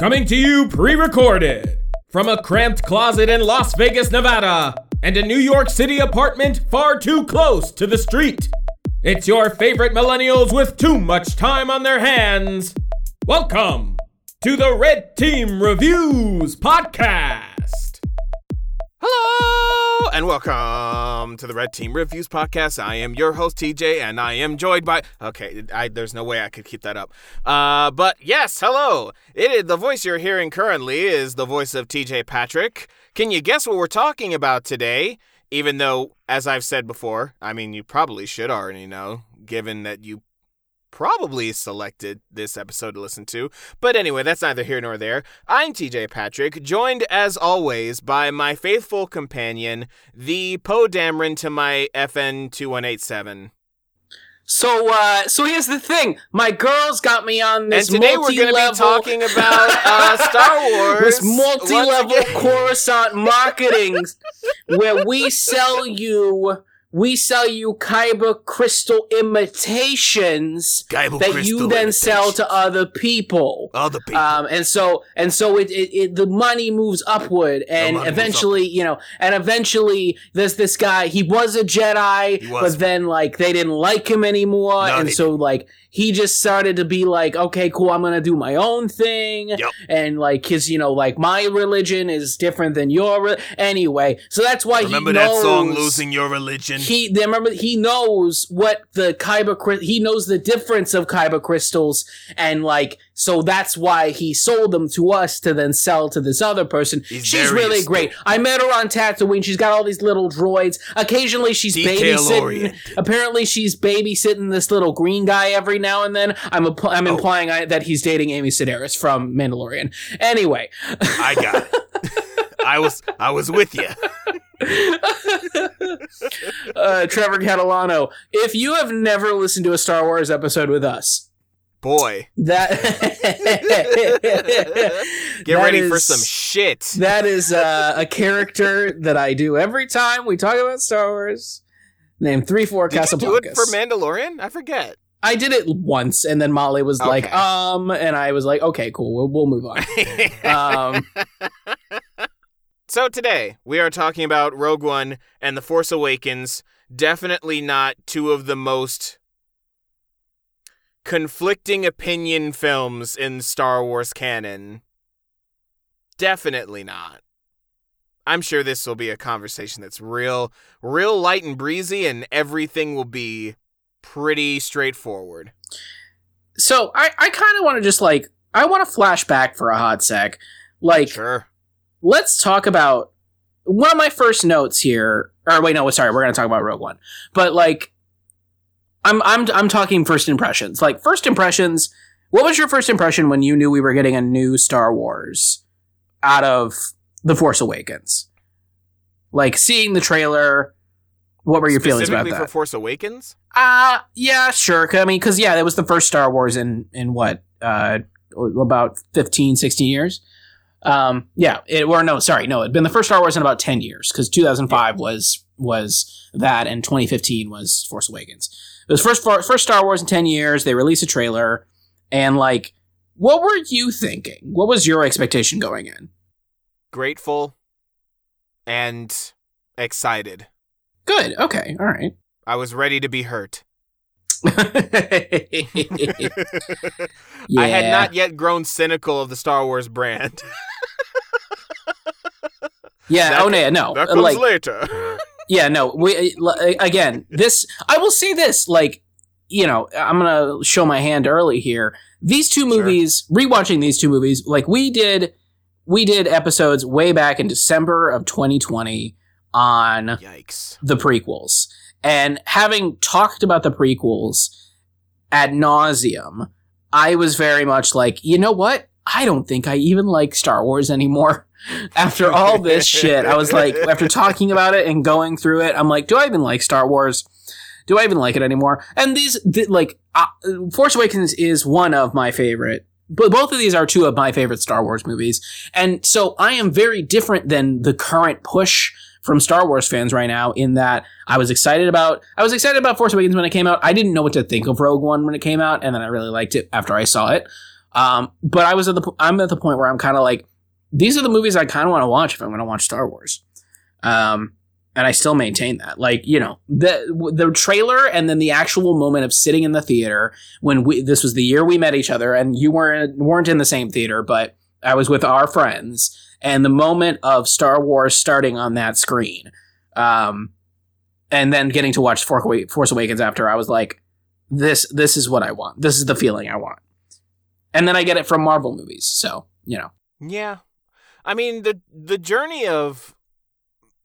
Coming to you pre recorded from a cramped closet in Las Vegas, Nevada, and a New York City apartment far too close to the street. It's your favorite millennials with too much time on their hands. Welcome to the Red Team Reviews Podcast. Hello and welcome to the Red Team Reviews podcast. I am your host TJ, and I am joined by. Okay, I, there's no way I could keep that up. Uh, but yes, hello. It is the voice you're hearing currently is the voice of TJ Patrick. Can you guess what we're talking about today? Even though, as I've said before, I mean you probably should already know, given that you probably selected this episode to listen to. But anyway, that's neither here nor there. I'm TJ Patrick, joined as always by my faithful companion, the Poe Dameron to my FN 2187. So, uh, so here's the thing. My girls got me on this and today we're going to be talking about uh, Star Wars. This multi-level Coruscant marketing, where we sell you we sell you kyber crystal imitations Kyber that crystal you then sell to other people. Other people. Um, and so and so it, it, it the money moves upward, and eventually, you know, and eventually there's this guy. He was a Jedi, was. but then like they didn't like him anymore, No, and they so like he just started to be like, okay, cool, I'm gonna do my own thing, Yep. and like his, you know, like my religion is different than your. Re- anyway, so that's why Remember he that knows song, Losing Your Religion? he remember he knows what the kyber he knows the difference of kyber crystals and like so that's why he sold them to us to then sell to this other person He's she's really astute. great i met her on tatooine she's got all these little droids occasionally she's babysitting Detail-oriented. apparently she's babysitting this little green guy every now and then i'm, app- I'm Oh. implying I, that he's dating amy sedaris from mandalorian anyway I got it. I was I was with you. uh, trevor catalano if you have never listened to a star wars episode with us Boy, That get That ready for some shit. That is uh, a character that I do every time we talk about Star Wars. Name three four Did you Casablancas. do it for Mandalorian? I forget. I did it once, and then Molly was like, "Um," and I was like, "Okay, cool, we'll, we'll move on." Um, so today we are talking about Rogue One and The Force Awakens. Definitely not two of the most conflicting opinion films in Star Wars canon. Definitely not. I'm sure this will be a conversation that's real, real light and breezy, and everything will be pretty straightforward. so I, I kind of want to just like, I want to flash back for a hot sec. Like, Sure. let's talk about one of my first notes here. Or wait, no, sorry, we're gonna talk about Rogue One. But like, I'm I'm I'm talking first impressions. Like first impressions. What was your first impression when you knew we were getting a new Star Wars out of The Force Awakens? Like seeing the trailer. What were your feelings about that? for Force Awakens? Uh yeah, sure. I mean, because yeah, that was the first Star Wars in in what uh about 15, 16 years. Um, yeah, it or no, sorry, no, it'd been the first Star Wars in about ten years because 2005 was was that, and 2015 was Force Awakens. It was first first Star Wars in ten years. They released a trailer, and like, what were you thinking? What was your expectation going in? Grateful and excited. Good. Okay. All right. I was ready to be hurt. yeah. I had not yet grown cynical of the Star Wars brand. Yeah. That- oh no. No. that comes like, later. Yeah no we uh, again this i will say this like you know i'm gonna show my hand early here these two Sure. movies rewatching these two movies like we did we did episodes way back in december of 2020 on Yikes. the prequels and having talked about the prequels ad nauseum i was very much like you know what i don't think i even like star wars anymore after all this shit i was like after talking about it and going through it i'm like do i even like star wars do i even like it anymore and these th- like uh, force awakens is one of my favorite but both of these are two of my favorite star wars movies and so i am very different than the current push from Star Wars fans right now in that I was excited about I was excited about Force Awakens when it came out. I didn't know what to think of Rogue One when it came out, and then I really liked it after I saw it. Um, but I was at the I'm at the point where I'm kind of like, these are the movies I kind of want to watch if I'm going to watch Star Wars. Um, and I still maintain that. Like you know the the trailer and then the actual moment of sitting in the theater when we this was the year we met each other and you weren't weren't in the same theater, but I was with our friends and the moment of Star Wars starting on that screen, um, and then getting to watch Force Awakens after, I was like, this this is what I want. This is the feeling I want. And then I get it from Marvel movies, so you know. Yeah, I mean the the journey of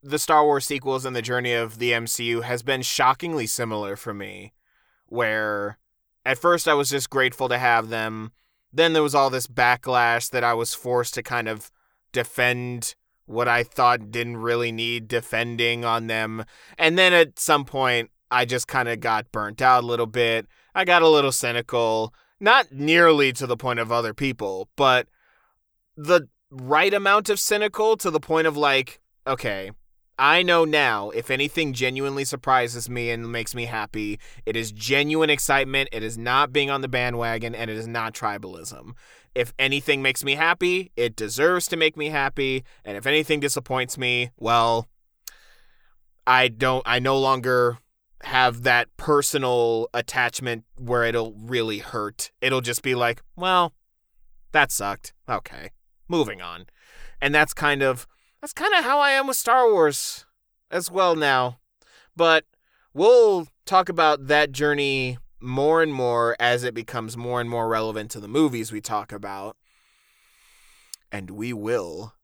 the Star Wars sequels and the journey of the MCU has been shockingly similar for me, where at first I was just grateful to have them. Then there was all this backlash that I was forced to kind of defend what I thought didn't really need defending on them. And then at some point, I just kind of got burnt out a little bit. I got a little cynical, not nearly to the point of other people, but the right amount of cynical to the point of like, okay, I know now if anything genuinely surprises me and makes me happy, it is genuine excitement. It is not being on the bandwagon and it is not tribalism. If anything makes me happy, it deserves to make me happy. And if anything disappoints me, well, I don't, I no longer have that personal attachment where it'll really hurt. It'll just be like, well, that sucked. Okay, moving on. And that's kind of that's kind of how I am with Star Wars as well now. But we'll talk about that journey more and more as it becomes more and more relevant to the movies we talk about. And we will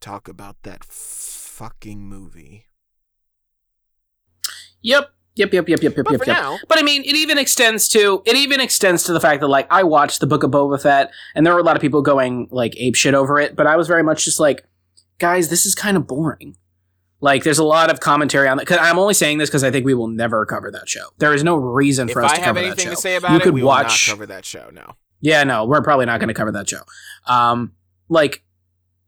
talk about that fucking movie. Yep. Yep, yep, yep, yep, yep, But yep, yep. now- But I mean, it even extends to it even extends to the fact that like I watched the Book of Boba Fett, and there were a lot of people going like ape shit over it, but I was very much just like, guys, this is kind of boring. Like, there's a lot of commentary on that. Cause I'm only saying this because I think we will never cover that show. There is no reason for us I to cover that anything show. to say about you it, could we watch. will not cover that show. No. Yeah, no, we're probably not going to cover that show. Um, like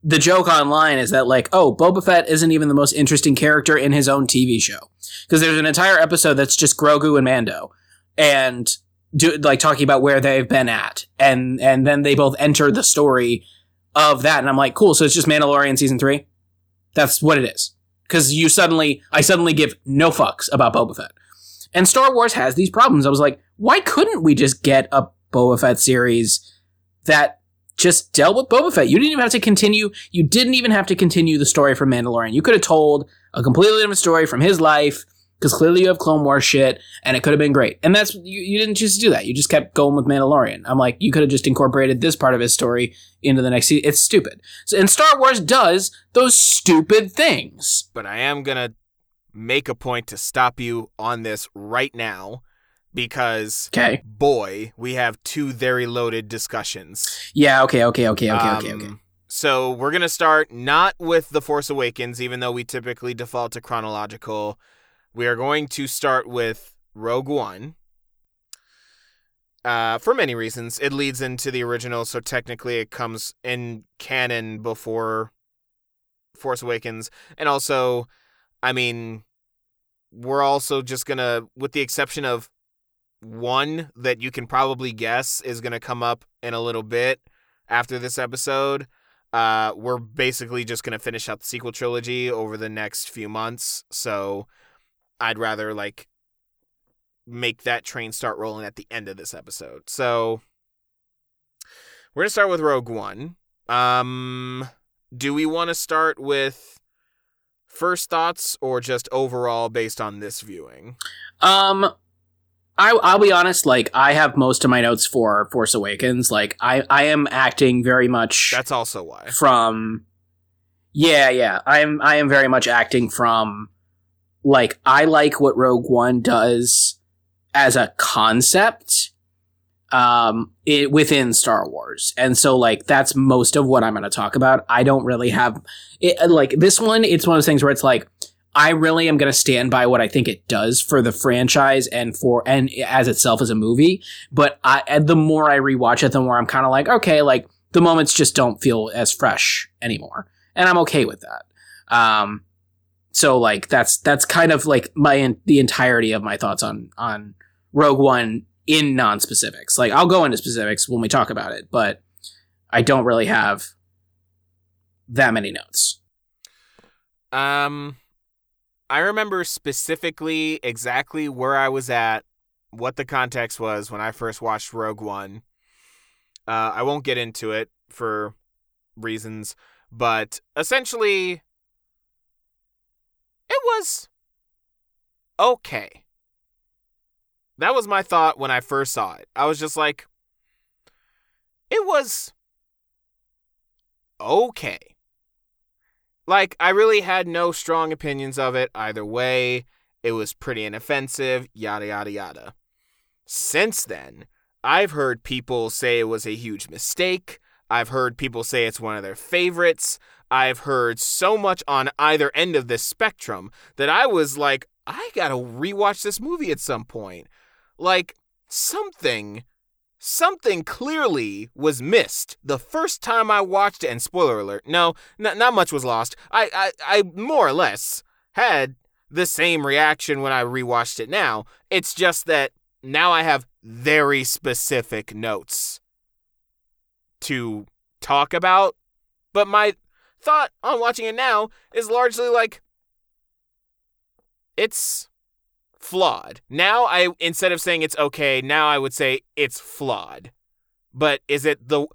the joke online is that like, oh, Boba Fett isn't even the most interesting character in his own TV show because there's an entire episode that's just Grogu and Mando, and do like talking about where they've been at, and and then they both enter the story of that, and I'm like, cool. So it's just Mandalorian season three. That's what it is. Because you suddenly, I suddenly give no fucks about Boba Fett. And Star Wars has these problems. I was like, why couldn't we just get a Boba Fett series that just dealt with Boba Fett? You didn't even have to continue. You didn't even have to continue the story from Mandalorian. You could have told a completely different story from his life because clearly you have Clone Wars shit, and it could have been great. And that's you, you didn't choose to do that. You just kept going with Mandalorian. I'm like, you could have just incorporated this part of his story into the next season. It's stupid. So, and Star Wars does those stupid things. but I am to make a point to stop you on this right now because Okay. boy, we have two very loaded discussions. Yeah. Okay. Okay. Okay. Okay. okay. Okay. Um, So we're going to start not with The Force Awakens, even though we typically default to chronological. We are going to start with Rogue One. Uh, for many reasons. It leads into the original, so technically it comes in canon before Force Awakens. And also, I mean, we're also just gonna, with the exception of one that you can probably guess is gonna come up in a little bit after this episode. Uh, we're basically just gonna finish out the sequel trilogy over the next few months. So I'd rather like make that train start rolling at the end of this episode. So we're gonna start with Rogue One. Um, do we want to start with first thoughts or just overall based on this viewing? Um, I I'll be honest. Like I have most of my notes for Force Awakens. Like I I am acting very much That's also why. from. Yeah, yeah. I am I am very much acting from. Like I like what Rogue One does as a concept. Um, it within Star Wars, and so like that's most of what I'm going to talk about. I don't really have it like this one. It's one of those things where it's like I really am going to stand by what I think it does for the franchise and for and as itself as a movie. But I, the more I rewatch it, the more I'm kind of like, okay, like the moments just don't feel as fresh anymore, and I'm okay with that. Um, so like that's that's kind of like my the entirety of my thoughts on on Rogue One in non-specifics. Like I'll go into specifics when we talk about it, but I don't really have that many notes. Um, I remember specifically exactly where I was at, what the context was when I first watched Rogue One. Uh, I won't get into it for reasons, but essentially, it was okay. That was my thought when I first saw it. I was just like, it was okay. Like, I really had no strong opinions of it either way. It was pretty inoffensive, yada, yada, yada. Since then, I've heard people say it was a huge mistake. I've heard people say it's one of their favorites. I've heard so much on either end of this spectrum that I was like, I gotta rewatch this movie at some point. Like, something something clearly was missed the first time I watched it. And spoiler alert, no, n- not much was lost. I, I, I more or less had the same reaction when I rewatched it now. It's just that now I have very specific notes to talk about. But my thought on watching it now is largely like it's flawed. Now I instead of saying it's okay, now I would say it's flawed. But is it the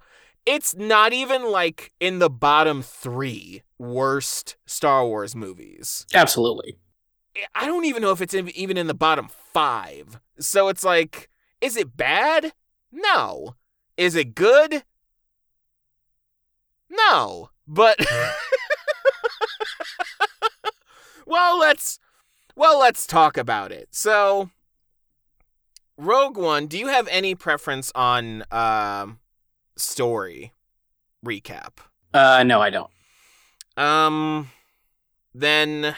it's not even like in the bottom 3 worst Star Wars movies. Absolutely. I don't even know if it's even in the bottom 5. So it's like is it bad? No. Is it good? No. But well, let's well, let's talk about it. So, Rogue One, do you have any preference on uh, story recap? Uh, no, I don't. Um, then,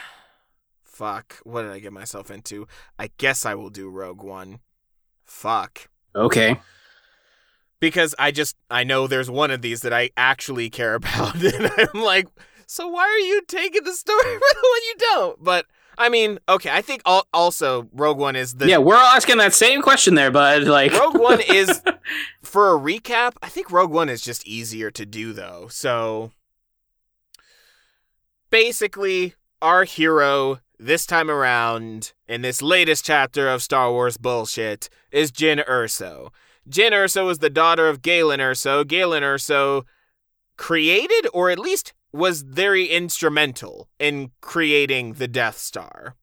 fuck, what did I get myself into? I guess I will do Rogue One. Fuck. Okay. Because I just, I know there's one of these that I actually care about. And I'm like, so why are you taking the story for the one you don't? But I mean, okay, I think al- also Rogue One is the Yeah, we're all asking that same question there, bud. Like Rogue One is for a recap. I think Rogue One is just easier to do though. So basically, our hero this time around in this latest chapter of Star Wars bullshit is Jyn Erso. Jyn Erso is the daughter of Galen Erso. Galen Erso created or at least was very instrumental in creating the Death Star.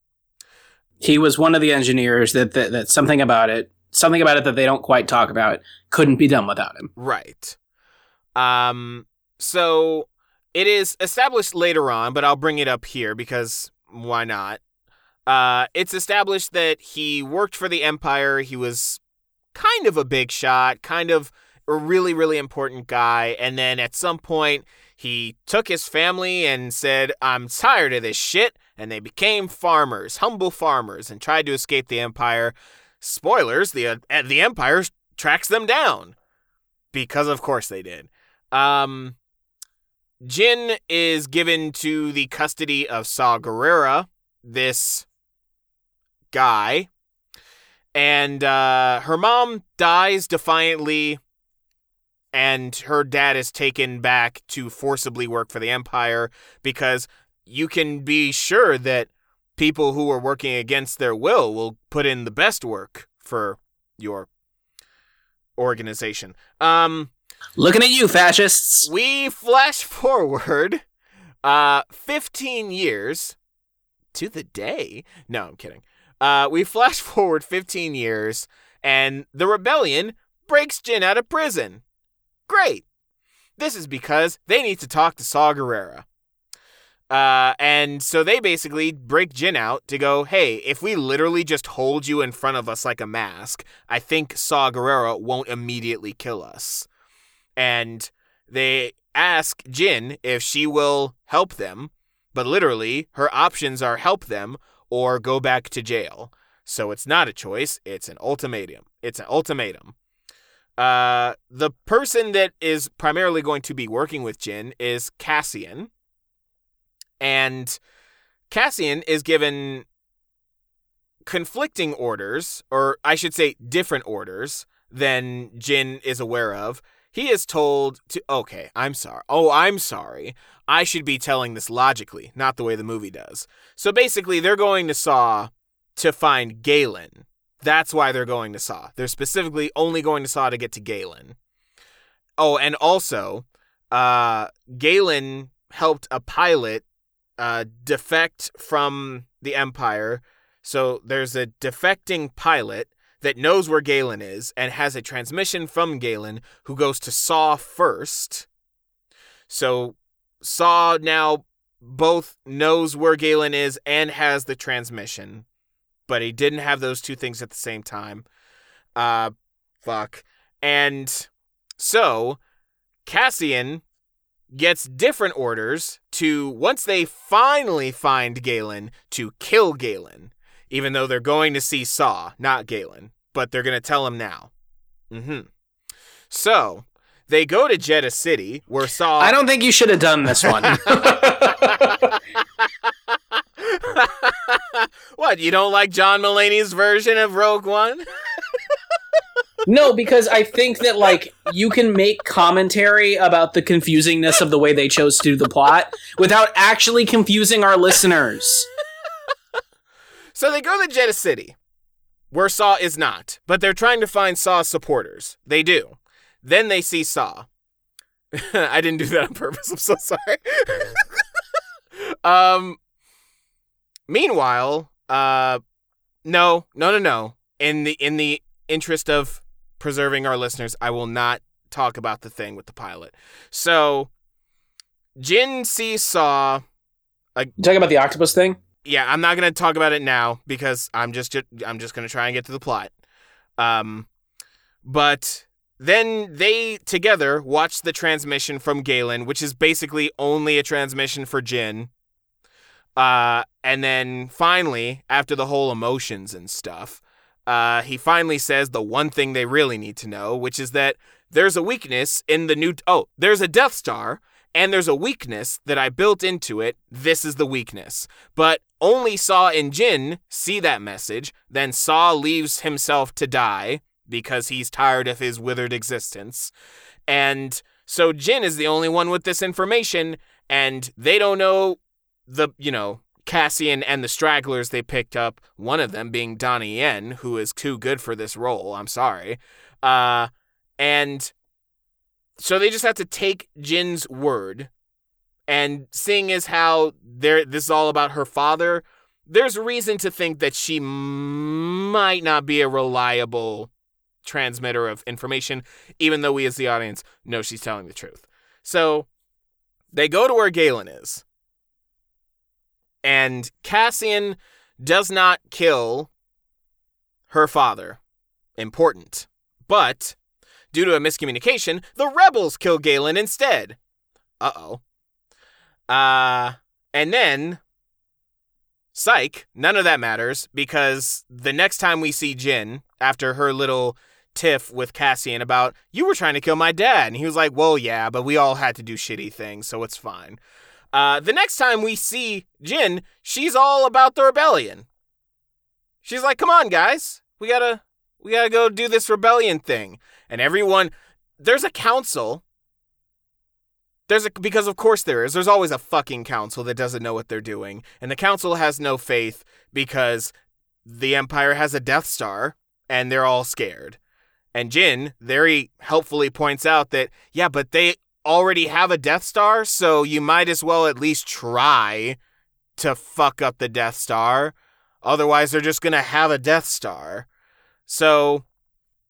he was one of the engineers that, that that something about it, something about it that they don't quite talk about, couldn't be done without him. Right. Um so it is established later on, but I'll bring it up here because why not? Uh it's established that he worked for the Empire. He was kind of a big shot, kind of a really really important guy, and then at some point he took his family and said, "I'm tired of this shit." And they became farmers, humble farmers, and tried to escape the Empire. Spoilers: the uh, the Empire tracks them down because, of course, they did. Um, Jyn is given to the custody of Saw Gerrera, this guy, and uh, her mom dies defiantly, and her dad is taken back to forcibly work for the Empire because you can be sure that people who are working against their will will put in the best work for your organization. Um, Looking at you, fascists. we flash forward uh 15 years to the day. No, I'm kidding. Uh we flash forward 15 years and the rebellion breaks Jyn out of prison. Great. This is because they need to talk to Saw Gerrera. Uh, and so they basically break Jyn out to go, hey, if we literally just hold you in front of us like a mask, I think Saw Gerrera won't immediately kill us and they ask Jyn if she will help them, but literally her options are help them or go back to jail. So it's not a choice, it's an ultimatum. It's an ultimatum. Uh, the person that is primarily going to be working with Jyn is Cassian. And Cassian is given conflicting orders, or I should say different orders than Jyn is aware of. He is told to, okay, I'm sorry. Oh, I'm sorry. I should be telling this logically, not the way the movie does. So basically, they're going to Saw to find Galen. That's why they're going to Saw. They're specifically only going to Saw to get to Galen. Oh, and also, uh, Galen helped a pilot uh, defect from the Empire. So there's a defecting pilot that knows where Galen is and has a transmission from Galen who goes to Saw first. So Saw now both knows where Galen is and has the transmission, but he didn't have those two things at the same time. Uh, fuck. And so Cassian gets different orders to once they finally find Galen to kill Galen, even though they're going to see Saw, not Galen, but they're going to tell him now. Mm-hmm. So they go to Jedha City, where Saw. I don't think you should have done this one. what? You don't like John Mulaney's version of Rogue One? no, because I think that like you can make commentary about the confusingness of the way they chose to do the plot without actually confusing our listeners. So they go to Jedha City, where Saw is not, but they're trying to find Saw's supporters. They do. Then they see Saw. I didn't do that on purpose. I'm so sorry. um. Meanwhile, uh, no, no, no, no. In the in the interest of preserving our listeners, I will not talk about the thing with the pilot. So, Jyn sees Saw. You talking about the octopus thing? Yeah, I'm not gonna talk about it now because I'm just I'm just gonna try and get to the plot. Um, but then they together watch the transmission from Galen, which is basically only a transmission for Jyn. Uh, and then finally, after the whole emotions and stuff, uh, he finally says the one thing they really need to know, which is that there's a weakness in the new. Oh, there's a Death Star, and there's a weakness that I built into it. This is the weakness. But only Saw and Jyn see that message. Then Saw leaves himself to die because he's tired of his withered existence. And so Jyn is the only one with this information, and they don't know the, you know, Cassian and the stragglers they picked up, one of them being Donnie Yen, who is too good for this role. I'm sorry. Uh, and so they just have to take Jyn's word. And seeing as how there this is all about her father, there's reason to think that she might not be a reliable transmitter of information, even though we as the audience know she's telling the truth. So they go to where Galen is. And Cassian does not kill her father. Important. But due to a miscommunication, the rebels kill Galen instead. Uh-oh. Uh and then Psych, none of that matters because the next time we see Jyn, after her little tiff with Cassian about, you were trying to kill my dad. And he was like, well, yeah, but we all had to do shitty things, so it's fine. Uh, the next time we see Jyn, she's all about the rebellion. She's like, come on, guys. We gotta, we gotta go do this rebellion thing. And everyone, there's a council. There's a, because of course there is. There's always a fucking council that doesn't know what they're doing. And the council has no faith because the Empire has a Death Star and they're all scared. And Jyn very helpfully points out that, yeah, but they already have a Death Star, so you might as well at least try to fuck up the Death Star. Otherwise, they're just going to have a Death Star. So,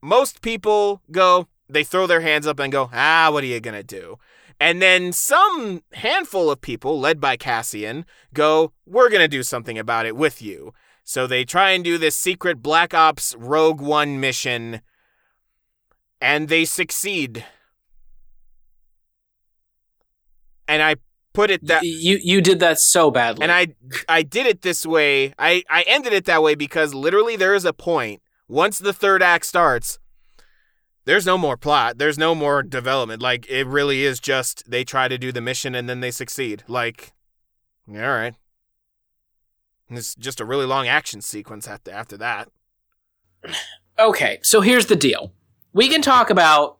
most people go, they throw their hands up and go, ah, what are you going to do? And then some handful of people, led by Cassian, go, we're going to do something about it with you. So they try and do this secret Black Ops Rogue One mission and they succeed. And I put it that you you did that so badly. and I I did it this way. I I ended it that way because literally there is a point once the third act starts there's no more plot. There's no more development. Like it really is just they try to do the mission and then they succeed. Like all right. It's just a really long action sequence after after that. Okay, so here's the deal. We can talk about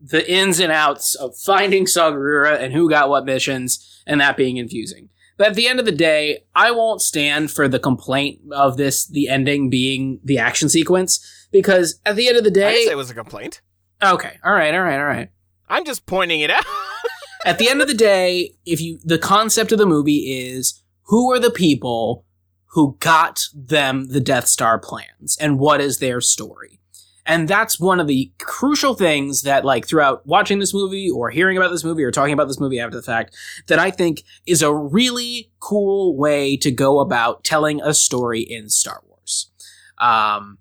the ins and outs of finding Saw Gerrera and who got what missions and that being infusing. But at the end of the day, I won't stand for the complaint of this, the ending being the action sequence, because at the end of the I didn't say day, it was a complaint. okay, all right, all right, all right. I'm just pointing it out. At the end of the day, if you, the concept of the movie is who are the people who got them the Death Star plans and what is their story? And that's one of the crucial things that, like, throughout watching this movie or hearing about this movie or talking about this movie after the fact, that I think is a really cool way to go about telling a story in Star Wars. Um,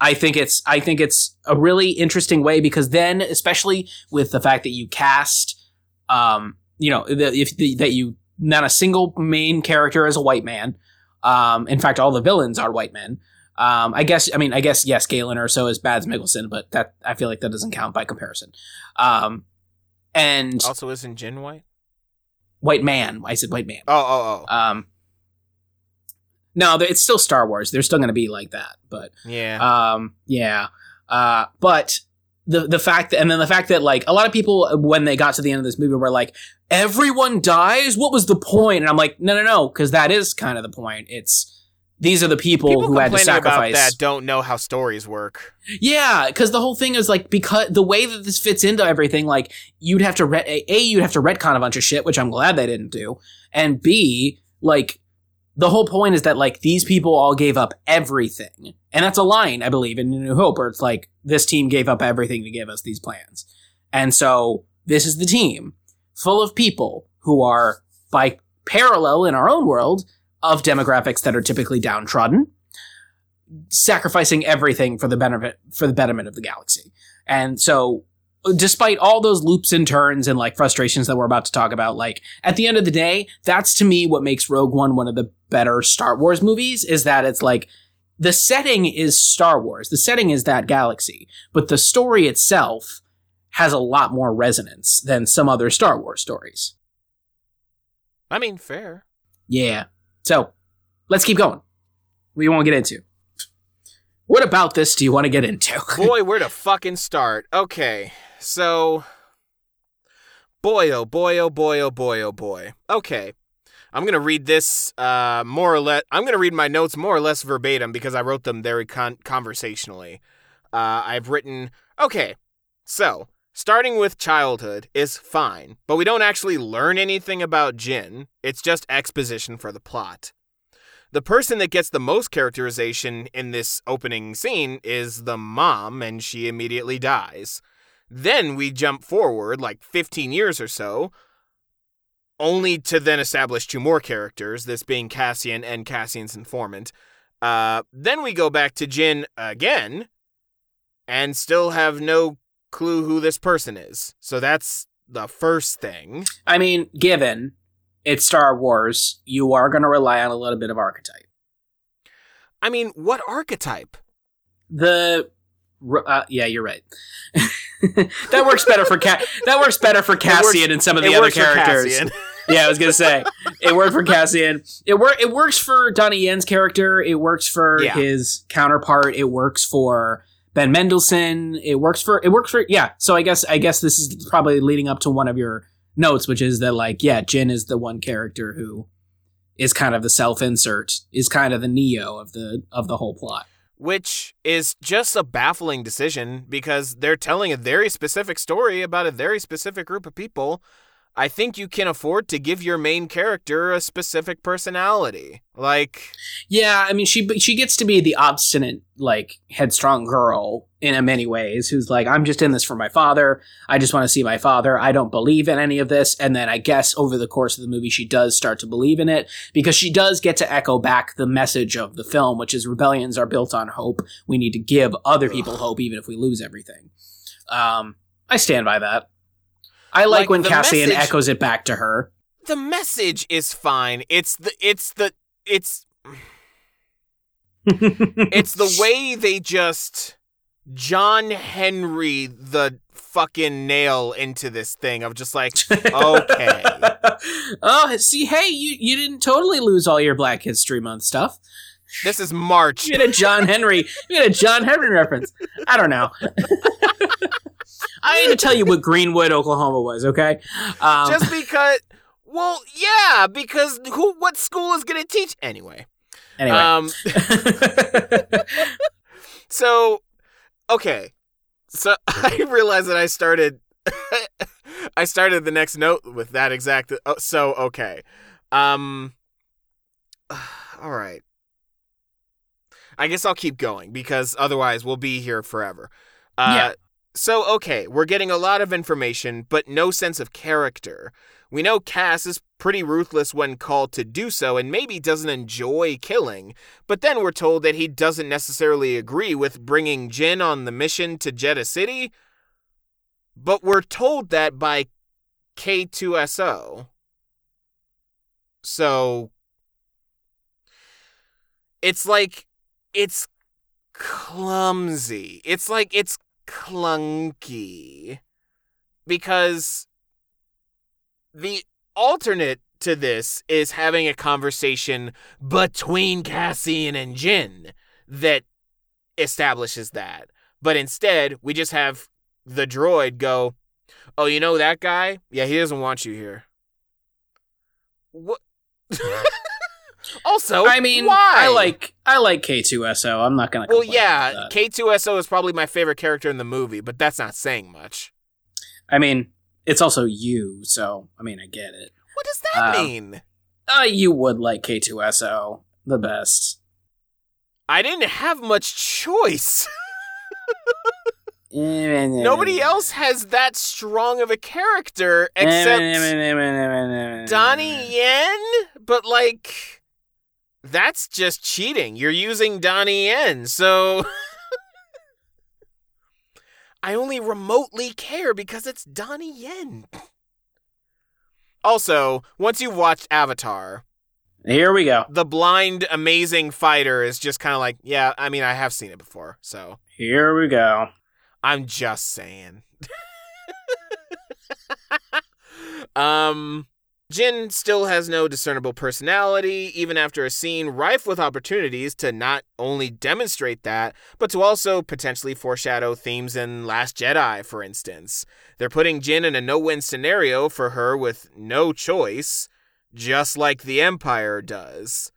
I think it's I think it's a really interesting way because then, especially with the fact that you cast, um, you know, the, if the, that you not a single main character is a white man. Um, in fact, all the villains are white men. Um, I guess I mean I guess yes, Galen Erso is Mads Mikkelsen, but that I feel like that doesn't count by comparison. Um, and also, isn't Jyn white? white man, I said white man. Oh, oh, oh. Um, no, it's still Star Wars. They're still going to be like that, but yeah. um, yeah. Uh, but the the fact that, and then the fact that like a lot of people when they got to the end of this movie were like, everyone dies. What was the point? And I'm like, no, no, no, because that is kind of the point. It's these are the people, People who had to complaining about sacrifice. that don't know how stories work. Yeah, because the whole thing is like because the way that this fits into everything, like you'd have to re- a you'd have to retcon a bunch of shit, which I'm glad they didn't do, and b like the whole point is that like these people all gave up everything, and that's a line I believe in New Hope, where it's like this team gave up everything to give us these plans, and so this is the team full of people who are by parallel in our own world of demographics that are typically downtrodden sacrificing everything for the benefit for the betterment of the galaxy. And so despite all those loops and turns and like frustrations that we're about to talk about, like at the end of the day, that's to me what makes Rogue One one of the better Star Wars movies is that it's like the setting is Star Wars. The setting is that galaxy, but the story itself has a lot more resonance than some other Star Wars stories. I mean, fair. Yeah. So let's keep going. We won't get into. What about this do you want to get into? Boy, where to fucking start? Okay, so. Boy, oh boy, oh boy, oh boy, oh boy. Okay. I'm going to read this uh, more or less. I'm going to read my notes more or less verbatim because I wrote them very con- conversationally. Uh, I've written, okay, so starting with childhood is fine, but we don't actually learn anything about Jyn. It's just exposition for the plot. The person that gets the most characterization in this opening scene is the mom, and she immediately dies. Then we jump forward like 15 years or so, only to then establish two more characters, this being Cassian and Cassian's informant. Uh, then we go back to Jyn again, and still have no clue who this person is. So that's the first thing. I mean, given it's Star Wars, you are going to rely on a little bit of archetype. I mean, what archetype? The uh, yeah, you're right. that works better for Ca- that works better for Cassian and some of the other works characters. Yeah, I was gonna say it worked for Cassian. It work. It works for Donnie Yen's character. It works for Yeah. his counterpart. It works for Ben Mendelsohn. It works for. It works for. Yeah. So I guess I guess this is probably leading up to one of your notes, which is that like yeah, Jyn is the one character who is kind of the self insert, is kind of the Neo of the of the whole plot. which is just a baffling decision because they're telling a very specific story about a very specific group of people. I think you can afford to give your main character a specific personality. Like, Yeah, I mean, she she gets to be the obstinate, like headstrong girl in a many ways, who's like, I'm just in this for my father. I just want to see my father. I don't believe in any of this. And then I guess over the course of the movie, she does start to believe in it because she does get to echo back the message of the film, which is rebellions are built on hope. We need to give other people hope, even if we lose everything. Um, I stand by that. I like, Like, when Cassian message- echoes it back to her. the message is fine. It's the, it's the, it's, it's the way they just John Henry the fucking nail into this thing of just like, okay. oh, see, hey, you you didn't totally lose all your Black History Month stuff. This is March. You had a John Henry. You had a John Henry reference. I don't know. I need to tell you what Greenwood, Oklahoma was. Okay, um, Just because well, yeah, because who what school is gonna teach anyway. anyway. Um so okay. So I realized that I started I started the next note with that exact oh, so okay. Um all right. I guess I'll keep going because otherwise we'll be here forever. Uh Yeah. So okay, we're getting a lot of information but no sense of character. We know Cass is pretty ruthless when called to do so and maybe doesn't enjoy killing, but then we're told that he doesn't necessarily agree with bringing Jyn on the mission to Jedha City. But we're told that by K2SO. So it's like it's clumsy. It's like it's clunky because the alternate to this is having a conversation between Cassian and Jyn that establishes that. But instead, we just have the droid go, "Oh, you know that guy? Yeah, he doesn't want you here." What? Also, I mean, why? I like I like K2SO. I'm not gonna. Well, yeah, about that. K2SO is probably my favorite character in the movie, but that's not saying much. I mean, it's also you, so I mean, I get it. What does that Um, mean? Uh, you would like K2SO the best. I didn't have much choice. Nobody else has that strong of a character except Donnie Yen, but like that's just cheating. You're using Donnie Yen, so I only remotely care because it's Donnie Yen. Also, once you've watched Avatar, Here we go. the blind amazing fighter is just kind of like, yeah, I mean, I have seen it before, so Here we go. I'm just saying. um, Jyn still has no discernible personality, even after a scene rife with opportunities to not only demonstrate that, but to also potentially foreshadow themes in Last Jedi, for instance. They're putting Jyn in a no win scenario for her with no choice, just like the Empire does.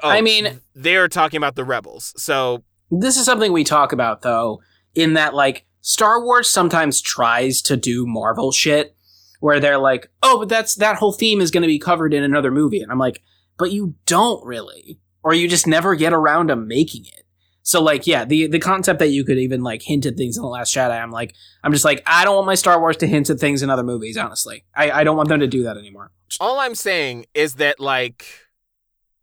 Oh, I mean- they're talking about the rebels, so This is something we talk about though, in that like Star Wars sometimes tries to do Marvel shit where they're like, "Oh, but that's that whole theme is going to be covered in another movie." And I'm like, "But you don't really." Or you just never get around to making it. So like, yeah, the the concept that you could even like hint at things in the Last Jedi, I'm like, I'm just like, I don't want my Star Wars to hint at things in other movies. Honestly, I, I don't want them to do that anymore. all I'm saying is that like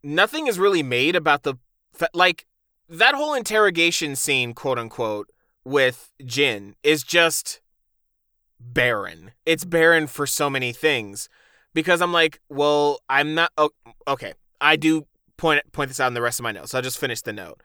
nothing is really made about the like that whole interrogation scene, quote unquote, with Jyn is just barren. It's barren for so many things because I'm like, well, I'm not oh, okay. I do point point this out in the rest of my notes. I'll just finish the note.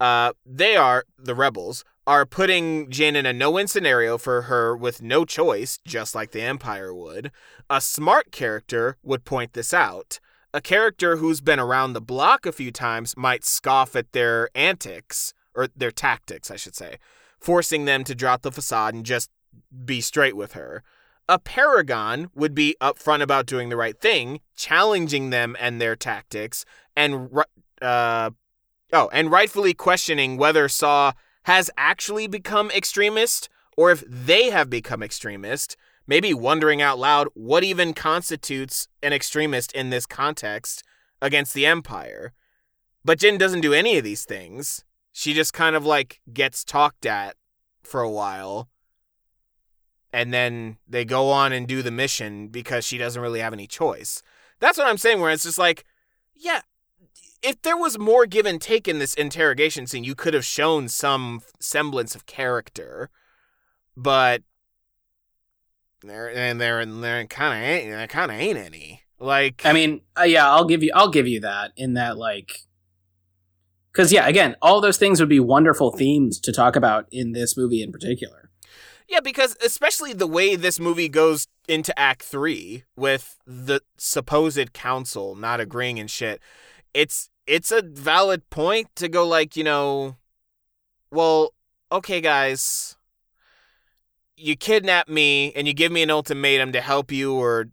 Uh, they are the rebels are putting Jyn in a no-win scenario for her with no choice, just like the Empire would. A smart character would point this out. A character who's been around the block a few times might scoff at their antics, or their tactics, I should say, forcing them to drop the facade and just be straight with her. A paragon would be upfront about doing the right thing, challenging them and their tactics, and uh, oh, and rightfully questioning whether Saw has actually become extremist or if they have become extremist, maybe wondering out loud what even constitutes an extremist in this context against the Empire. But Jyn doesn't do any of these things. She just kind of like gets talked at for a while. And then they go on and do the mission because she doesn't really have any choice. That's what I'm saying, where it's just like, yeah, if there was more give and take in this interrogation scene, you could have shown some semblance of character. But there and there and there kind of ain't there kind of ain't any. Like I mean, uh, yeah, I'll give you I'll give you that in that like Because yeah, again, all those things would be wonderful themes to talk about in this movie in particular. Yeah, because especially the way this movie goes into Act Three with the supposed council not agreeing and shit, it's it's a valid point to go like, you know, well, okay, guys, you kidnap me and you give me an ultimatum to help you or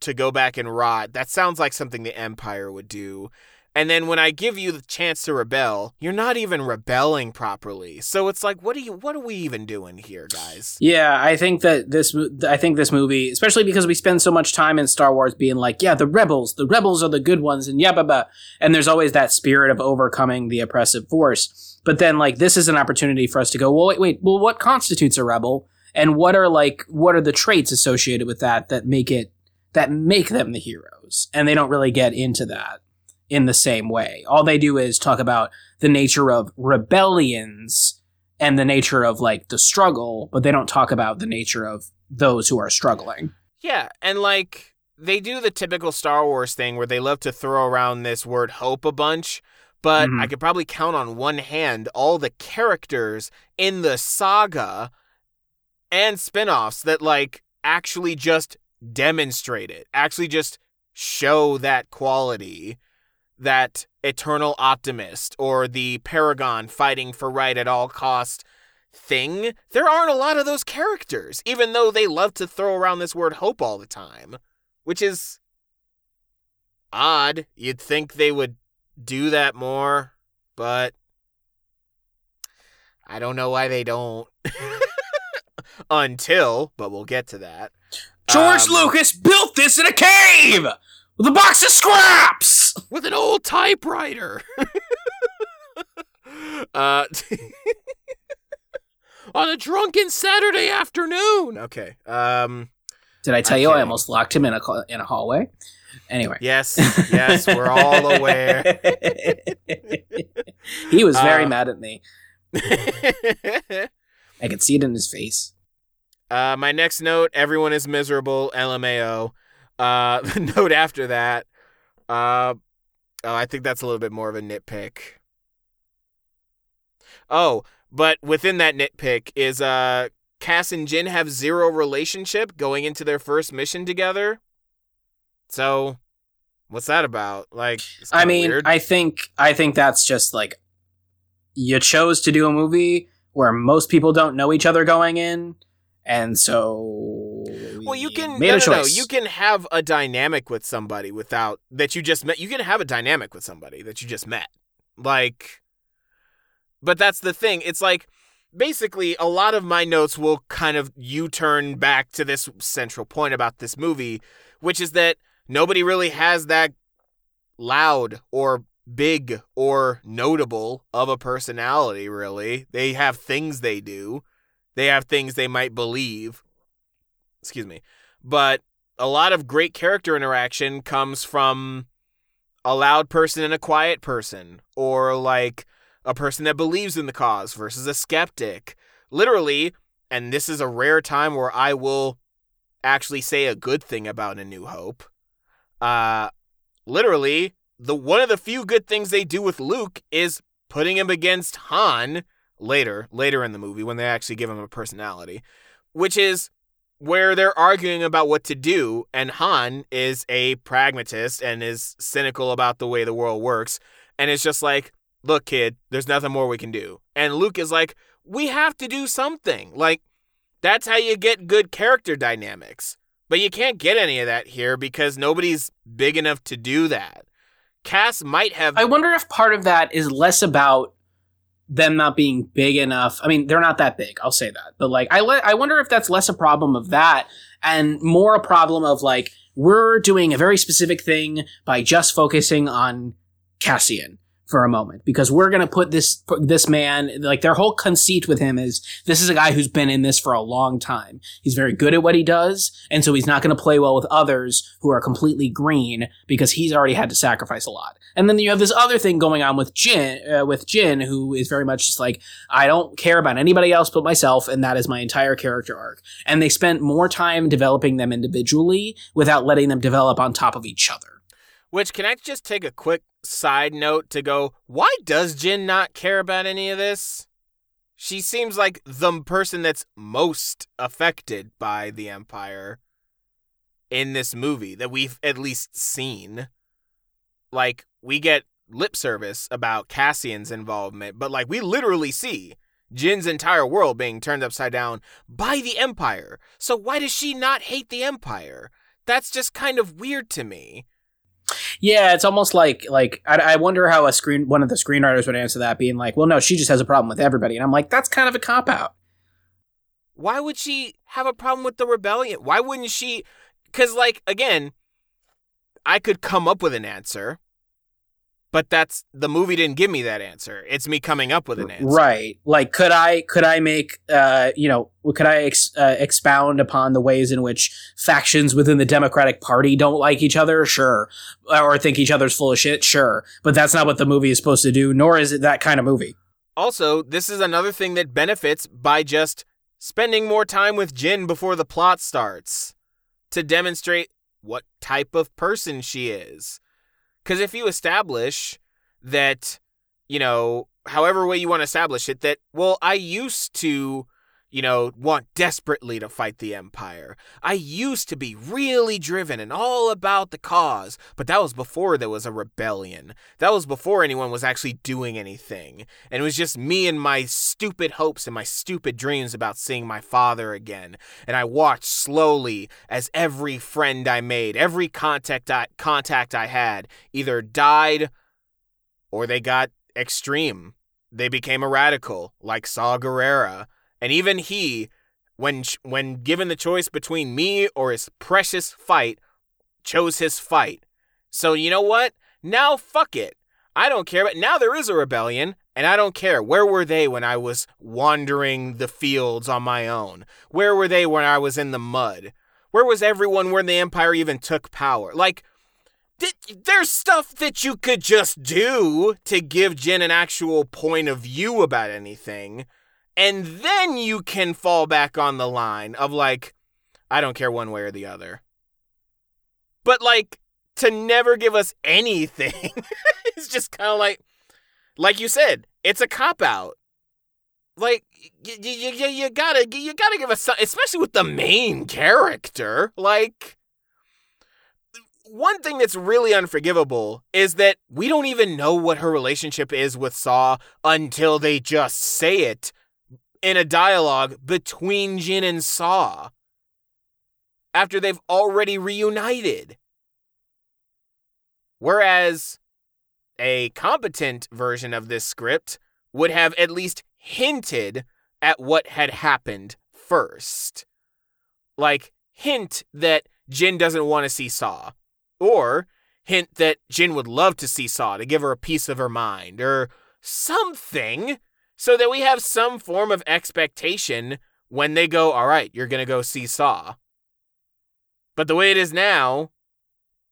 to go back and rot. That sounds like something the Empire would do. And then when I give you the chance to rebel, you're not even rebelling properly. So it's like, what are you? What are we even doing here, guys? Yeah, I think that this. I think this movie, especially because we spend so much time in Star Wars being like, yeah, the rebels, the rebels are the good ones, and yeah, blah. and there's always that spirit of overcoming the oppressive force. But then, like, this is an opportunity for us to go, well, wait, wait, well, what constitutes a rebel, and what are like, what are the traits associated with that that make it that make them the heroes? And they don't really get into that in the same way. All they do is talk about the nature of rebellions and the nature of like the struggle, but they don't talk about the nature of those who are struggling. Yeah, and like they do the typical Star Wars thing where they love to throw around this word hope a bunch, but Mhm. I could probably count on one hand all the characters in the saga and spin-offs that like actually just demonstrate it, actually just show that quality that eternal optimist or the paragon fighting for right at all cost thing there aren't a lot of those characters even though they love to throw around this word hope all the time which is odd. You'd think they would do that more but i don't know why they don't until but we'll get to that. George Um, Lucas built this in a cave with a box of scraps. with an old typewriter. uh, on a drunken Saturday afternoon. Okay. Um. Did I tell I'm you I almost locked him in a in a hallway? Anyway. Yes. Yes. We're all aware. he was very Uh, mad at me. I could see it in his face. uh, my next note: Everyone is miserable. LMAO. Uh, the note after that. Uh, oh, I think that's a little bit more of a nitpick. Oh, but within that nitpick is uh Cass and Jyn have zero relationship going into their first mission together. So, what's that about? Like, I mean, weird. I think I think that's just like you chose to do a movie where most people don't know each other going in, and so well, you can made no, a no, no, you can have a dynamic with somebody without that you just met. You can have a dynamic with somebody that you just met, like. But that's the thing. It's like basically a lot of my notes will kind of U-turn back to this central point about this movie, which is that nobody really has that loud or big or notable of a personality really. They have things they do. They have things they might believe. Excuse me. But a lot of great character interaction comes from a loud person and a quiet person or like a person that believes in the cause versus a skeptic. Literally, and this is a rare time where I will actually say a good thing about A New Hope. Uh literally, the one of the few good things they do with Luke is putting him against Han later, later in the movie when they actually give him a personality, which is where they're arguing about what to do and Han is a pragmatist and is cynical about the way the world works and it's just like look, kid, there's nothing more we can do. And Luke is like, we have to do something. Like, that's how you get good character dynamics. But you can't get any of that here because nobody's big enough to do that. Cass might have. I wonder if part of that is less about them not being big enough. I mean, they're not that big. I'll say that. But like, I le- I wonder if that's less a problem of that and more a problem of like we're doing a very specific thing by just focusing on Cassian for a moment because we're going to put this this man like their whole conceit with him is this is a guy who's been in this for a long time. He's very good at what he does and so he's not going to play well with others who are completely green because he's already had to sacrifice a lot. And then you have this other thing going on with Jyn uh, with Jyn who is very much just like I don't care about anybody else but myself and that is my entire character arc. And they spent more time developing them individually without letting them develop on top of each other. Which can I just take a quick side note to go, why does Jyn not care about any of this? She seems like the person that's most affected by the Empire in this movie that we've at least seen. Like, we get lip service about Cassian's involvement, but like, we literally see Jyn's entire world being turned upside down by the Empire. So, why does she not hate the Empire? That's just kind of weird to me. Yeah, it's almost like like I, I wonder how a screen one of the screenwriters would answer that, being like, "Well, no, she just has a problem with everybody," and I'm like, that's kind of a cop out. Why would she have a problem with the rebellion? Why wouldn't she? Because, like, again, I could come up with an answer, but that's the movie didn't give me that answer. It's me coming up with an answer. Right. Like, could I could I make uh you know could I ex- uh, expound upon the ways in which factions within the Democratic Party don't like each other? Sure. Or think each other's full of shit? Sure. But that's not what the movie is supposed to do. Nor is it that kind of movie. Also, this is another thing that benefits by just spending more time with Jyn before the plot starts to demonstrate what type of person she is. Because if you establish that, you know, however way you want to establish it, that, well, I used to, you know, want desperately to fight the Empire. I used to be really driven and all about the cause, but that was before there was a rebellion. That was before anyone was actually doing anything. And it was just me and my stupid hopes and my stupid dreams about seeing my father again. And I watched slowly as every friend I made, every contact I, contact I had, either died or they got extreme. They became a radical, like Saw Gerrera. And even he, when when given the choice between me or his precious fight, chose his fight. So you know what? Now fuck it. I don't care. But now there is a rebellion, and I don't care. Where were they when I was wandering the fields on my own? Where were they when I was in the mud? Where was everyone when the Empire even took power? Like, there's stuff that you could just do to give Jyn an actual point of view about anything. And then you can fall back on the line of like, I don't care one way or the other. But like, to never give us anything it's just kind of like, like you said, it's a cop out. Like, you, you, you, you gotta, you gotta give us some, especially with the main character. Like, one thing that's really unforgivable is that we don't even know what her relationship is with Saw until they just say it in a dialogue between Jyn and Saw after they've already reunited. Whereas a competent version of this script would have at least hinted at what had happened first. Like, hint that Jyn doesn't want to see Saw, or hint that Jyn would love to see Saw to give her a piece of her mind, or something so that we have some form of expectation when they go, all right, you're going to go see Saw. But the way it is now,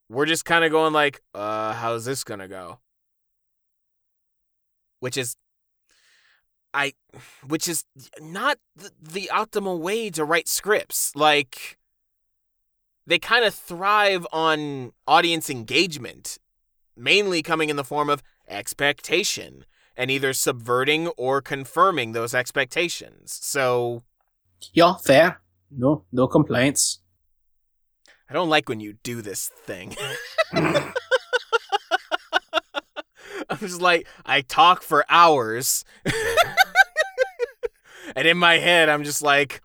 we're just kind of going like, uh, how's this going to go? Which is I which is not the, the optimal way to write scripts. Like they kind of thrive on audience engagement, mainly coming in the form of expectation and either subverting or confirming those expectations. So, yeah, fair. No, no complaints. I don't like when you do this thing. I'm just like, I talk for hours. and in my head, I'm just like,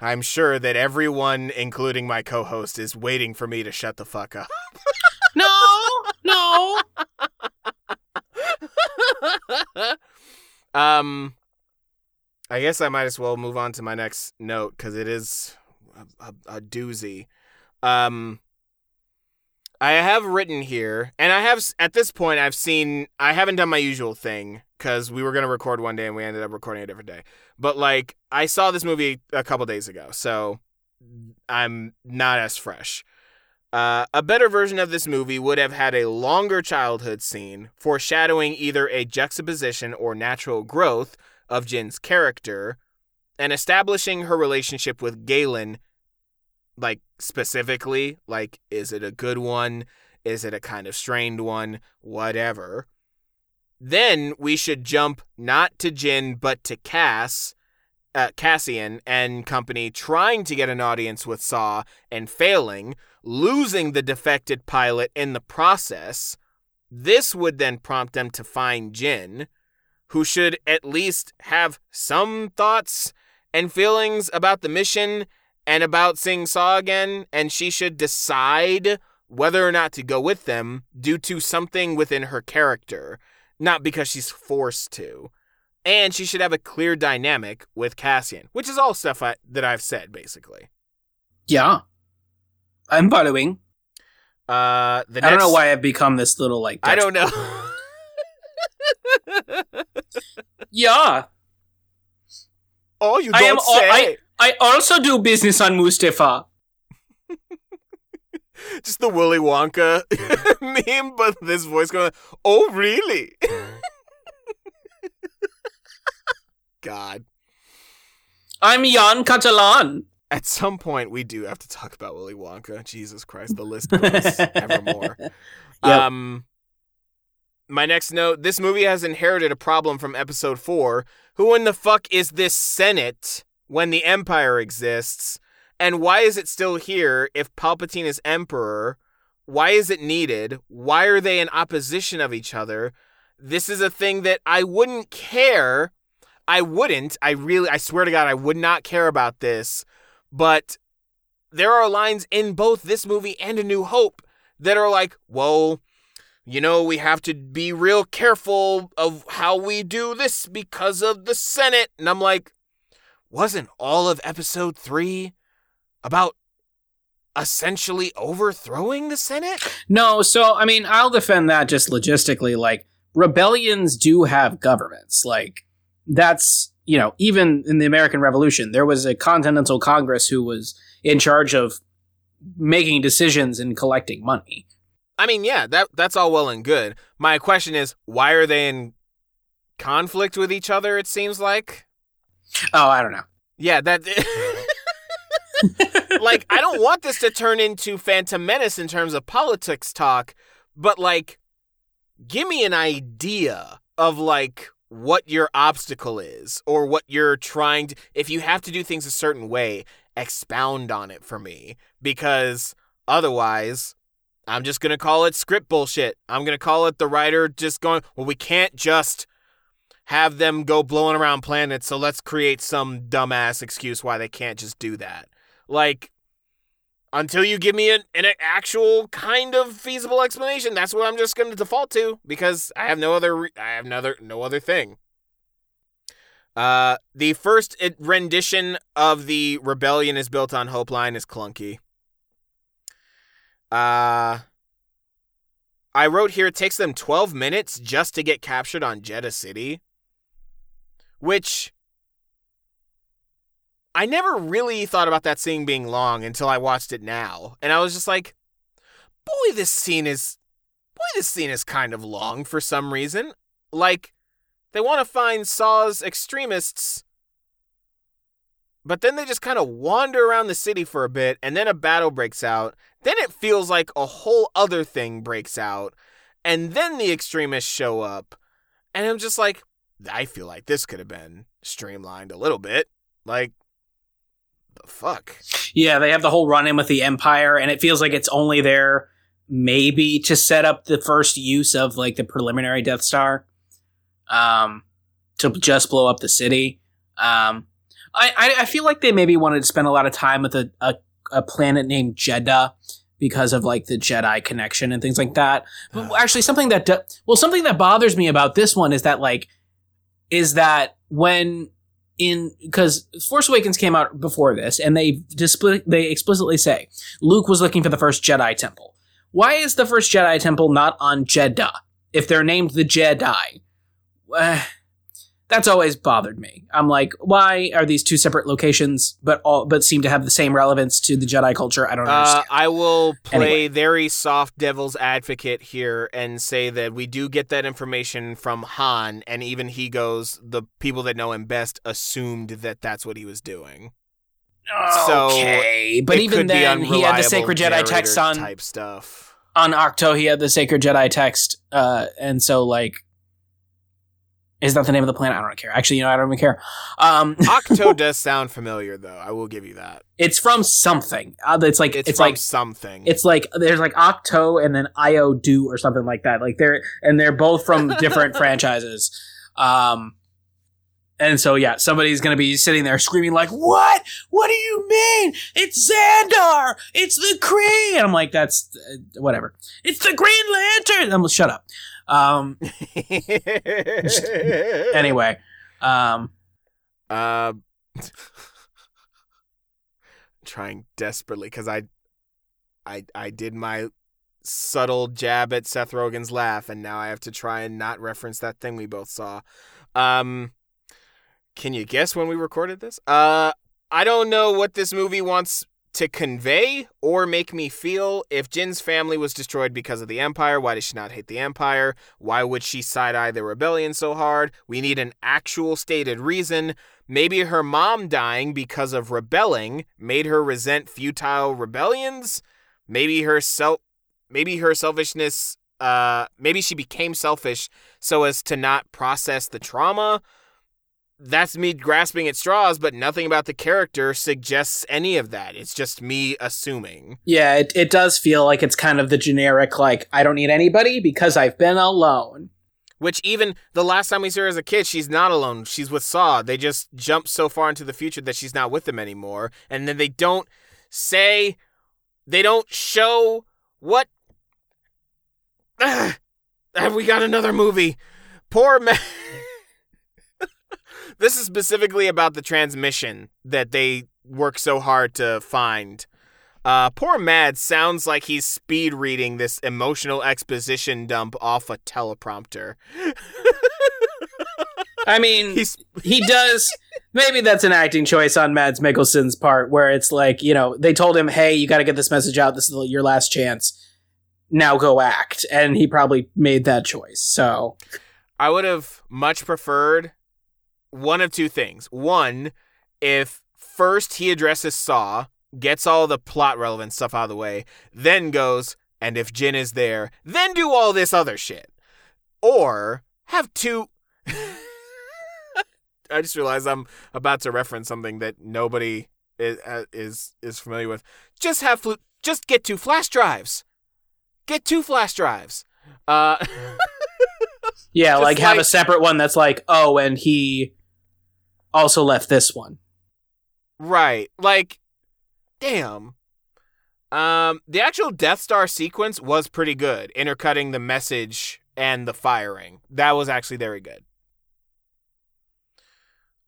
I'm sure that everyone, including my co host, is waiting for me to shut the fuck up. no, no. um, I guess I might as well move on to my next note because it is a, a, a doozy. Um, I have written here, and I have at this point I've seen I haven't done my usual thing because we were gonna record one day and we ended up recording a different day. But like I saw this movie a couple days ago, so I'm not as fresh. Uh, a better version of this movie would have had a longer childhood scene, foreshadowing either a juxtaposition or natural growth of Jyn's character, and establishing her relationship with Galen, like specifically, like, is it a good one? Is it a kind of strained one? Whatever. Then we should jump not to Jyn but to Cass, uh, Cassian and company trying to get an audience with Saw and failing, losing the defected pilot in the process. This would then prompt them to find Jyn, who should at least have some thoughts and feelings about the mission and about seeing Saw again, and she should decide whether or not to go with them due to something within her character, not because she's forced to. And she should have a clear dynamic with Cassian, which is all stuff I, that I've said, basically. Yeah. I'm following. Uh, the I don't know why I've become this little like. I don't know. Yeah. oh, you I don't am- say. I- I also do business on Mustafar. Just the Willy Wonka meme, but this voice going, "Oh, really?" God. I'm Jan Catalan. At some point, we do have to talk about Willy Wonka. Jesus Christ, the list goes evermore. Yep. Um, my next note: This movie has inherited a problem from Episode Four. Who in the fuck is this Senate when the Empire exists? And why is it still here if Palpatine is Emperor? Why is it needed? Why are they in opposition of each other? This is a thing that I wouldn't care. I wouldn't. I really, I swear to God, I would not care about this. But there are lines in both this movie and A New Hope that are like, well, you know, we have to be real careful of how we do this because of the Senate. And I'm like, wasn't all of episode three about essentially overthrowing the Senate? No, so I mean, I'll defend that just logistically. Like, rebellions do have governments. Like, that's, you know, even in the American Revolution, there was a Continental Congress who was in charge of making decisions and collecting money. I mean, yeah, that that's all well and good. My question is, why are they in conflict with each other? It seems like. Oh, I don't know. Yeah, that. like, I don't want this to turn into Phantom Menace in terms of politics talk, but like, give me an idea of like what your obstacle is or what you're trying to. If you have to do things a certain way, expound on it for me because otherwise. I'm just going to call it script bullshit. I'm going to call it the writer just going, well, we can't just have them go blowing around planets, so let's create some dumbass excuse why they can't just do that. Like, until you give me an, an actual kind of feasible explanation, that's what I'm just going to default to because I have no other re- I have no other no other thing. Uh, the first it- rendition of the rebellion is built on Hope line is clunky. Uh, I wrote here it takes them 12 minutes just to get captured on Jedha City, which I never really thought about that scene being long until I watched it now, and I was just like, "Boy, this scene is, boy, this scene is kind of long for some reason. Like, they want to find Saw's extremists." But then they just kind of wander around the city for a bit, and then a battle breaks out. Then it feels like a whole other thing breaks out, and then the extremists show up. And I'm just like, I feel like this could have been streamlined a little bit. Like, the fuck? Yeah, they have the whole run in with the Empire, and it feels like it's only there maybe to set up the first use of like the preliminary Death Star, um, to just blow up the city. Um, I, I I feel like they maybe wanted to spend a lot of time with a a, a planet named Jedha because of like the Jedi connection and things like that. But actually, something that do- well, something that bothers me about this one is that like is that when in because Force Awakens came out before this, and they display they explicitly say Luke was looking for the first Jedi temple. Why is the first Jedi temple not on Jedha if they're named the Jedi? Uh, that's always bothered me. I'm like, why are these two separate locations, but all but seem to have the same relevance to the Jedi culture? I don't Uh. I will play Anyway. very soft devil's advocate here and say that we do get that information from Han, and even he goes, the people that know him best assumed that that's what he was doing. so, okay, but even then, he had the sacred Jedi text on type stuff. on Ahch-To, he had the Sacred Jedi text, uh, and so like, is that the name of the planet? I don't care. Actually, you know, I don't even care. Um, Ahch-To does sound familiar, though. I will give you that. it's from something. Uh, it's like It's, it's, from like something. it's like there's like Ahch-To and then Io Do or something like that. Like they're and they're both from different franchises. Um, and so yeah, somebody's gonna be sitting there screaming like, "What? What do you mean? It's Xandar! It's the Kree!" And I'm like, "That's uh, whatever. It's the Green Lantern." I'm like, shut up. Um, anyway, um, Uh, trying desperately because I, I, I did my subtle jab at Seth Rogen's laugh, and now I have to try and not reference that thing we both saw. Um, can you guess when we recorded this? Uh, I don't know what this movie wants to convey or make me feel. If Jyn's family was destroyed because of the Empire, why does she not hate the Empire? Why would she side eye the rebellion so hard? We need an actual stated reason. Maybe her mom dying because of rebelling made her resent futile rebellions. Maybe her self, maybe her selfishness. Uh, maybe she became selfish so as to not process the trauma. That's me grasping at straws, but nothing about the character suggests any of that. It's just me assuming. yeah, it it does feel like it's kind of the generic like I don't need anybody because I've been alone. Which even the last time we saw her as a kid, she's not alone. She's with Saw. They just jump so far into the future that she's not with them anymore. And then they don't say, they don't show what. Ugh, have we got another movie? Poor man. this is specifically about the transmission that they work so hard to find. Uh, poor Mad sounds like he's speed reading this emotional exposition dump off a teleprompter. I mean, He's he does. Maybe that's an acting choice on Mads Mikkelsen's part, where it's like you know they told him, "Hey, you got to get this message out. This is your last chance. Now go act," and he probably made that choice. So I would have much preferred one of two things. One, if first he addresses Saw, gets all the plot relevant stuff out of the way, then goes, and if Jyn is there, then do all this other shit. Or have two. I just realized I'm about to reference something that nobody is uh, is, is familiar with. Just have flu- just get two flash drives. Get two flash drives. Uh yeah, like have a separate one that's like, oh, and he also left this one. Right. Like, damn. Um, the actual Death Star sequence was pretty good, intercutting the message and the firing. That was actually very good.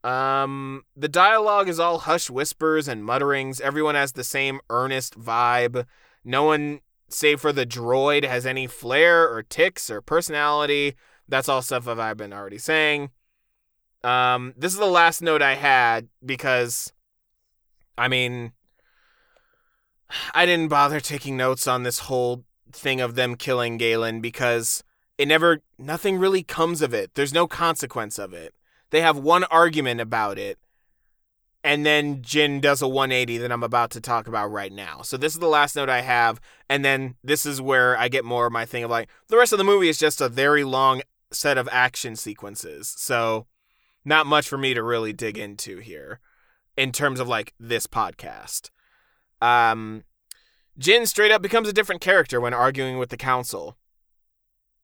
Um, the dialogue is all hushed whispers and mutterings. Everyone has the same earnest vibe. No one, save for the droid, has any flair or ticks or personality. That's all stuff that I've been already saying. Um, this is the last note I had because I mean, I didn't bother taking notes on this whole thing of them killing Galen because it never, nothing really comes of it. There's no consequence of it. They have one argument about it, and then Jyn does a 180 that I'm about to talk about right now. So this is the last note I have, and then this is where I get more of my thing of like, the rest of the movie is just a very long set of action sequences. So not much for me to really dig into here in terms of like this podcast. Um, Jyn straight up becomes a different character when arguing with the council.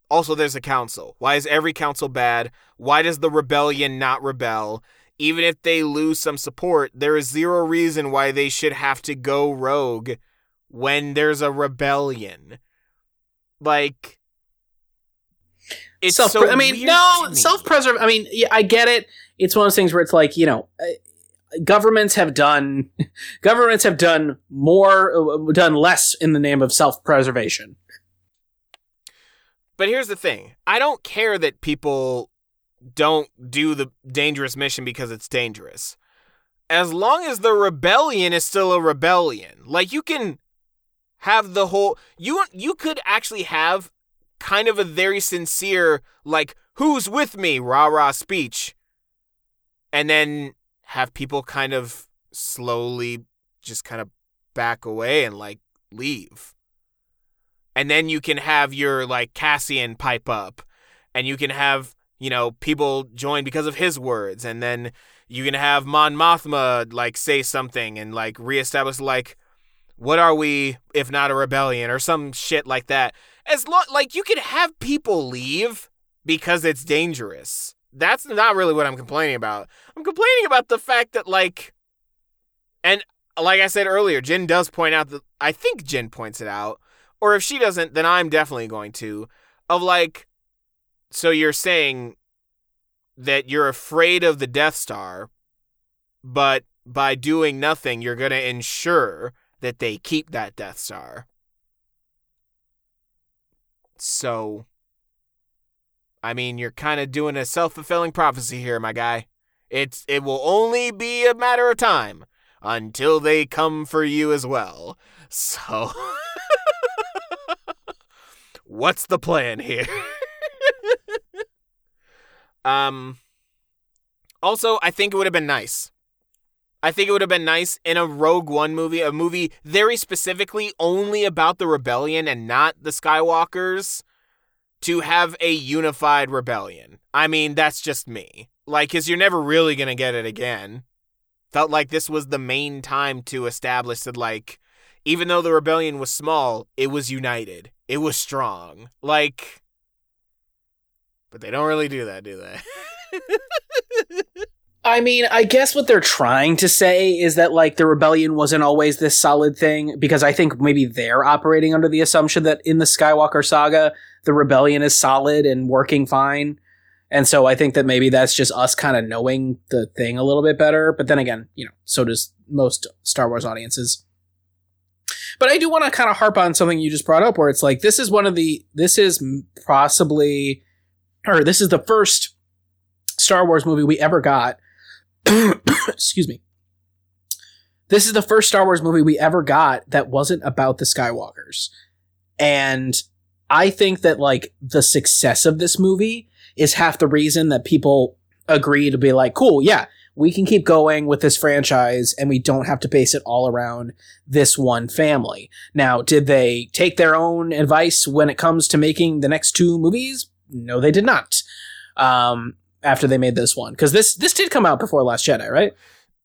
Also, there's a council. Why is every council bad? Why does the rebellion not rebel? Even if they lose some support, there is zero reason why they should have to go rogue when there's a rebellion. Like, it's self. so I mean, no, me. self preserve. I mean, yeah, I get it. It's one of those things where it's like you know, uh, governments have done governments have done more, uh, done less in the name of self preservation. But here's the thing I don't care that people don't do the dangerous mission because it's dangerous. As long as the rebellion is still a rebellion. Like you can have the whole you you could actually have kind of a very sincere like who's with me? rah rah speech. And then have people kind of slowly just kind of back away and like leave. And then you can have your like Cassian pipe up, and you can have you know people join because of his words, and then you can have Mon Mothma like say something and like reestablish like what are we if not a rebellion? or some shit like that. As long like you can have people leave because it's dangerous. That's not really what I'm complaining about. I'm complaining about the fact that like and like I said earlier, Jyn does point out that I think Jyn points it out or if she doesn't, then I'm definitely going to, of like, so you're saying that you're afraid of the Death Star, but by doing nothing, you're going to ensure that they keep that Death Star. So, I mean, you're kind of doing a self fulfilling prophecy here, my guy. It's it will only be a matter of time until they come for you as well. So. what's the plan here? um also, I think it would have been nice. I think it would have been nice in a Rogue One movie, a movie very specifically only about the rebellion and not the Skywalkers, to have a unified rebellion. I mean, that's just me. Like, because you're never really going to get it again. Felt like this was the main time to establish that, like, even though the rebellion was small, it was united. It was strong. Like, but they don't really do that, do they? I mean, I guess what they're trying to say is that like the rebellion wasn't always this solid thing because I think maybe they're operating under the assumption that in the Skywalker saga the rebellion is solid and working fine. And so I think that maybe that's just us kind of knowing the thing a little bit better, but then again, you know, so does most Star Wars audiences. But I do want to kind of harp on something you just brought up, where it's like this is one of the this is possibly, or this is the first Star Wars movie we ever got. excuse me. This is the first Star Wars movie we ever got that wasn't about the Skywalkers, and I think that like the success of this movie is half the reason that people agree to be like, cool, yeah, we can keep going with this franchise and we don't have to base it all around this one family. Now, did they take their own advice when it comes to making the next two movies? No, they did not. Um, after they made this one, because this this did come out before Last Jedi, right?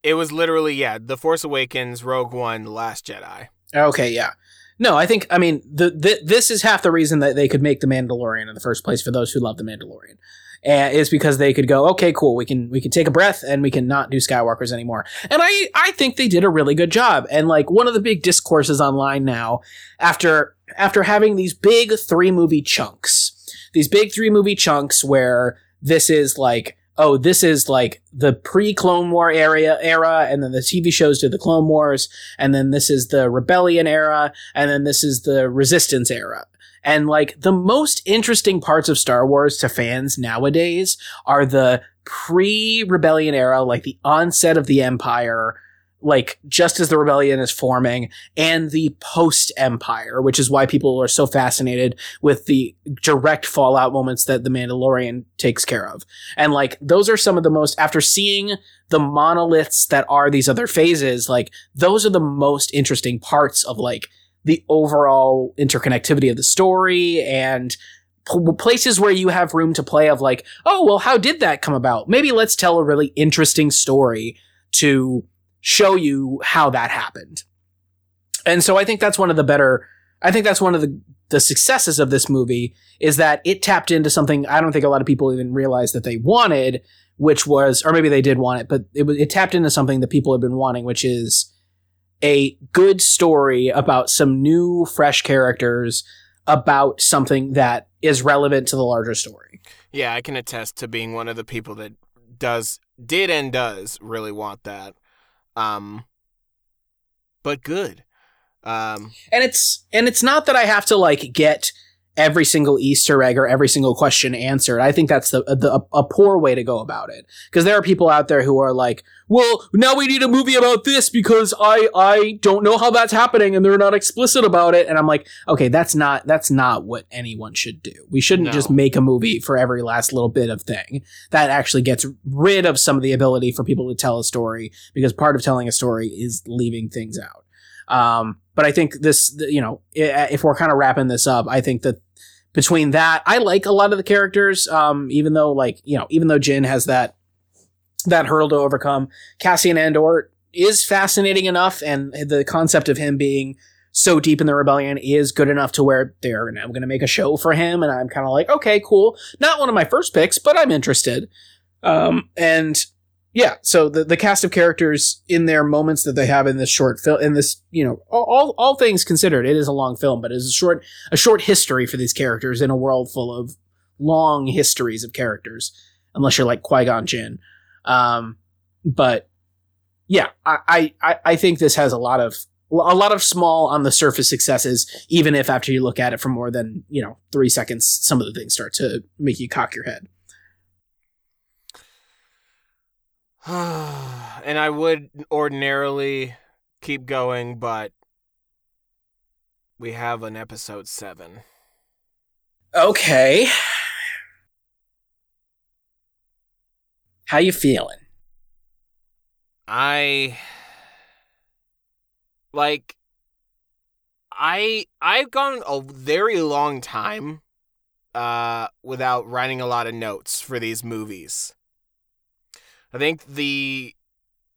It was literally yeah, The Force Awakens, Rogue One, Last Jedi. Okay, yeah. No, I think I mean the, the this is half the reason that they could make the Mandalorian in the first place for those who love the Mandalorian and is because they could go, okay, cool, we can we can take a breath and we can not do Skywalkers anymore. And I I think they did a really good job. And like one of the big discourses online now, after after having these big three movie chunks, these big three movie chunks where this is like oh, this is like the pre Clone War area era, and then the TV shows do the Clone Wars, and then this is the Rebellion era, and then this is the Resistance era. And like the most interesting parts of Star Wars to fans nowadays are the pre rebellion era, like the onset of the Empire, like just as the rebellion is forming, and the post Empire, which is why people are so fascinated with the direct fallout moments that the Mandalorian takes care of. And like those are some of the most, after seeing the monoliths that are these other phases, like those are the most interesting parts of like the overall interconnectivity of the story and places where you have room to play of like, oh, well, how did that come about? Maybe let's tell a really interesting story to show you how that happened. And so I think that's one of the better, I think that's one of the, the successes of this movie is that it tapped into something I don't think a lot of people even realized that they wanted, which was, or maybe they did want it, but it, it tapped into something that people had been wanting, which is a good story about some new, fresh characters about something that is relevant to the larger story. Yeah, I can attest to being one of the people that does did and does really want that. Um but good. Um and it's and it's not that I have to like get every single Easter egg or every single question answered. I think that's the, the a poor way to go about it because there are people out there who are like, "Well, now we need a movie about this because I I don't know how that's happening and they're not explicit about it." And I'm like, "Okay, that's not that's not what anyone should do. We shouldn't no. just make a movie for every last little bit of thing. That actually gets rid of some of the ability for people to tell a story because part of telling a story is leaving things out." Um, but I think this, you know, if we're kind of wrapping this up, I think that between that, I like a lot of the characters. Um, even though like you know, even though Jyn has that that hurdle to overcome, Cassian Andor is fascinating enough, and the concept of him being so deep in the rebellion is good enough to where they're now going to make a show for him, and I'm kind of like, okay, cool. Not one of my first picks, but I'm interested. Um, and yeah, so the, the cast of characters in their moments that they have in this short film, in this, you know, all, all things considered, it is a long film, but it's a short, a short history for these characters in a world full of long histories of characters, unless you're like Qui-Gon Jinn. Um, but yeah, I, I, I think this has a lot of, a lot of small on the surface successes, even if after you look at it for more than, you know, three seconds, some of the things start to make you cock your head. and I would ordinarily keep going, but we have an episode seven. Okay. How you feeling? I like I I've gone a very long time uh without writing a lot of notes for these movies. I think the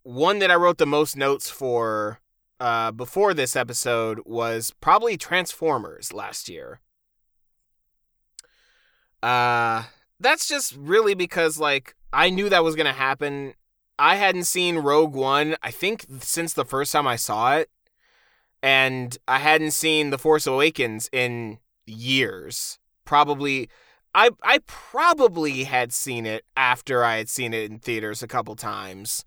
one that I wrote the most notes for uh, before this episode was probably Transformers last year. Uh, that's just really because like I knew that was gonna happen. I hadn't seen Rogue One, I think, since the first time I saw it, and I hadn't seen The Force Awakens in years. Probably I I probably had seen it after I had seen it in theaters a couple times,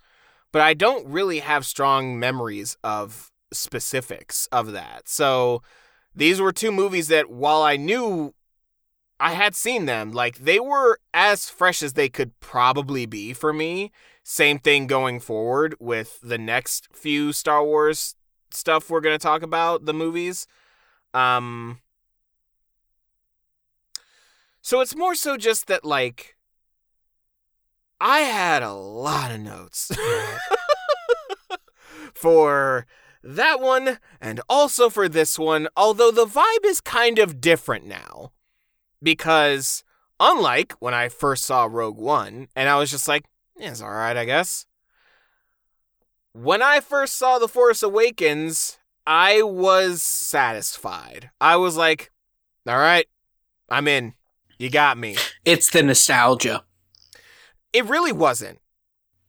but I don't really have strong memories of specifics of that. So these were two movies that while I knew I had seen them, like they were as fresh as they could probably be for me. Same thing going forward with the next few Star Wars stuff we're going to talk about, the movies. Um so it's more so just that, like, I had a lot of notes for that one and also for this one, although the vibe is kind of different now. Because, unlike when I first saw Rogue One, and I was just like, yeah, it's alright, I guess. When I first saw The Force Awakens, I was satisfied. I was like, alright, I'm in. You got me. It's the nostalgia. It really wasn't.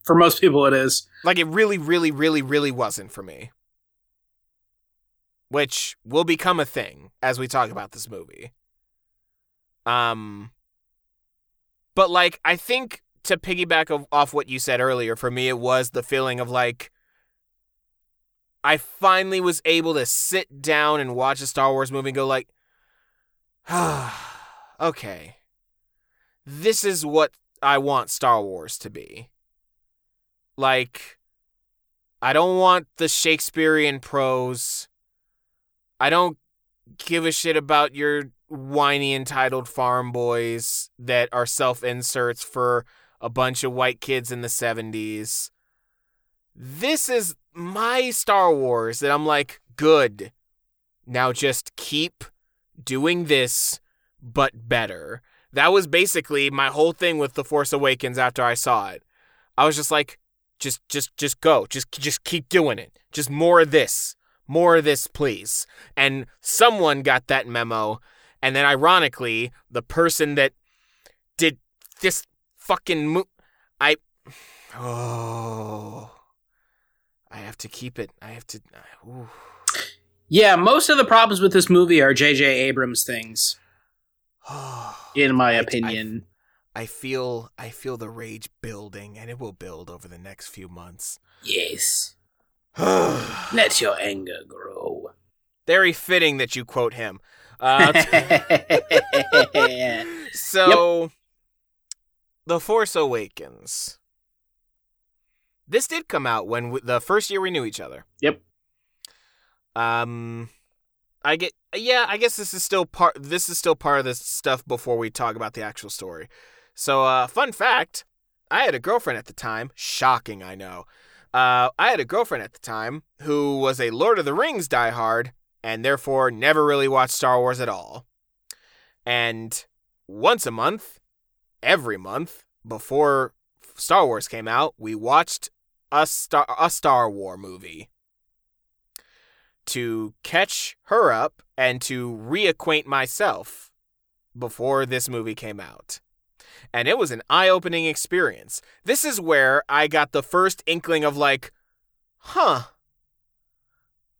For most people, it is. Like, it really, really, really, really wasn't for me. Which will become a thing as we talk about this movie. Um, but like, I think to piggyback off what you said earlier, for me, it was the feeling of like, I finally was able to sit down and watch a Star Wars movie and go like, ah okay, this is what I want Star Wars to be. Like, I don't want the Shakespearean prose. I don't give a shit about your whiny entitled farm boys that are self inserts for a bunch of white kids in the 70s. This is my Star Wars that I'm like, good. Now just keep doing this but better. That was basically my whole thing with The Force Awakens after I saw it. I was just like, just just just go. Just just keep doing it. Just more of this. More of this, please. And someone got that memo. And then ironically, the person that did this fucking mo- I oh I have to keep it. I have to. Yeah, most of the problems with this movie are J.J. Abrams things. in my I, opinion. I, I, feel I feel the rage building, and it will build over the next few months. Yes. Let your anger grow. Very fitting that you quote him. Uh, so, yep. The Force Awakens. This did come out when the first year we knew each other. Yep. Um, I get yeah, I guess this is still part this is still part of this stuff before we talk about the actual story. So uh fun fact, I had a girlfriend at the time. Shocking, I know. Uh, I had a girlfriend at the time who was a Lord of the Rings diehard and therefore never really watched Star Wars at all. And once a month, every month, before Star Wars came out, we watched a Star, a Star War movie to catch her up and to reacquaint myself before this movie came out. And it was an eye opening experience. This is where I got the first inkling of, like, huh.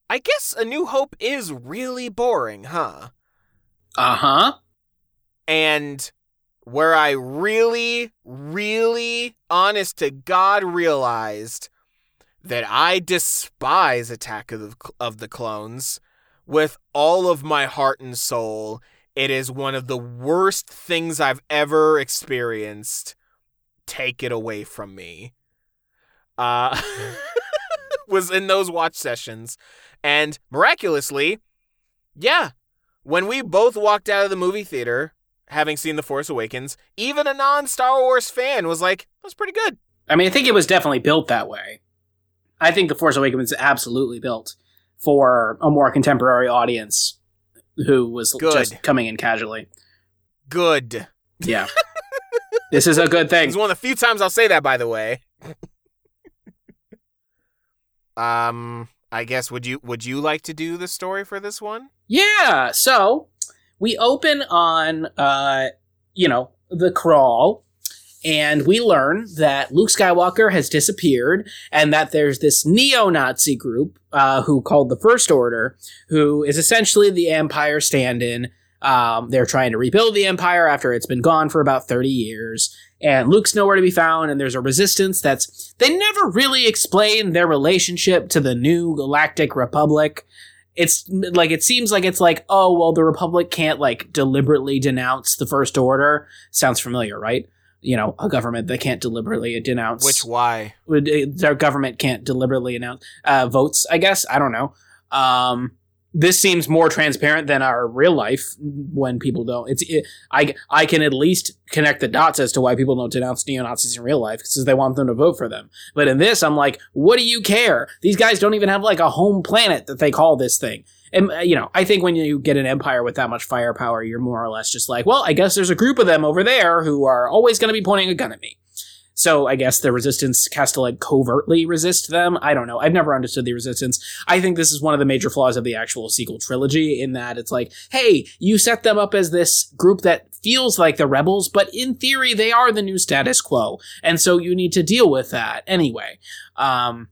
I guess A New Hope is really boring, huh? Uh huh. And where I really, really, honest to God, realized that I despise Attack of the, of the Clones with all of my heart and soul. It is one of the worst things I've ever experienced. Take it away from me. Uh, was in those watch sessions. And miraculously, yeah, when we both walked out of the movie theater, having seen The Force Awakens, even a non Star Wars fan was like, that was pretty good. I mean, I think it was definitely built that way. I think The Force Awakens is absolutely built for a more contemporary audience who was Good. just coming in casually. Good. Yeah. this is a good thing. It's one of the few times I'll say that, by the way. um, I guess would you would you like to do the story for this one? Yeah. So we open on, uh, you know, the crawl, and we learn that Luke Skywalker has disappeared, and that there's this neo-Nazi group uh, who called the First Order, who is essentially the Empire stand-in. Um, they're trying to rebuild the Empire after it's been gone for about 30 years. And Luke's nowhere to be found, and there's a resistance that's. They never really explain their relationship to the new Galactic Republic it's like it seems like it's like oh well the republic can't like deliberately denounce the first order sounds familiar right you know a government that can't deliberately denounce Which why? would uh, their government can't deliberately announce uh, votes i guess? I don't know. Um this seems more transparent than our real life when people don't. It's it, i i can at least connect the dots as to why people don't denounce neo-nazis in real life because they want them to vote for them. But in this i'm like what do you care? These guys don't even have like a home planet that they call this thing and uh, you know i think when you get an empire with that much firepower you're more or less just like well i guess there's a group of them over there who are always going to be pointing a gun at me so I guess the resistance has to like covertly resist them. I don't know. I've never understood the resistance. I think this is one of the major flaws of the actual sequel trilogy in that it's like, hey, you set them up as this group that feels like the rebels, but in theory they are the new status quo. And so you need to deal with that anyway. Um,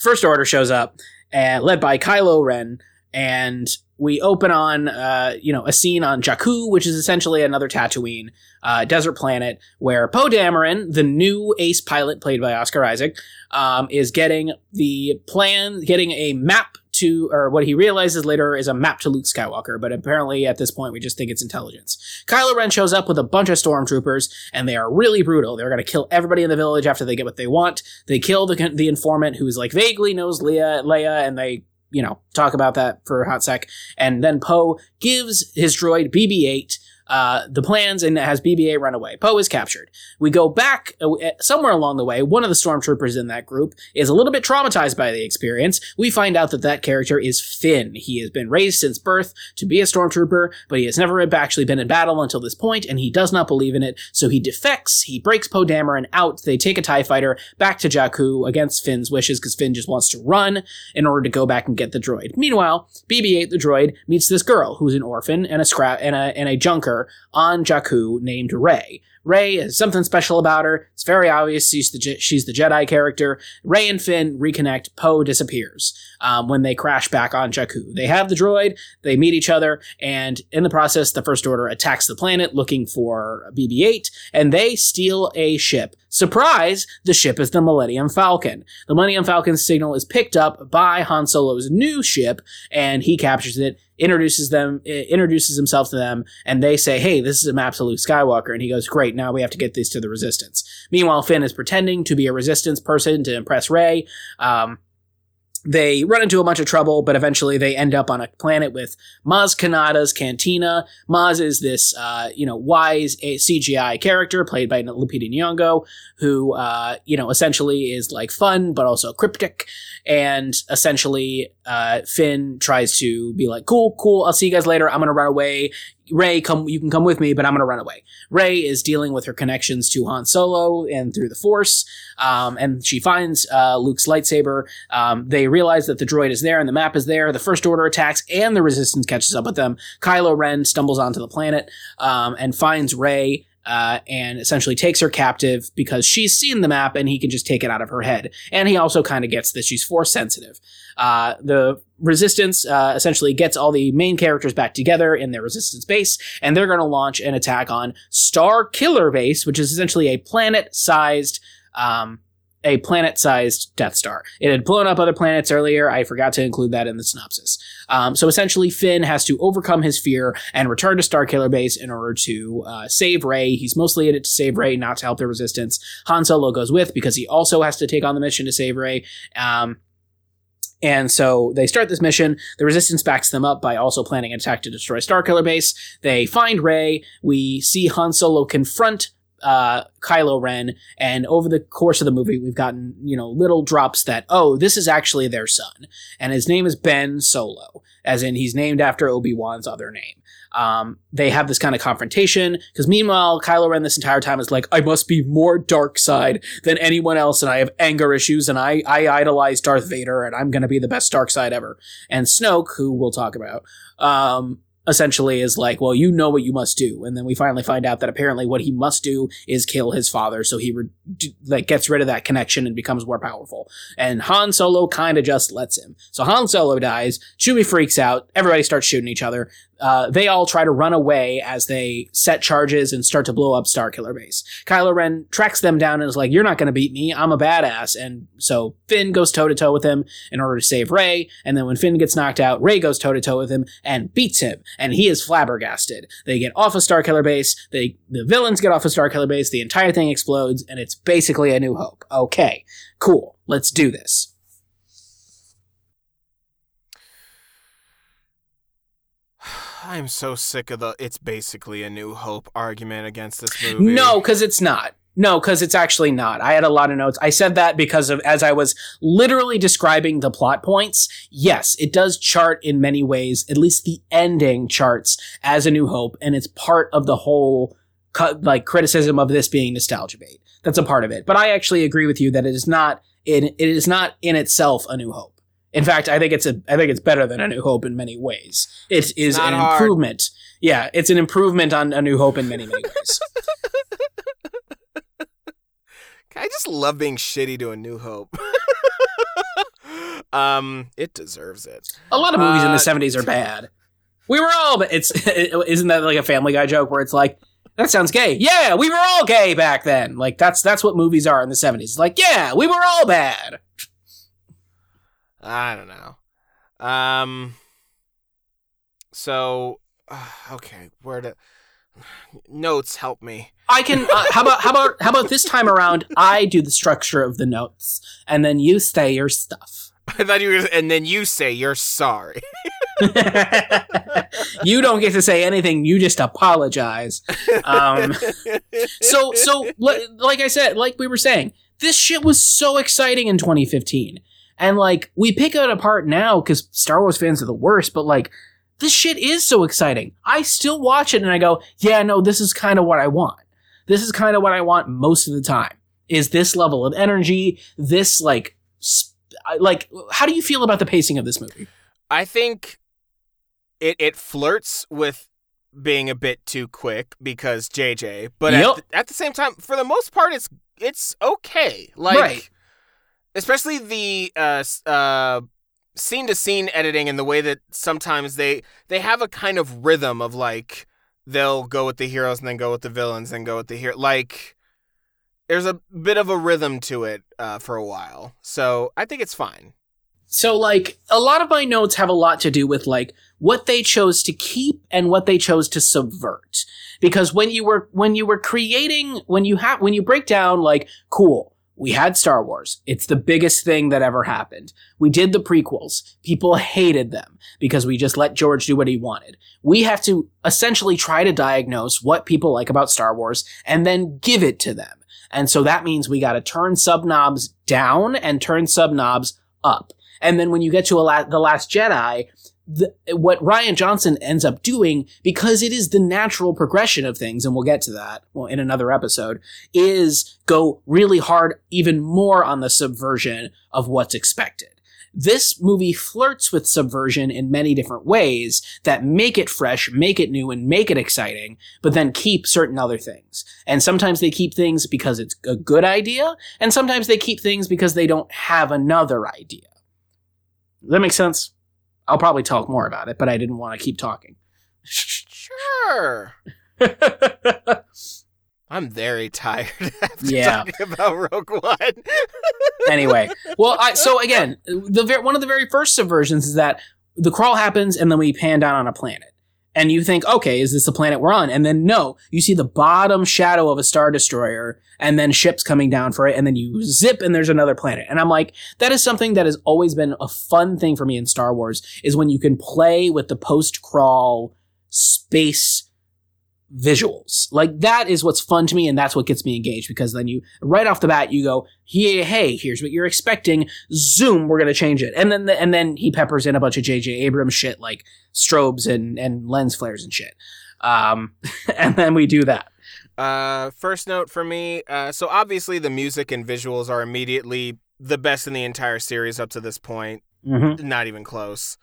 First Order shows up, uh, led by Kylo Ren, and we open on uh, you know a scene on Jakku, which is essentially another Tatooine uh, desert planet, where Poe Dameron, the new ace pilot played by Oscar Isaac, um, is getting the plan, getting a map to, or what he realizes later is a map to Luke Skywalker. But apparently, at this point, we just think it's intelligence. Kylo Ren shows up with a bunch of stormtroopers, and they are really brutal. They're going to kill everybody in the village after they get what they want. They kill the the informant who's like vaguely knows Leia, Leia, and they you know, talk about that for a hot sec. And then Poe gives his droid BB-8 uh, the plans and has BB-8 run away. Poe is captured. We go back uh, somewhere along the way. One of the stormtroopers in that group is a little bit traumatized by the experience. We find out that that character is Finn. He has been raised since birth to be a stormtrooper, but he has never actually been in battle until this point, and he does not believe in it. So he defects. He breaks Poe Dameron out. They take a Tie Fighter back to Jakku against Finn's wishes because Finn just wants to run in order to go back and get the droid. Meanwhile, BB-8, the droid, meets this girl who's an orphan and a scrap and a and a junker on Jakku named Rey. Rey has something special about her. It's very obvious she's the Je- she's the Jedi character. Rey and Finn reconnect. Poe disappears um, when they crash back on Jakku. They have the droid. They meet each other, and in the process, the First Order attacks the planet looking for BB-8, and they steal a ship. Surprise! The ship is the Millennium Falcon. The Millennium Falcon's signal is picked up by Han Solo's new ship, and he captures it introduces them, introduces himself to them, and they say, "Hey, this is a map to Luke Skywalker." And he goes, "Great, now we have to get these to the Resistance." Meanwhile, Finn is pretending to be a Resistance person to impress Rey. Um, they run into a bunch of trouble, but eventually they end up on a planet with Maz Kanata's Cantina. Maz is this, uh, you know, wise CGI character played by Lupita Nyong'o, who, uh, you know, essentially is like fun but also cryptic. And essentially, uh, Finn tries to be like, "Cool, cool. I'll see you guys later. I'm gonna run away. Rey, come, you can come with me, but I'm going to run away. Rey is dealing with her connections to Han Solo and through the Force, um, and she finds uh, Luke's lightsaber. Um, they realize that the droid is there and the map is there. The First Order attacks and the Resistance catches up with them. Kylo Ren stumbles onto the planet um, and finds Rey. Uh, and essentially takes her captive because she's seen the map and he can just take it out of her head. And he also kind of gets that she's force sensitive. Uh, the resistance uh, essentially gets all the main characters back together in their resistance base, and they're going to launch an attack on Starkiller Base, which is essentially a planet-sized. Um, a planet-sized Death Star. It had blown up other planets earlier. I forgot to include that in the synopsis. Um, so essentially, Finn has to overcome his fear and return to Starkiller Base in order to uh, save Rey. He's mostly in it to save Rey, not to help the Resistance. Han Solo goes with because he also has to take on the mission to save Rey. Um, and so they start this mission. The resistance backs them up by also planning an attack to destroy Starkiller Base. They find Rey. We see Han Solo confront uh, Kylo Ren, and over the course of the movie, we've gotten you know little drops that oh, this is actually their son, and his name is Ben Solo, as in he's named after Obi Wan's other name. Um, they have this kind of confrontation because meanwhile, Kylo Ren this entire time is like, I must be more dark side than anyone else, and I have anger issues, and I I idolize Darth Vader, and I'm gonna be the best dark side ever. And Snoke, who we'll talk about, um, essentially is like, well, you know what you must do. And then we finally find out that apparently what he must do is kill his father. So he re- like gets rid of that connection and becomes more powerful. And Han Solo kind of just lets him. So Han Solo dies. Chewie freaks out. Everybody starts shooting each other uh, they all try to run away as they set charges and start to blow up Starkiller Base. Kylo Ren tracks them down and is like, "You're not going to beat me. I'm a badass." And so Finn goes toe to toe with him in order to save Rey. And then when Finn gets knocked out, Rey goes toe to toe with him and beats him. And he is flabbergasted. They get off of Starkiller Base. They the villains get off of Starkiller Base. The entire thing explodes, and it's basically a New Hope. Okay, cool. Let's do this. I'm so sick of the it's basically a new hope argument against this movie. No, because it's not. No, because it's actually not. I had a lot of notes. I said that because of as I was literally describing the plot points. Yes, it does chart in many ways, at least the ending charts as a new hope, and it's part of the whole like criticism of this being nostalgia bait. That's a part of it. But I actually agree with you that it is not in it is not in itself a new hope. In fact, I think it's a I think it's better than A New Hope in many ways. It is an hard. improvement. Yeah, it's an improvement on A New Hope in many many ways. I just love being shitty to A New Hope. um, it deserves it. A lot of movies uh, in the '70s are bad. We were all, but it's isn't that like a Family Guy joke where it's like that sounds gay. Yeah, we were all gay back then. Like that's that's what movies are in the '70s. Like yeah, we were all bad. I don't know. Um. So, uh, okay, where to notes help me. I can. Uh, how about how about how about this time around? I do the structure of the notes, and then you say your stuff. I thought you were, and then you say you're sorry. you don't get to say anything. You just apologize. Um, so so like I said, like we were saying, this shit was so exciting in 2015. And like, we pick it apart now because Star Wars fans are the worst, but like, this shit is so exciting. I still watch it and I go, yeah, no, this is kind of what I want. This is kind of what I want most of the time. Is this level of energy, this like, sp- like, how do you feel about the pacing of this movie? I think it it flirts with being a bit too quick because JJ, but yep. at, the, at the same time, for the most part, it's it's okay. Like. Right especially the uh, uh, scene to scene editing and the way that sometimes they they have a kind of rhythm of like they'll go with the heroes and then go with the villains and go with the hero like there's a bit of a rhythm to it uh, for a while. So i think it's fine. So like a lot of my notes have a lot to do with like what they chose to keep and what they chose to subvert. Because when you were when you were creating when you have when you break down like cool we had Star Wars. It's the biggest thing that ever happened. We did the prequels. People hated them because we just let George do what he wanted. We have to essentially try to diagnose what people like about Star Wars and then give it to them. And so that means we got to turn sub knobs down and turn sub knobs up. And then when you get to la- the Last Jedi, the, what Rian Johnson ends up doing, because it is the natural progression of things, and we'll get to that well, in another episode, is go really hard, even more on the subversion of what's expected. This movie flirts with subversion in many different ways that make it fresh, make it new, and make it exciting, but then keep certain other things. And sometimes they keep things because it's a good idea, and sometimes they keep things because they don't have another idea. Does that make sense? I'll probably talk more about it, but I didn't want to keep talking. Sure. I'm very tired after Yeah. talking about Rogue One. anyway, well, I, so again, the ver- one of the very first subversions is that the crawl happens and then we pan down on a planet. And you think, okay, is this the planet we're on? And then no, you see the bottom shadow of a star destroyer and then ships coming down for it. And then you zip and there's another planet. And I'm like, that is something that has always been a fun thing for me in Star Wars is when you can play with the post crawl space visuals. Like that is what's fun to me and that's what gets me engaged because then you right off the bat you go, "Hey, hey, here's what you're expecting. Zoom, we're going to change it." And then the, and then he peppers in a bunch of JJ Abrams shit like strobes and and lens flares and shit. Um and then we do that. Uh, first note for me. Uh, so obviously the music and visuals are immediately the best in the entire series up to this point. Mhm. Not even close.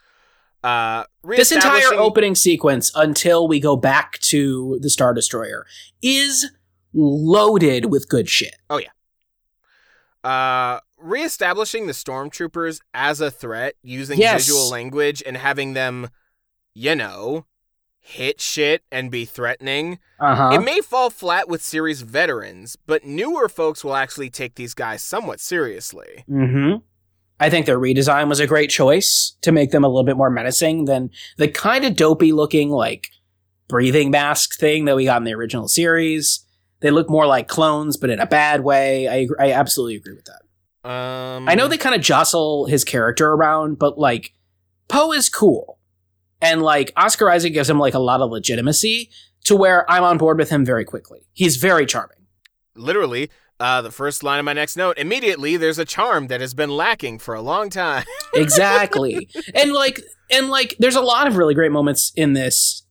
Uh, This entire opening sequence until we go back to the Star Destroyer is loaded with good shit. Oh yeah. Uh, reestablishing the stormtroopers as a threat using Yes. visual language and having them, you know, hit shit and be threatening. Uh-huh. It may fall flat with series veterans, but newer folks will actually take these guys somewhat seriously. Mm-hmm. I think their redesign was a great choice to make them a little bit more menacing than the kind of dopey looking like breathing mask thing that we got in the original series. They look more like clones, but in a bad way. I agree, I absolutely agree with that. Um, I know they kind of jostle his character around, but like Poe is cool, and like Oscar Isaac gives him like a lot of legitimacy to where I'm on board with him very quickly. He's very charming. literally uh, the first line of my next note. Immediately, there's a charm that has been lacking for a long time. exactly and like and like there's a lot of really great moments in this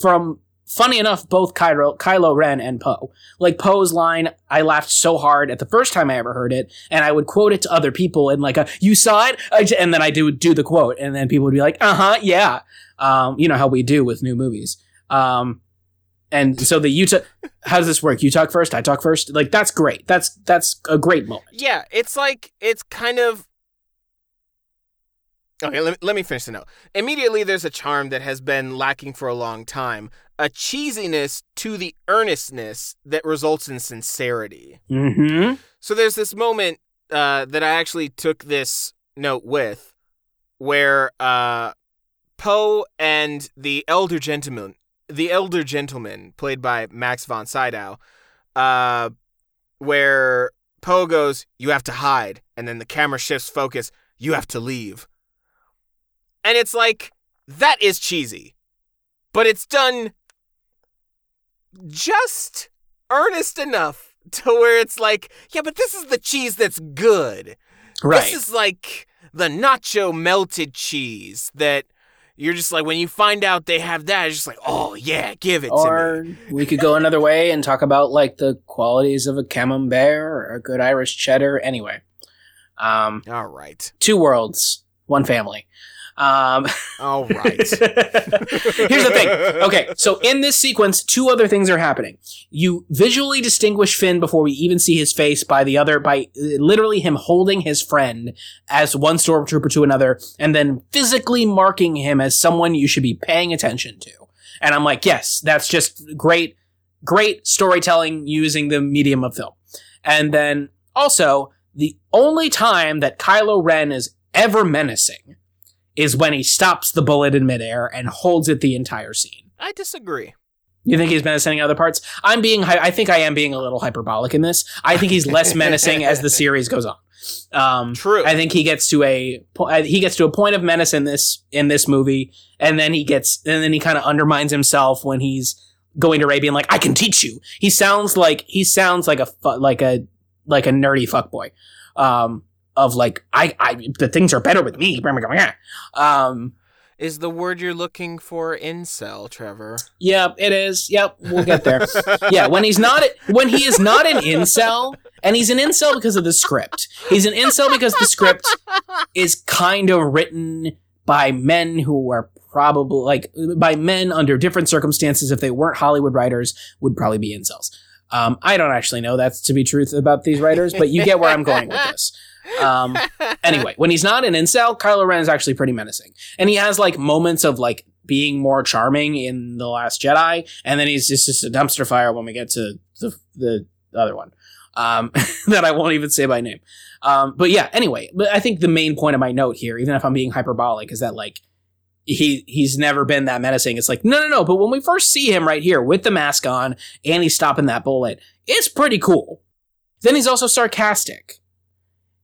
from funny enough both kylo, kylo ren and poe like poe's line i laughed so hard at the first time i ever heard it and i would quote it to other people and like a, you saw it I j-" and then i do do the quote and then people would be like uh-huh yeah um, you know how we do with new movies um, and so the you talk how does this work you talk first i talk first like that's great that's that's a great moment yeah, it's like it's kind of. Okay, let me, let me finish the note. Immediately, there's a charm that has been lacking for a long time. A cheesiness to the earnestness that results in sincerity. mm-hmm So there's this moment uh, that I actually took this note with, where uh, Poe and the elder gentleman, the elder gentleman, played by Max von Sydow, uh, where Poe goes, "You have to hide," and then the camera shifts focus, "You have to leave," and it's like that is cheesy, but it's done just earnest enough to where it's like, yeah, but this is the cheese that's good. right This is like the nacho melted cheese that you're just like when you find out they have that, it's just like, oh yeah, give it to or me. we could go another way and talk about like the qualities of a camembert or a good Irish cheddar. Anyway, um, All right, two worlds, one family. Um, all right. Here's the thing. Okay, so in this sequence, two other things are happening. You visually distinguish Finn before we even see his face by the other, by literally him holding his friend as one stormtrooper to another, and then physically marking him as someone you should be paying attention to. And I'm like, yes, that's just great, great storytelling using the medium of film. And then also, the only time that Kylo Ren is ever menacing is when he stops the bullet in midair and holds it the entire scene. I disagree. You think he's menacing in other parts? I'm being. I think I am being a little hyperbolic in this. I think he's less menacing as the series goes on. Um, True. I think he gets to a uh, he gets to a point of menace in this in this movie, and then he gets and then he kind of undermines himself when he's going to Rey being like, "I can teach you." He sounds like he sounds like a like a like a nerdy fuckboy, um, of like I I the things are better with me. Um, Is the word you're looking for incel, Trevor? yeah, it is. Yep, we'll get there. yeah, when he's not when he is not an incel, and he's an incel because of the script. He's an incel because the script is kind of written by men who are probably like by men under different circumstances. If they weren't Hollywood writers, would probably be incels. Um, I don't actually know that's to be truth about these writers, but you get where I'm going with this. Um, anyway, when he's not an incel, Kylo Ren is actually pretty menacing, and he has like moments of like being more charming in the Last Jedi, and then he's just, just a dumpster fire when we get to the the other one um, that I won't even say by name. Um, but yeah, anyway, but I think the main point of my note here, even if I'm being hyperbolic, is that like he he's never been that menacing. It's like no no no, but when we first see him right here with the mask on and he's stopping that bullet, it's pretty cool. Then he's also sarcastic.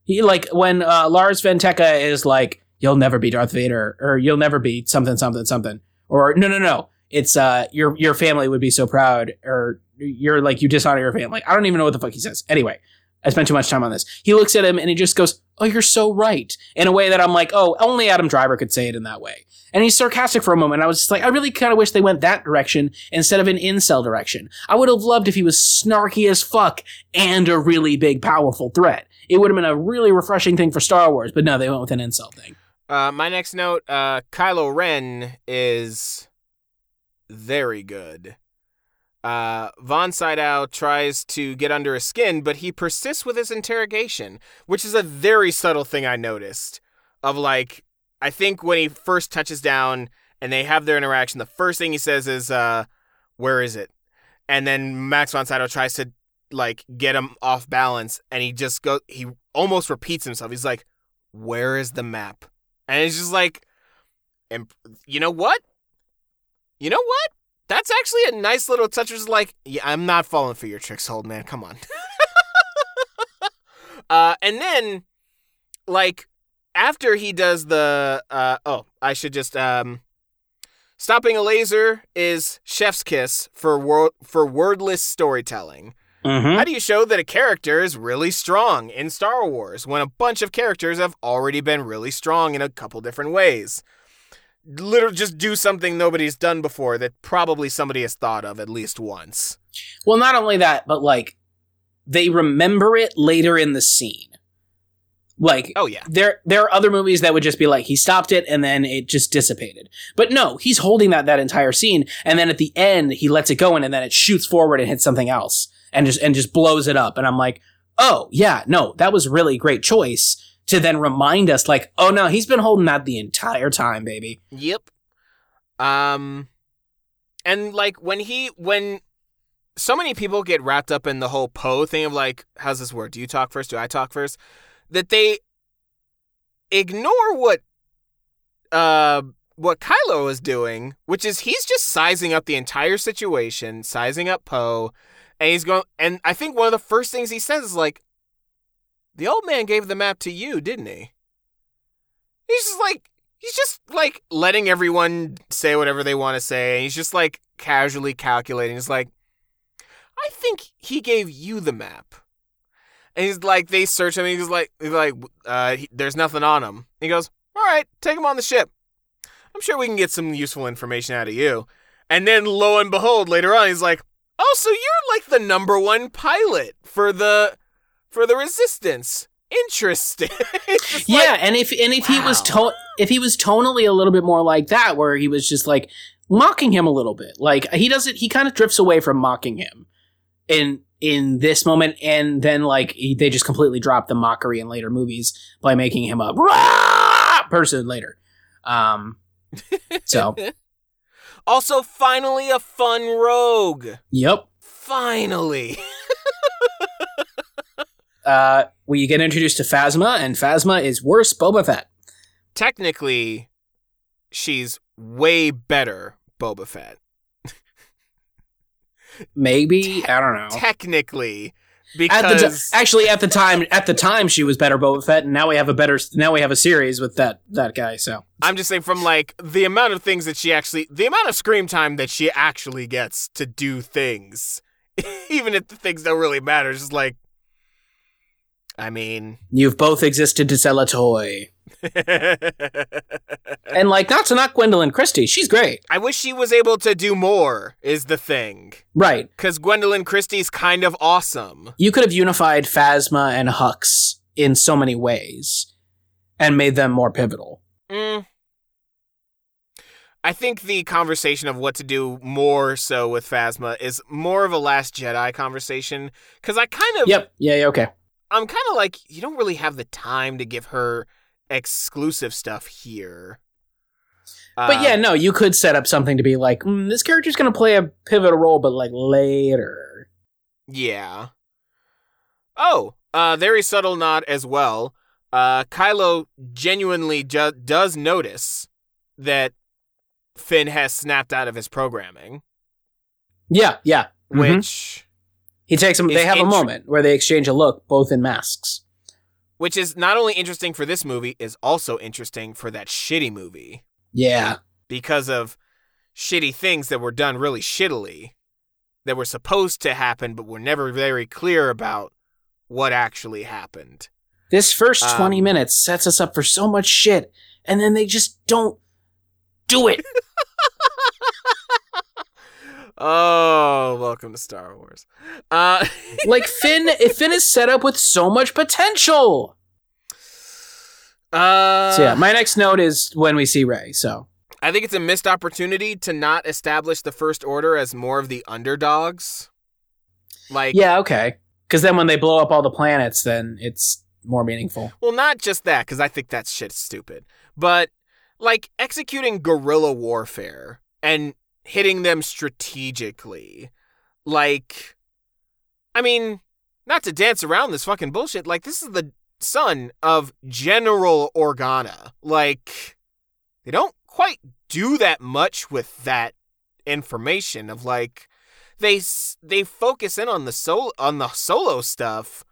He like when uh, Lor San Tekka is like, "You'll never be Darth Vader," or "You'll never be something something something," or "No no no, it's uh your your family would be so proud," or "You're like you dishonor your family." I don't even know what the fuck he says. Anyway, I spent too much time on this. He looks at him and he just goes, "Oh, you're so right," in a way that I'm like, "Oh, only Adam Driver could say it in that way." And he's sarcastic for a moment. I was just like, I really kind of wish they went that direction instead of an incel direction. I would have loved if he was snarky as fuck and a really big, powerful threat. It would have been a really refreshing thing for Star Wars, but no, they went with an incel thing. Uh, my next note, uh, Kylo Ren is very good. Uh, Von Sydow tries to get under his skin, but he persists with his interrogation, which is a very subtle thing I noticed. Of like, I think when he first touches down and they have their interaction, the first thing he says is, uh, "Where is it?" And then Max von Sydow tries to like get him off balance, and he just go. He almost repeats himself. He's like, "Where is the map?" And it's just like, and you know what? You know what? That's actually a nice little touch. It's like, yeah, I'm not falling for your tricks, old man. Come on. uh, and then, like, after he does the, uh, oh, I should just, um, stopping a laser is chef's kiss for wor- for wordless storytelling. Mm-hmm. How do you show that a character is really strong in Star Wars when a bunch of characters have already been really strong in a couple different ways? Literally, just do something nobody's done before that probably somebody has thought of at least once. Well, not only that, but like they remember it later in the scene. Like Oh yeah, there there are other movies that would just be like he stopped it and then it just dissipated. But no, he's holding that that entire scene and then at the end he lets it go in and then it shoots forward and hits something else and just and just blows it up and I'm like, "Oh, yeah, no, that was really great choice." To then remind us, like, oh no, he's been holding that the entire time, baby. yep. Um, and like when he when so many people get wrapped up in the whole Poe thing of like, how's this work? Do you talk first? Do I talk first? That they ignore what uh what Kylo is doing, which is he's just sizing up the entire situation, sizing up Poe, and he's going and I think one of the first things he says is like the old man gave the map to you, didn't he? He's just like he's just like letting everyone say whatever they want to say. He's just like casually calculating. He's like, I think he gave you the map. And he's like, they search him. He's like, he's like, uh, he, there's nothing on him. He goes, all right, take him on the ship. I'm sure we can get some useful information out of you. And then lo and behold, later on, he's like, oh, so you're like the number one pilot for the for the resistance. Interesting. Yeah, like- and if and if he was Wow. to- if he was tonally a little bit more like that, where he was just like mocking him a little bit, like he doesn't, he kind of drifts away from mocking him in in this moment, and then like he, they just completely drop the mockery in later movies by making him a "Rah!" person later. Um, so Also, finally, a fun rogue. yep. Finally. Uh, we get introduced to Phasma, and Phasma is worse Boba Fett. Technically, she's way better Boba Fett. maybe I don't know. technically At because the t- actually, at the time, at the time, she was better Boba Fett, and now we have a better. Now we have a series with that that guy. So I'm just saying from like the amount of things that she actually the amount of screen time that she actually gets to do things even if the things don't really matter just like I mean you've both existed to sell a toy, and like not to knock Gwendoline Christie, she's great, I wish she was able to do more is the thing right? cuz Gwendoline Christie's kind of awesome. You could have unified Phasma and Hux in so many ways, and made them more pivotal. Mm. I think the conversation of what to do more so with Phasma is more of a Last Jedi conversation because I kind of Yep. Yeah. yeah okay. I'm kind of like you don't really have the time to give her exclusive stuff here. But Uh, yeah, no, you could set up something to be like, mm, this character's going to play a pivotal role, but like later. yeah. Oh, uh, very subtle nod as well. Uh, Kylo genuinely ju- does notice that Finn has snapped out of his programming, Yeah. Yeah. Mhm. which He takes them. They have a moment where they exchange a look, both in masks. which is not only interesting for this movie, is also interesting for that shitty movie Yeah. because of shitty things that were done really shittily that were supposed to happen, but were never very clear about what actually happened. This first Um, 20 minutes sets us up for so much shit, and then they just don't do it. Oh, welcome to Star Wars. Uh, like Finn, Finn is set up with so much potential. uh, So yeah, my next note is when we see Rey. So I think it's a missed opportunity to not establish the First Order as more of the underdogs. Like, yeah, okay. Because then when they blow up all the planets, then it's more meaningful. Well, not just that, because I think that shit's stupid, but like executing guerrilla warfare and hitting them strategically. Like, I mean, not to dance around this fucking bullshit, like, this is the son of General Organa. Like, they don't quite do that much with that information of like they they focus in on the solo on the solo stuff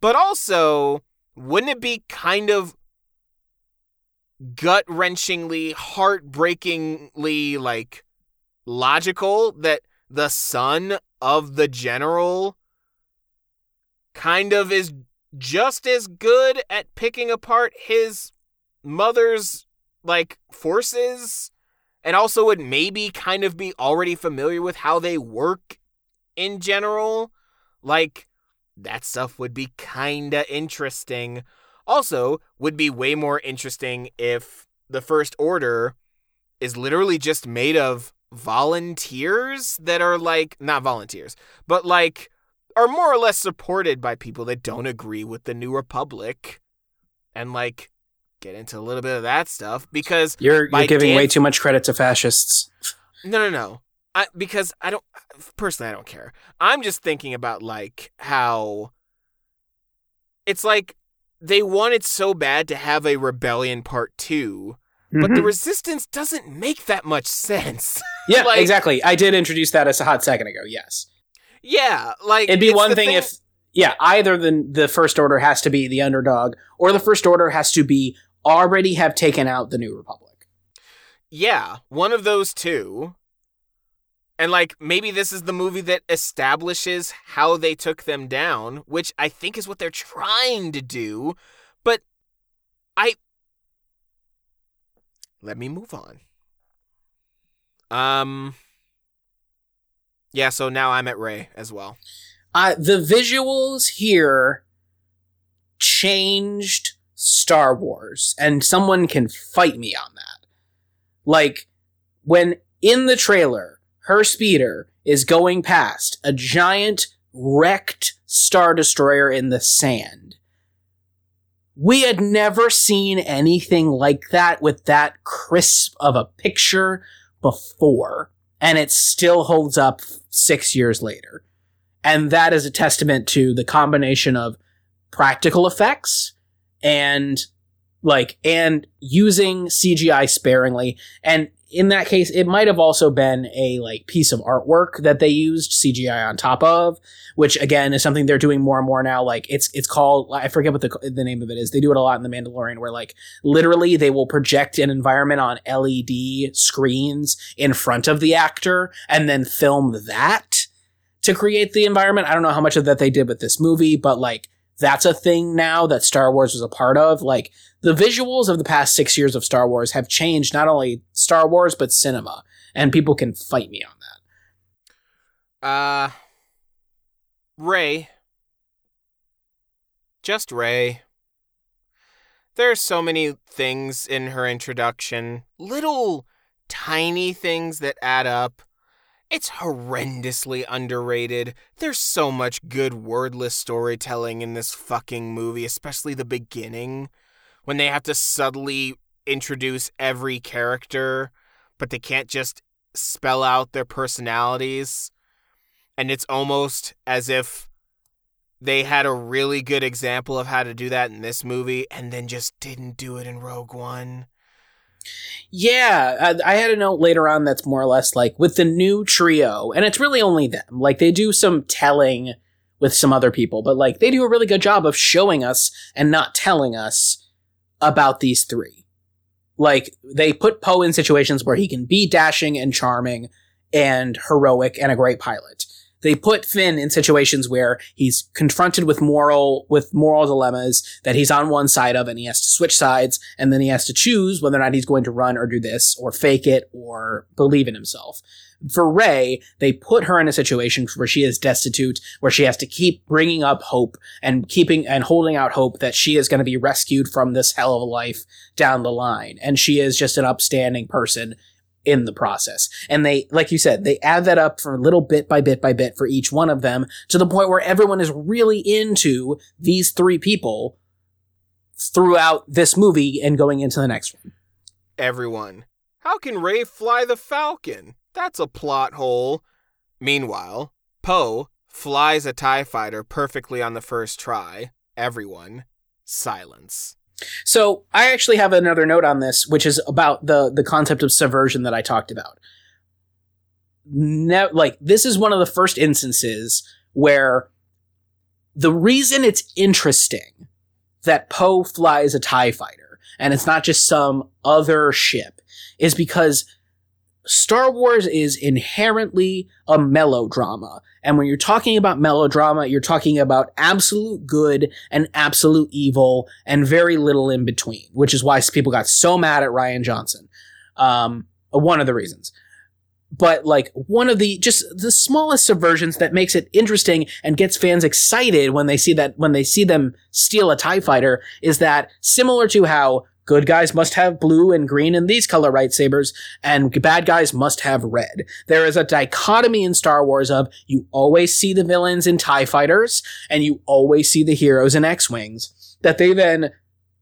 but also wouldn't it be kind of gut wrenchingly heartbreakingly like logical that the son of the general kind of is just as good at picking apart his mother's like forces and also would maybe kind of be already familiar with how they work in general. Like that stuff would be kinda interesting. Also would be way more interesting if the first order is literally just made of volunteers that are like not volunteers but like are more or less supported by people that don't agree with the new republic and like get into a little bit of that stuff because You're you're giving Dan- way too much credit to fascists. no no no I, because i don't personally i don't care i'm just thinking about like how it's like they wanted so bad to have a rebellion part two but the Mhm. resistance doesn't make that much sense yeah, like- exactly. I did introduce that as a hot second ago. Yes, yeah like it'd be one the thing, if yeah, either the the first order has to be the underdog, or the first order has to be already have taken out the new republic. Yeah, one of those two. And like maybe this is the movie that establishes how they took them down, which I think is what they're trying to do. But I let me move on. Um Yeah, so now I'm at Rey as well. Uh, the visuals here changed Star Wars, and someone can fight me on that. Like, when in the trailer, her speeder is going past a giant wrecked Star Destroyer in the sand. We had never seen anything like that with that crisp of a picture before, and it still holds up six years later. And that is a testament to the combination of practical effects and like and using CGI sparingly and in that case, it might have also been a like piece of artwork that they used CGI on top of, which again is something they're doing more and more now. Like it's it's called I forget what the the name of it is. They do it a lot in the Mandalorian, where like literally they will project an environment on LED screens in front of the actor and then film that to create the environment. I don't know how much of that they did with this movie, but like that's a thing now that Star Wars was a part of. Like the visuals of the past six years of Star Wars have changed not only Star Wars but cinema, and people can fight me on that. Uh, Rey, Just Rey. There's so many things in her introduction, little tiny things that add up. It's horrendously underrated. There's so much good wordless storytelling in this fucking movie, especially the beginning, when they have to subtly introduce every character, but they can't just spell out their personalities. And it's almost as if they had a really good example of how to do that in this movie and then just didn't do it in Rogue One. Yeah, I, I, had a note later on that's more or less like with the new trio, and it's really only them. Like they do some telling with some other people, but like they do a really good job of showing us and not telling us about these three. Like they put Poe in situations where he can be dashing and charming and heroic and a great pilot they put Finn in situations where he's confronted with moral with moral dilemmas that he's on one side of and he has to switch sides and then he has to choose whether or not he's going to run or do this or fake it or believe in himself. For Rey, they put her in a situation where she is destitute, where she has to keep bringing up hope and keeping and holding out hope that she is going to be rescued from this hell of a life down the line. And she is just an upstanding person in the process. And they, like you said, they add that up for a little bit by bit by bit for each one of them to the point where everyone is really into these three people throughout this movie and going into the next one. Everyone. How can Rey fly the Falcon? That's a plot hole. Meanwhile, Poe flies a TIE fighter perfectly on the first try. Everyone. Silence. So I actually have another note on this, which is about the the concept of subversion that I talked about. Ne- like this is one of the first instances where the reason it's interesting that Poe flies a TIE fighter and it's not just some other ship is because Star Wars is inherently a melodrama. And when you're talking about melodrama, you're talking about absolute good and absolute evil and very little in between, which is why people got so mad at Rian Johnson. Um, one of the reasons. But like one of the just the smallest subversions that makes it interesting and gets fans excited when they see that when they see them steal a TIE fighter is that similar to how good guys must have blue and green and these color lightsabers, and bad guys must have red. There is a dichotomy in Star Wars of you always see the villains in TIE fighters, and you always see the heroes in X-Wings, that they then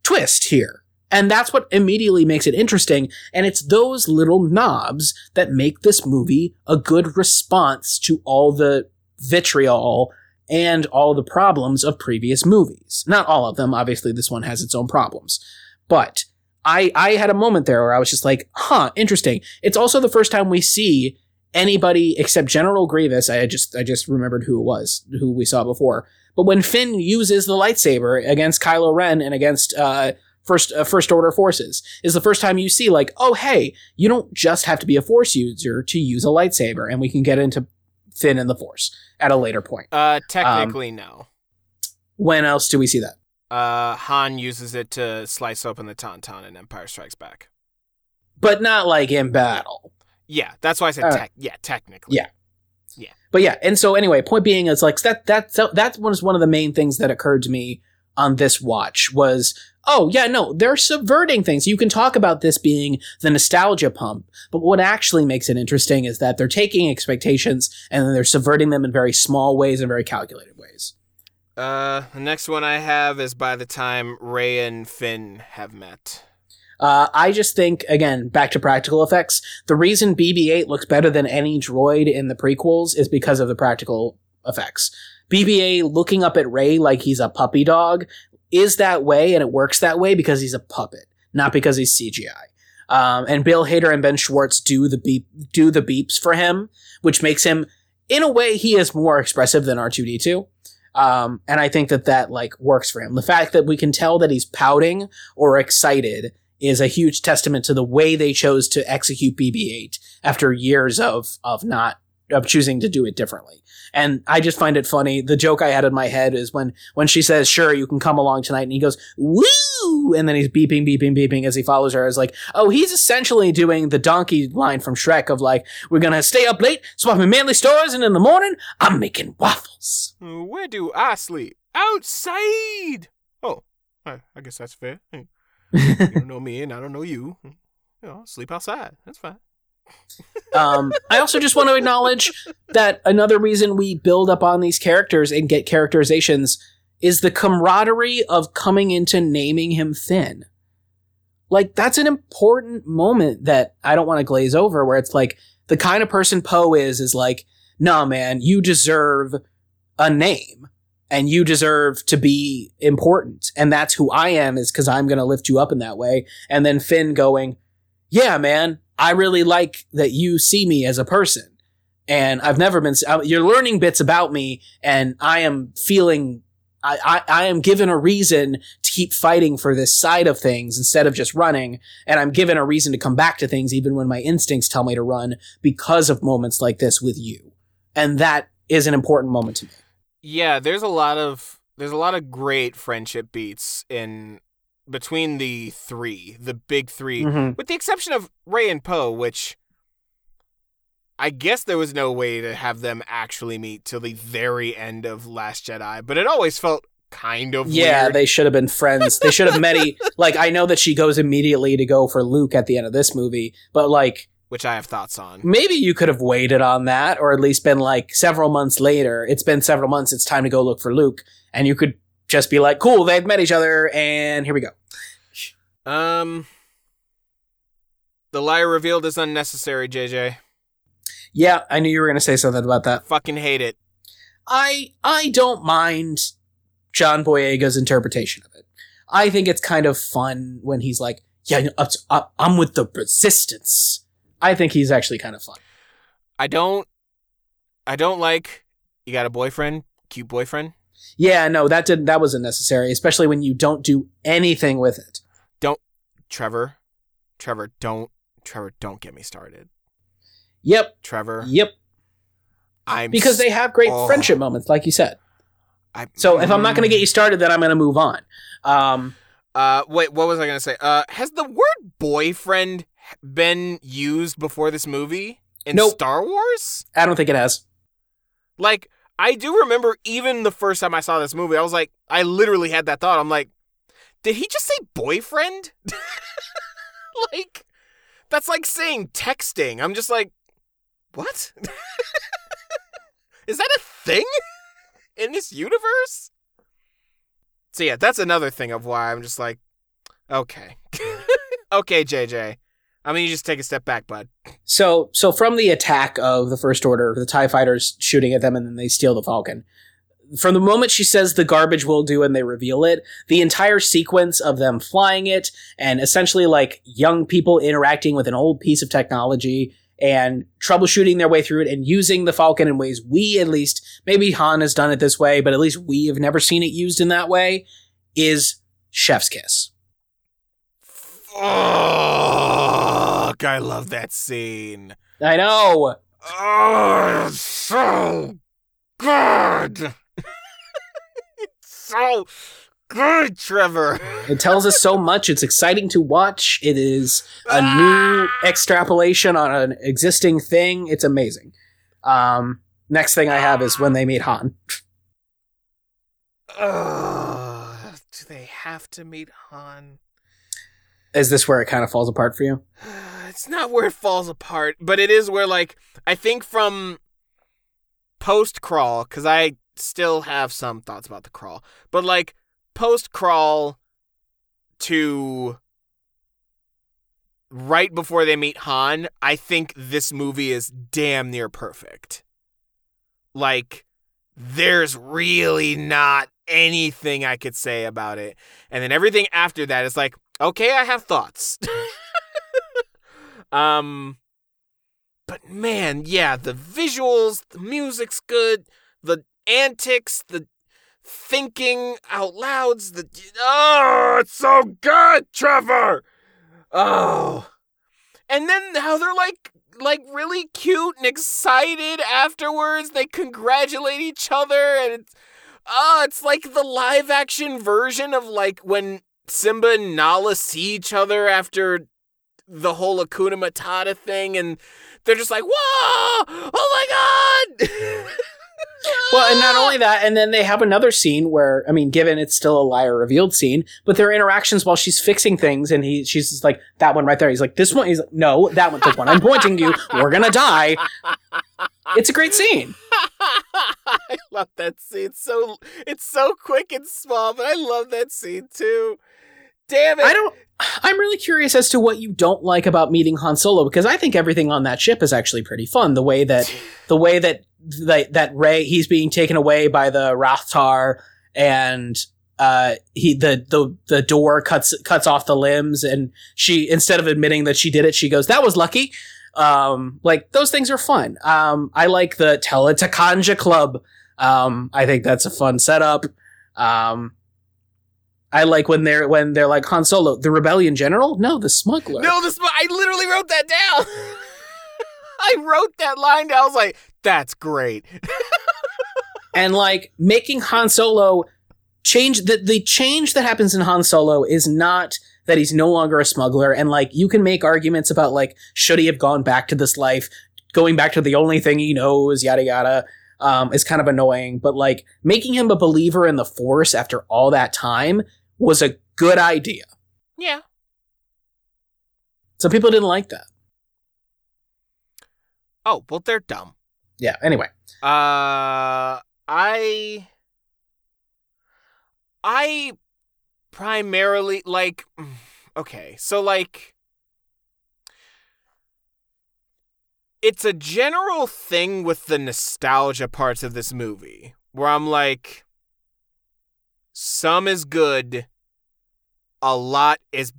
twist here. And that's what immediately makes it interesting. And it's those little knobs that make this movie a good response to all the vitriol and all the problems of previous movies. Not all of them. Obviously, this one has its own problems. But I I had a moment there where I was just like, huh, interesting. It's also the first time we see anybody except General Grievous. I just I just remembered who it was, who we saw before. But when Finn uses the lightsaber against Kylo Ren and against uh, first uh, first order forces, is the first time you see like, oh hey, you don't just have to be a Force user to use a lightsaber, and we can get into Finn and the Force at a later point. Uh, technically, um, no. When else do we see that? Uh, Han uses it to slice open the Tauntaun in Empire Strikes Back. But not like in battle. Yeah, that's why I said uh, te- yeah, technically. Yeah. Yeah. But yeah, and so anyway, point being is like that that that was one of the main things that occurred to me on this watch was oh yeah no they're subverting things you can talk about this being the nostalgia pump but what actually makes it interesting is that they're taking expectations and then they're subverting them in very small ways and very calculated ways uh, the next one I have is by the time Rey and Finn have met. Uh, I just think, again, back to practical effects, the reason BB 8 looks better than any droid in the prequels is because of the practical effects. BB 8 looking up at Rey like he's a puppy dog is that way, and it works that way because he's a puppet, not because he's CGI. Um, and Bill Hader and Ben Schwartz do the beep do the beeps for him, which makes him, in a way, he is more expressive than R two D two. Um, and I think that that like works for him. The fact that we can tell that he's pouting or excited is a huge testament to the way they chose to execute BB-8 after years of of not of choosing to do it differently. And I just find it funny. The joke I had in my head is when when she says, "Sure, you can come along tonight," and he goes, "Woo!" and then he's beeping, beeping, beeping as he follows her. Is like, oh, he's essentially doing the donkey line from Shrek of like, "We're gonna stay up late, swapping manly stores, and in the morning, I'm making waffles." Where do I sleep? Outside. Oh, I, I guess that's fair. you don't know me, and I don't know you. Hmm. You know, sleep outside. That's fine. Um, I also just want to acknowledge that another reason we build up on these characters and get characterizations is the camaraderie of coming into naming him Finn. Like, that's an important moment that I don't want to glaze over, where it's like the kind of person Poe is, is like, nah, man, you deserve a name and you deserve to be important. And that's who I am, is because I'm going to lift you up in that way. And then Finn going, yeah, man, I really like that you see me as a person. And I've never been, you're learning bits about me and I am feeling, I, I, I am given a reason to keep fighting for this side of things instead of just running. And I'm given a reason to come back to things even when my instincts tell me to run because of moments like this with you. And that is an important moment to me. Yeah, there's a lot of, there's a lot of great friendship beats in between the three, the big 3 Mhm. with the exception of Rey and Poe, which I guess there was no way to have them actually meet till the very end of Last Jedi, but it always felt kind of Yeah, weird. they should have been friends. They should have met. E- like I know that she goes immediately to go for Luke at the end of this movie, but like which I have thoughts on. maybe you could have waited on that, or at least been like several months later. It's been several months. It's time to go look for Luke, and you could just be like, "Cool, they've met each other, and here we go." Um, the liar revealed is unnecessary. JJ, Yeah, I knew you were going to say something about that. fucking hate it. I I don't mind John Boyega's interpretation of it. I think it's kind of fun when he's like, "Yeah, I'm with the resistance." I think he's actually kind of fun. I don't, I don't like. You got a boyfriend, cute boyfriend. Yeah, no, that didn't. that wasn't necessary, especially when you don't do anything with it. Trevor, Trevor, don't, Trevor, don't get me started. Yep, Trevor, yep, I'm because they have great Oh. friendship moments, like you said. I, So if I'm not going to get you started, then I'm going to move on. Um, Uh, wait, what was I gonna say? Uh, has the word boyfriend been used before this movie in Nope. Star Wars? I don't think it has. Like, I do remember even the first time I saw this movie, I was like, I literally had that thought. I'm like, did he just say boyfriend? like, that's like saying texting. I'm just like, what? Is that a thing in this universe? So yeah, that's another thing of why I'm just like, okay, okay, JJ. I mean, you just take a step back, bud. So, so from the attack of the First Order, the Tie Fighters shooting at them, and then they steal the Falcon. From the moment she says the garbage will do, and they reveal it, the entire sequence of them flying it, and essentially like young people interacting with an old piece of technology and troubleshooting their way through it, and using the Falcon in ways we, at least, maybe Han has done it this way, but at least we have never seen it used in that way, is Chef's Kiss. Fuck, I love that scene. I know. Oh, so good. So good, Trevor. It tells us so much. It's exciting to watch. It is a new extrapolation on an existing thing. It's amazing. Um, next thing I have is when they meet Han. Ugh, do they have to meet Han? Is this where it kind of falls apart for you? It's not where it falls apart, but it is where, like, I think from post crawl, because I still have some thoughts about the crawl, but like post crawl to right before they meet Han, I think this movie is damn near perfect. Like, there's really not anything I could say about it. And then everything after that is like, okay, I have thoughts. Um, but man, yeah, the visuals, the music's good, the antics, the thinking out louds, the oh, it's so good, Trevor. Oh, and then how they're like like really cute and excited afterwards. They congratulate each other, and it's oh, it's like the live action version of like when Simba and Nala see each other after the whole Hakuna Matata thing, and they're just like, "Whoa! Oh my god!" Well, and not only that, and then they have another scene where, I mean, given it's still a liar revealed scene, but their interactions while she's fixing things, and he, she's just like, that one right there. He's like, this one. He's like, no, that one, the one I'm pointing you. We're gonna die. It's a great scene. I love that scene. It's so it's so quick and small, but I love that scene too. Damn it! I don't. I'm really curious as to what you don't like about meeting Han Solo because I think everything on that ship is actually pretty fun. The way that the way that that, that Rey he's being taken away by the Rathtar and uh he the the the door cuts cuts off the limbs and she instead of admitting that she did it she goes that was lucky um like those things are fun um i like the teletakanja club um i think that's a fun setup um I like when they're when they're like Han Solo, the rebellion general. No, the smuggler. No, this I literally wrote that down. I wrote that line down. I was like, "That's great." and like making Han Solo change the the change that happens in Han Solo is not that he's no longer a smuggler and like you can make arguments about like should he have gone back to this life going back to the only thing he knows yada yada um, is kind of annoying but like making him a believer in the force after all that time was a good idea yeah. some people didn't like that Oh, well, they're dumb. Yeah anyway Uh, I, I primarily like. Okay, so like, it's a general thing with the nostalgia parts of this movie where I'm like, some is good, a lot is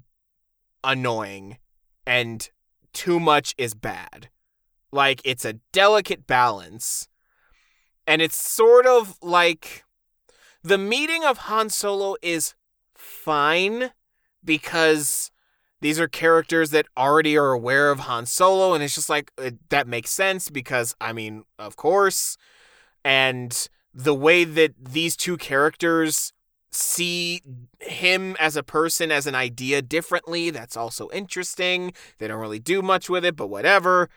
annoying, and too much is bad. Like, it's a delicate balance. And it's sort of like the meeting of Han Solo is fine because these are characters that already are aware of Han Solo, and it's just like it, that makes sense because, I mean, of course. And the way that these two characters see him as a person, as an idea differently, that's also interesting. They don't really do much with it, but whatever.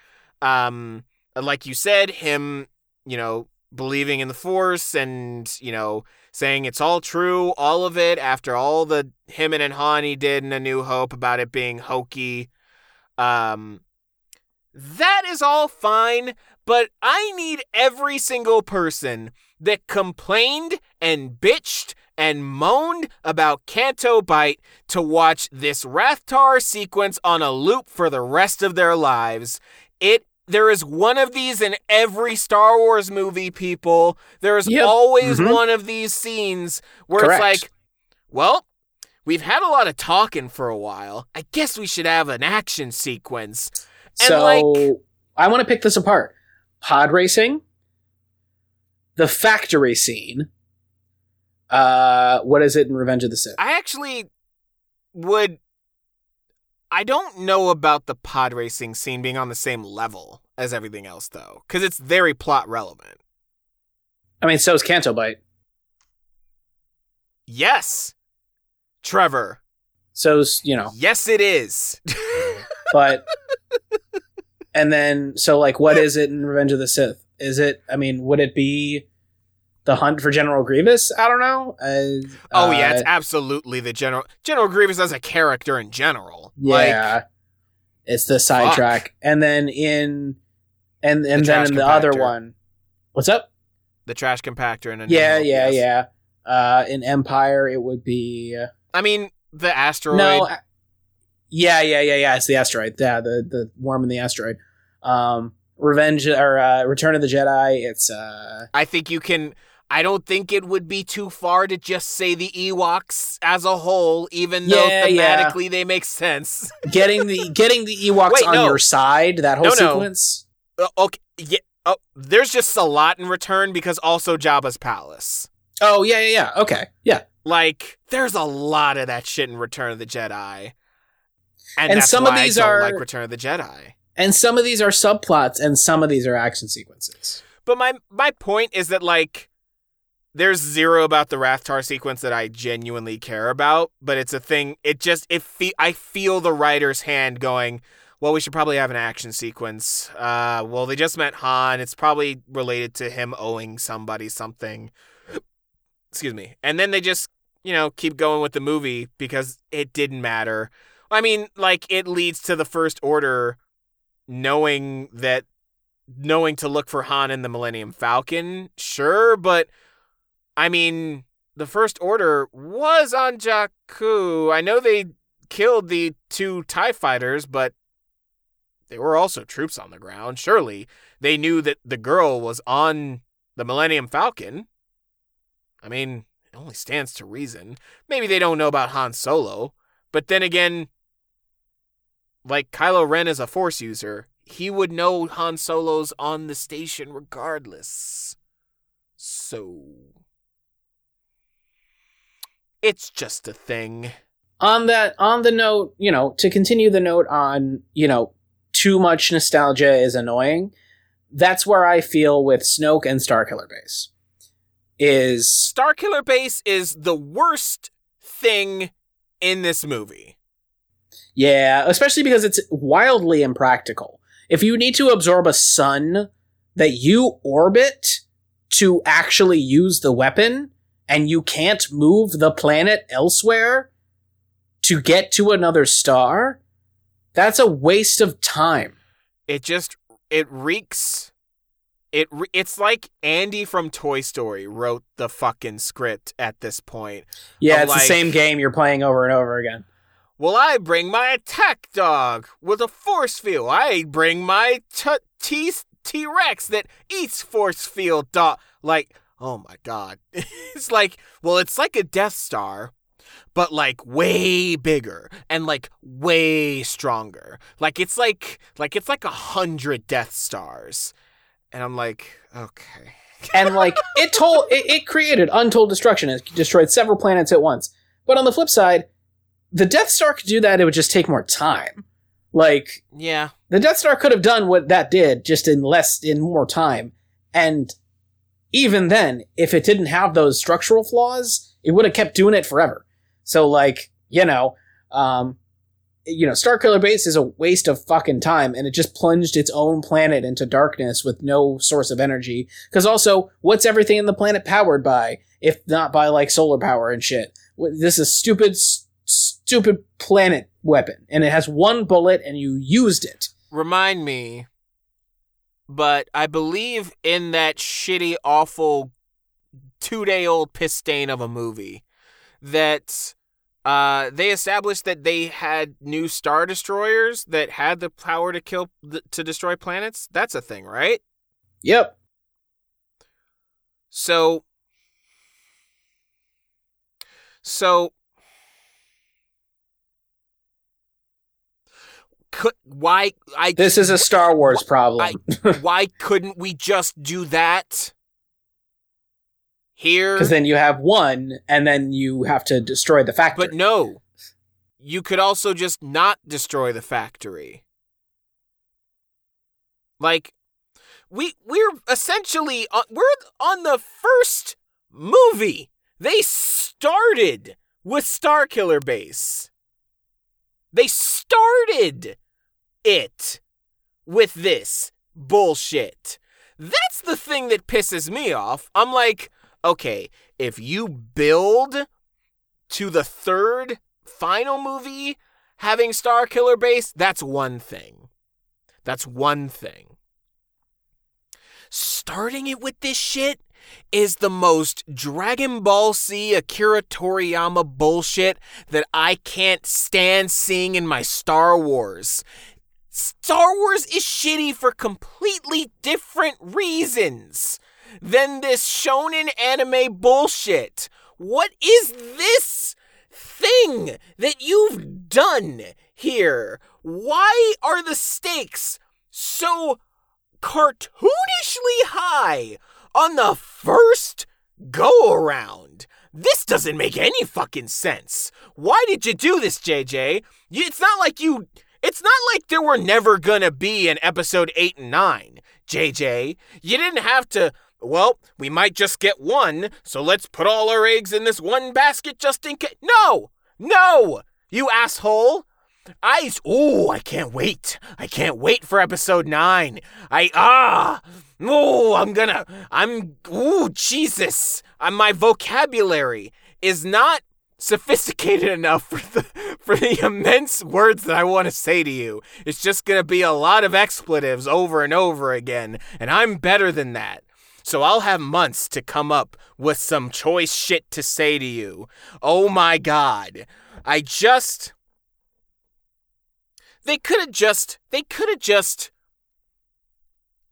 Um, like you said, him, you know, believing in the force and you know saying it's all true all of it after all the him and Hanni did in a new hope about it being hokey um that is all fine but i need every single person that complained and bitched and moaned about Canto Bight to watch this Rathtar sequence on a loop for the rest of their lives. It there is one of these in every Star Wars movie, people. There is Yep. always Mhm. one of these scenes where Correct. it's like, well, we've had a lot of talking for a while. I guess we should have an action sequence. And, so like- I want to pick this apart. Pod racing, the factory scene. Uh, what is it in Revenge of the Sith? I actually would. I don't know about the pod racing scene being on the same level as everything else, though, because it's very plot relevant. I mean, so is Canto Bight. Yes, Trevor. So's you know, Yes, it is. but and then so like, what is it in Revenge of the Sith? Is it? I mean, would it be the hunt for General Grievous? I don't know. Uh, oh yeah, uh, it's absolutely the general General Grievous as a character in general. yeah. Like, it's the sidetrack, and then in and and The then in the other one, what's up? the trash compactor in a Yeah, Hope, yeah, yes. yeah. Uh, in Empire, it would be uh, I mean, the asteroid. no. uh, Yeah, yeah, yeah, yeah. It's the asteroid. Yeah, the the worm and the asteroid. Um, Revenge or uh, Return of the Jedi. It's uh, I think you can. I don't think it would be too far to just say the Ewoks as a whole, even though Yeah, yeah. thematically they make sense. getting the getting the Ewoks Wait, on no. your side, that whole No, no. sequence. Uh, okay, yeah. Oh, there's just a lot in return because also Jabba's palace. Oh yeah, yeah, yeah. Okay, yeah. Like, there's a lot of that shit in Return of the Jedi, and, And some of these are- like Return of the Jedi. And some of these are subplots, and some of these are action sequences. But my my point is that like there's zero about the Rathtar sequence that I genuinely care about, but it's a thing. It just it fe- I feel the writer's hand going. Well, we should probably have an action sequence. Uh, well, they just met Han. It's probably related to him owing somebody something. Excuse me. And then they just, you know, keep going with the movie because it didn't matter. I mean, like it leads to the First Order knowing that knowing to look for Han and the Millennium Falcon, sure, but I mean, the First Order was on Jakku. I know they killed the two TIE fighters, but they were also troops on the ground. Surely they knew that the girl was on the Millennium Falcon. I mean, it only stands to reason. Maybe they don't know about Han Solo, but then again, like Kylo Ren is a Force user, he would know Han Solo's on the station regardless. So. It's just a thing. on that on the note you know to continue the note on you know too much nostalgia is annoying that's where i feel with snoke and starkiller base is Starkiller Base is the worst thing in this movie. yeah especially because it's wildly impractical if you need to absorb a sun that you orbit to actually use the weapon and you can't move the planet elsewhere to get to another star that's a waste of time It just it reeks it re- it's like Andy from Toy Story wrote the fucking script at this point. Yeah, it's like- the same game you're playing over and over again. Well, I bring my attack dog with a force field. I bring my t- T T Rex that eats force field dog. Like, oh my god, it's like, well, it's like a Death Star, but like way bigger and like way stronger. Like it's like like it's like a hundred Death Stars, and I'm like, okay. And like it told it, it created untold destruction. It destroyed several planets at once. But on the flip side, the Death Star could do that, it would just take more time. Like Yeah, the Death Star could have done what that did, just in less in more time. And even then, if it didn't have those structural flaws, it would have kept doing it forever. So like, you know, um you know, Starkiller Base is a waste of fucking time, and it just plunged its own planet into darkness with no source of energy. Because also, what's everything in the planet powered by, if not by like solar power and shit? This is stupid, stupid planet weapon, and it has one bullet, and you used it. remind me. But I believe in that shitty, awful, two day old piss stain of a movie that uh, they established that they had new star destroyers that had the power to kill to destroy planets. That's a thing, right? Yep. So, so could why I This is a Star Wars problem. why couldn't we just do that here? Because then you have one, and then you have to destroy the factory. But no, you could also just not destroy the factory. Like, we we're essentially on, we're on the first movie. They started with Starkiller Base. They started it with this bullshit. That's the thing that pisses me off. I'm like, okay, if you build to the third final movie having Starkiller Base, that's one thing. That's one thing. Starting it with this shit is the most Dragon Ball Z Akira Toriyama bullshit that I can't stand seeing in my Star Wars. Star Wars is shitty for completely different reasons. Than this shonen anime bullshit. What is this thing that you've done here? Why are the stakes so cartoonishly high on the first go around? This doesn't make any fucking sense. Why did you do this, JJ? It's not like you. It's not like there were never gonna be an episode 8 and 9, JJ. You didn't have to. Well, we might just get one, so let's put all our eggs in this one basket just in case. No! No! You asshole! I. Ooh, I can't wait. I can't wait for episode 9. I. Ah! Oh, I'm gonna. I'm. Ooh, Jesus. Uh, my vocabulary is not sophisticated enough for the for the immense words that I want to say to you. It's just going to be a lot of expletives over and over again, and I'm better than that. So I'll have months to come up with some choice shit to say to you. Oh my god. I just They could have just they could have just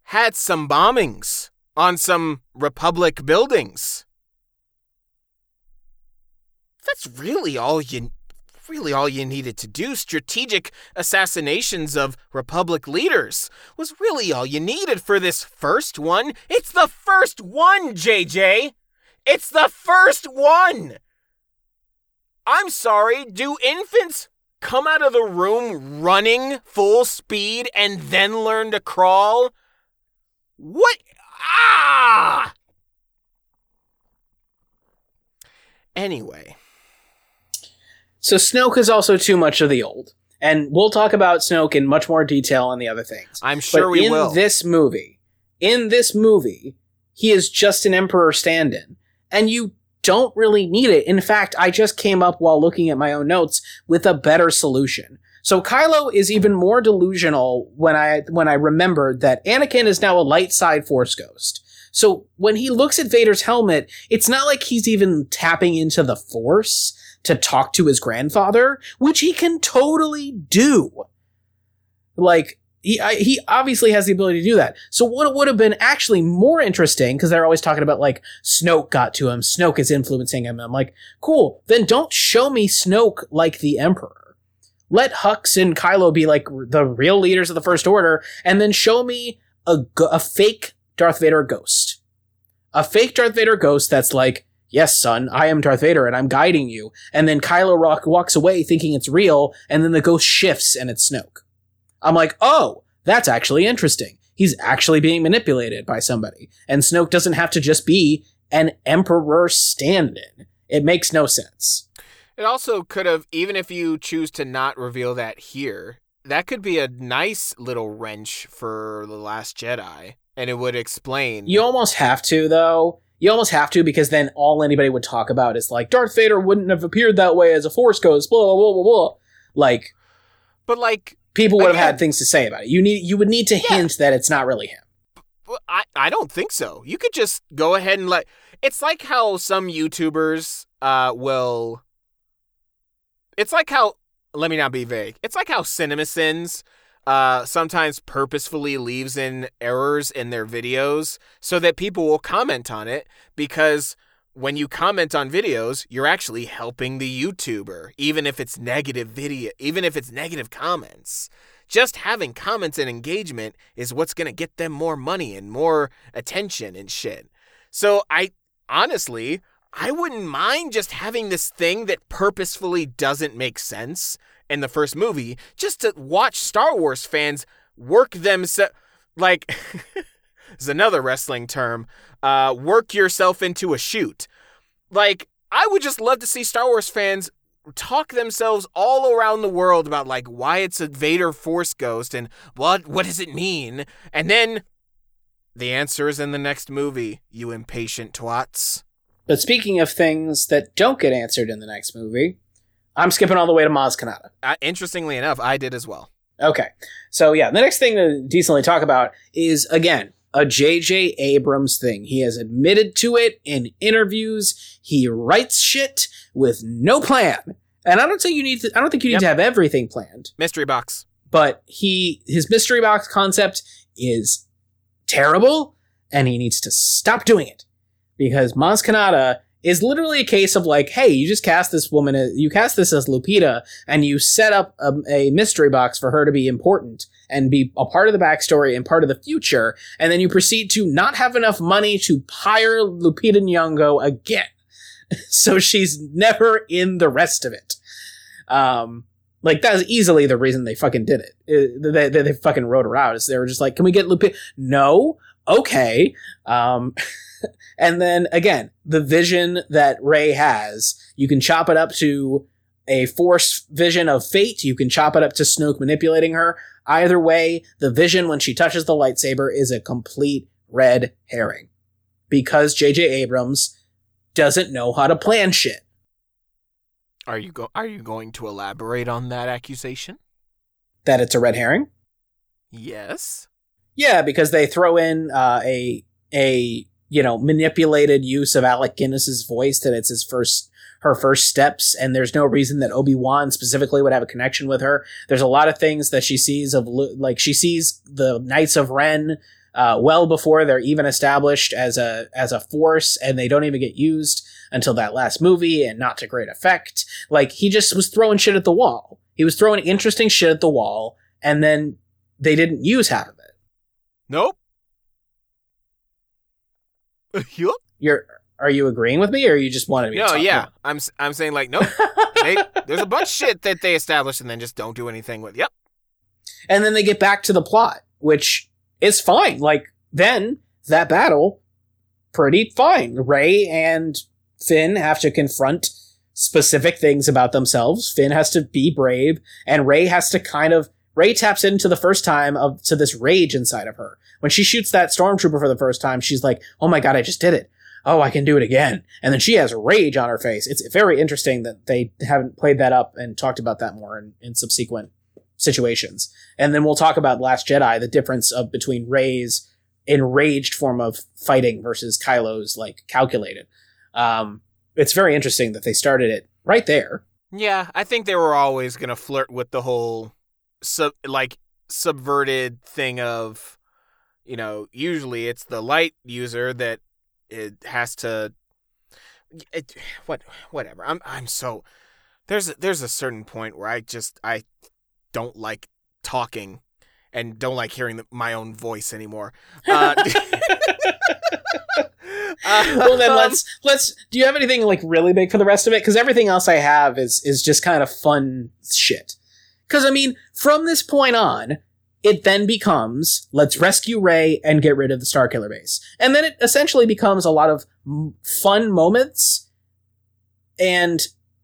had some bombings on some republic buildings that's really all you really all you needed to do. Strategic assassinations of Republic leaders was really all you needed for this first one. It's the first one, JJ! It's the first one! I'm sorry, do infants come out of the room running full speed and then learn to crawl? What? Ah! Anyway. So Snoke is also too much of the old. And we'll talk about Snoke in much more detail on the other things. I'm sure but we in will. this movie, in this movie, he is just an emperor stand-in. And you don't really need it. In fact, I just came up while looking at my own notes with a better solution. So Kylo is even more delusional when I when I remembered that Anakin is now a light side force ghost. So when he looks at Vader's helmet, it's not like he's even tapping into the force to talk to his grandfather, which he can totally do. Like, he, he obviously has the ability to do that. So what would have been actually more interesting, because they're always talking about like Snoke got to him, Snoke is influencing him. I'm like, cool. Then don't show me Snoke like the Emperor. Let Hux and Kylo be like the real leaders of the First Order, and then show me a, a fake Darth Vader ghost. A fake Darth Vader ghost that's like, yes, son, I am Darth Vader and I'm guiding you. And then Kylo Rock walks away thinking it's real, and then the ghost shifts and it's Snoke. I'm like, oh, that's actually interesting. He's actually being manipulated by somebody. And Snoke doesn't have to just be an Emperor stand in. It makes no sense. It also could have, even if you choose to not reveal that here, that could be a nice little wrench for The Last Jedi. And it would explain. You almost have to, though. You almost have to because then all anybody would talk about is like Darth Vader wouldn't have appeared that way as a Force ghost. Blah blah blah blah blah. Like, but like people would have Again- had things to say about it. You need you would need to Yeah. hint that it's not really him. Well, I, I don't think so. You could just go ahead and let. It's like how some YouTubers uh will. It's like how. Let me not be vague. It's like how CinemaSins uh sometimes purposefully leaves in errors in their videos so that people will comment on it because when you comment on videos, you're actually helping the YouTuber, even if it's negative video, even if it's negative comments just having comments and engagement is what's going to get them more money and more attention and shit. So I honestly, I wouldn't mind just having this thing that purposefully doesn't make sense in the first movie just to watch Star Wars fans work themselves like is another wrestling term, uh work yourself into a shoot. Like I would just love to see Star Wars fans talk themselves all around the world about like why it's a Vader Force ghost and what what does it mean? And then the answer is in the next movie, you impatient twats. But speaking of things that don't get answered in the next movie, I'm skipping all the way to Maz Kanata. Uh, interestingly enough, I did as well. Okay. So yeah, the next thing to decently talk about is again a J.J. Abrams thing. He has admitted to it in interviews. He writes shit with no plan. And I don't think you need to I don't think you need Yep. to have everything planned. Mystery box. But he his mystery box concept is terrible and he needs to stop doing it because Maz Kanata is literally a case of like, hey, you just cast this woman, as, you cast this as Lupita, and you set up a, a, mystery box for her to be important and be a part of the backstory and part of the future, and then you proceed to not have enough money to hire Lupita Nyong'o again, so she's never in the rest of it. Um, like that is easily the reason they fucking did it. it they, they, they, fucking wrote her out. Is they were just like, can we get Lupita? No, okay. Um, and then again, the vision that Rey has, you can chop it up to a force vision of fate. You can chop it up to Snoke manipulating her. Either way, the vision when she touches the lightsaber is a complete red herring because J.J. Abrams doesn't know how to plan shit. Are you go- Are you going to elaborate on that accusation? That it's a red herring? Yes. Yeah, because they throw in uh, a a you know manipulated use of Alec Guinness's voice that it's his first her first steps, and there's no reason that Obi Wan specifically would have a connection with her. There's a lot of things that she sees of like she sees the Knights of Ren uh, well before they're even established as a as a force, and they don't even get used until that last movie, and not to great effect. Like he just was throwing shit at the wall. He was throwing interesting shit at the wall, and then they didn't use half of it. Nope. yup. You're are you agreeing with me, or you just wanted me? No, to yeah, I'm I'm saying like nope. they, there's a bunch of shit that they establish and then just don't do anything with. Yep. And then they get back to the plot, which is fine. Like then that battle, pretty fine. Rey and Finn have to confront specific things about themselves. Finn has to be brave, and Rey has to kind of Rey taps into the first time of to this rage inside of her. When she shoots that stormtrooper for the first time, she's like, "Oh my god, I just did it! Oh, I can do it again!" And then she has rage on her face. It's very interesting that they haven't played that up and talked about that more in, in subsequent situations. And then we'll talk about Last Jedi, the difference of between Rey's enraged form of fighting versus Kylo's like calculated. Um, it's very interesting that they started it right there. Yeah, I think they were always gonna flirt with the whole sub like subverted thing of you know usually it's the light user that it has to it, what whatever. I'm i'm so there's there's a certain point where i just i don't like talking and don't like hearing the, my own voice anymore. Uh, well then let's let's do you have anything like really big for the rest of it? Because everything else i have is is just kind of fun shit because, I mean, from this point on, it then becomes let's rescue Rey and get rid of the Starkiller base. And then it essentially becomes a lot of fun moments. And,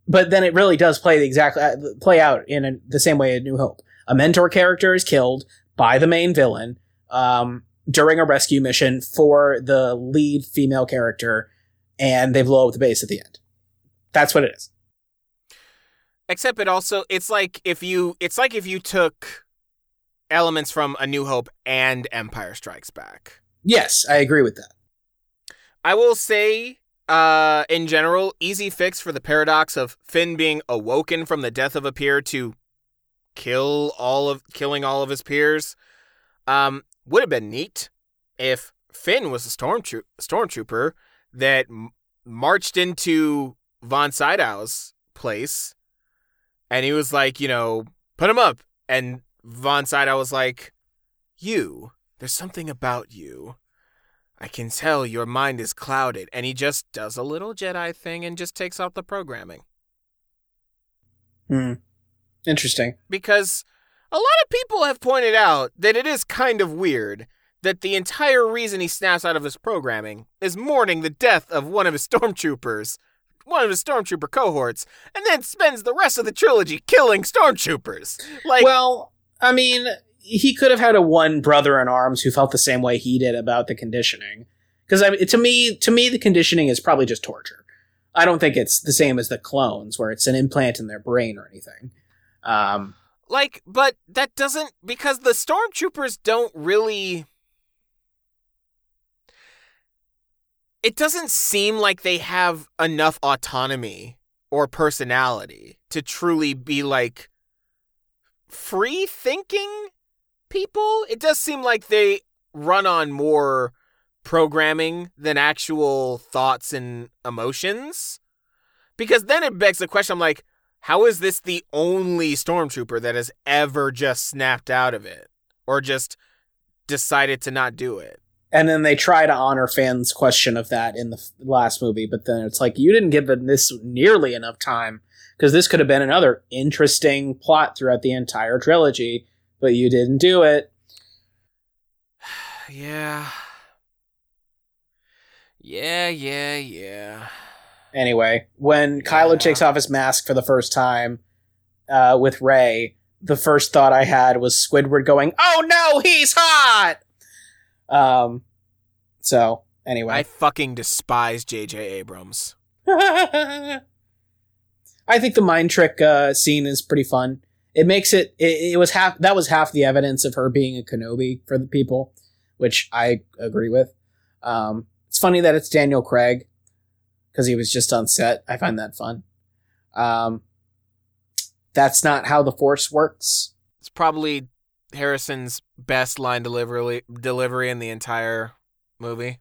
but then it really does play the exact, uh, play out in a, the same way in New Hope. A mentor character is killed by the main villain, um, during a rescue mission for the lead female character, and they blow up the base at the end. That's what it is. Except it also it's like if you it's like if you took elements from A New Hope and Empire Strikes Back. Yes, I agree with that. I will say uh in general, easy fix for the paradox of Finn being awoken from the death of a peer to kill all of killing all of his peers. Um would have been neat if Finn was a stormtro- stormtrooper that m- marched into von Sydow's place and he was like, you know, put him up. And Von Sydow was like, you, there's something about you. I can tell your mind is clouded. And he just does a little Jedi thing and just takes out the programming. Hmm. Interesting. Because a lot of people have pointed out that it is kind of weird that the entire reason he snaps out of his programming is mourning the death of one of his stormtroopers one of his stormtrooper cohorts, and then spends the rest of the trilogy killing stormtroopers. Like, well, I mean, he could have had a one brother in arms who felt the same way he did about the conditioning. Because I mean, to me, to me, the conditioning is probably just torture. I don't think it's the same as the clones, where it's an implant in their brain or anything. Um, like, but that doesn't because the stormtroopers don't really it doesn't seem like they have enough autonomy or personality to truly be like free thinking people. It does seem like they run on more programming than actual thoughts and emotions. Because then it begs the question I'm like, how is this the only stormtrooper that has ever just snapped out of it or just decided to not do it? And then they try to honor fans' question of that in the last movie, but then it's like you didn't give this nearly enough time because this could have been another interesting plot throughout the entire trilogy, but you didn't do it. Yeah. Yeah, yeah, yeah. Anyway, when Kylo takes off his mask for the first time uh, with Rey, the first thought I had was Squidward going, "Oh no, he's hot." Um. So anyway, I fucking despise J.J. Abrams. I think the mind trick uh, scene is pretty fun. It makes it, it. It was half. That was half the evidence of her being a Kenobi for the people, which I agree with. Um, it's funny that it's Daniel Craig because he was just on set. I find that fun. Um, that's not how the Force works. It's probably Harrison's best line delivery delivery in the entire movie.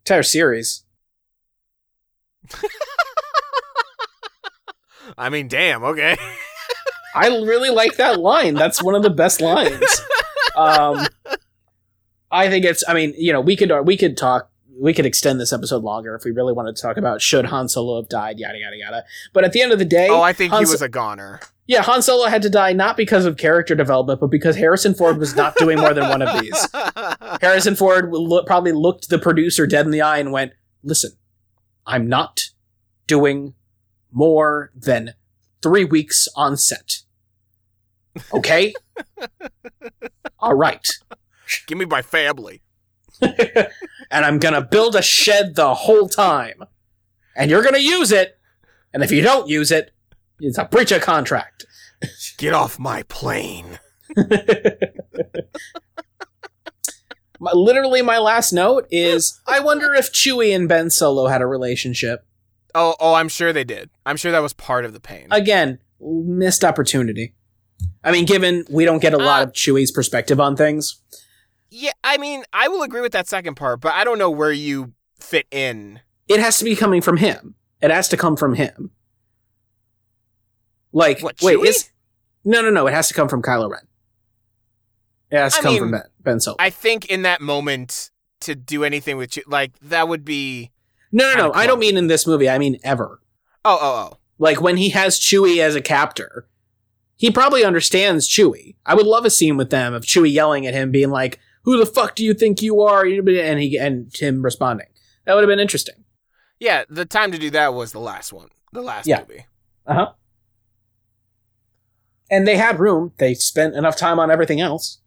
Entire series. I mean, damn, okay. I really like that line. That's one of the best lines. Um, I think it's. I mean, you know, we could we could talk. We could extend this episode longer if we really wanted to talk about should Han Solo have died, yada yada yada. But at the end of the day, oh, I think Han he was a goner. yeah, Han Solo had to die not because of character development, but because Harrison Ford was not doing more than one of these. Harrison Ford look, probably looked the producer dead in the eye and went, "Listen, I'm not doing more than three weeks on set. Okay, all right." Give me my family. and I'm gonna build a shed the whole time. And you're gonna use it. And if you don't use it, it's a breach of contract. Get off my plane. My- Literally, my last note is I wonder if Chewie and Ben Solo had a relationship. Oh, oh, I'm sure they did. I'm sure that was part of the pain. Again, missed opportunity. I mean, given we don't get a lot Uh, of Chewie's perspective on things. Yeah, I mean, I will agree with that second part, but I don't know where you fit in. It has to be coming from him. It has to come from him. Like, What, wait, is no, no, no. It has to come from Kylo Ren. It has to I come mean, from Ben, ben Solo. I think in that moment to do anything with you, like that would be. no, no, no. I don't mean in this movie. I mean ever. Oh, oh, oh. Like when he has Chewie as a captor, he probably understands Chewie. I would love a scene with them of Chewie yelling at him, being like, "Who the fuck do you think you are?" And he and him responding. That would have been interesting. Yeah, the time to do that was the last one, the last Yeah. movie. Uh huh. And they had room. They spent enough time on everything else.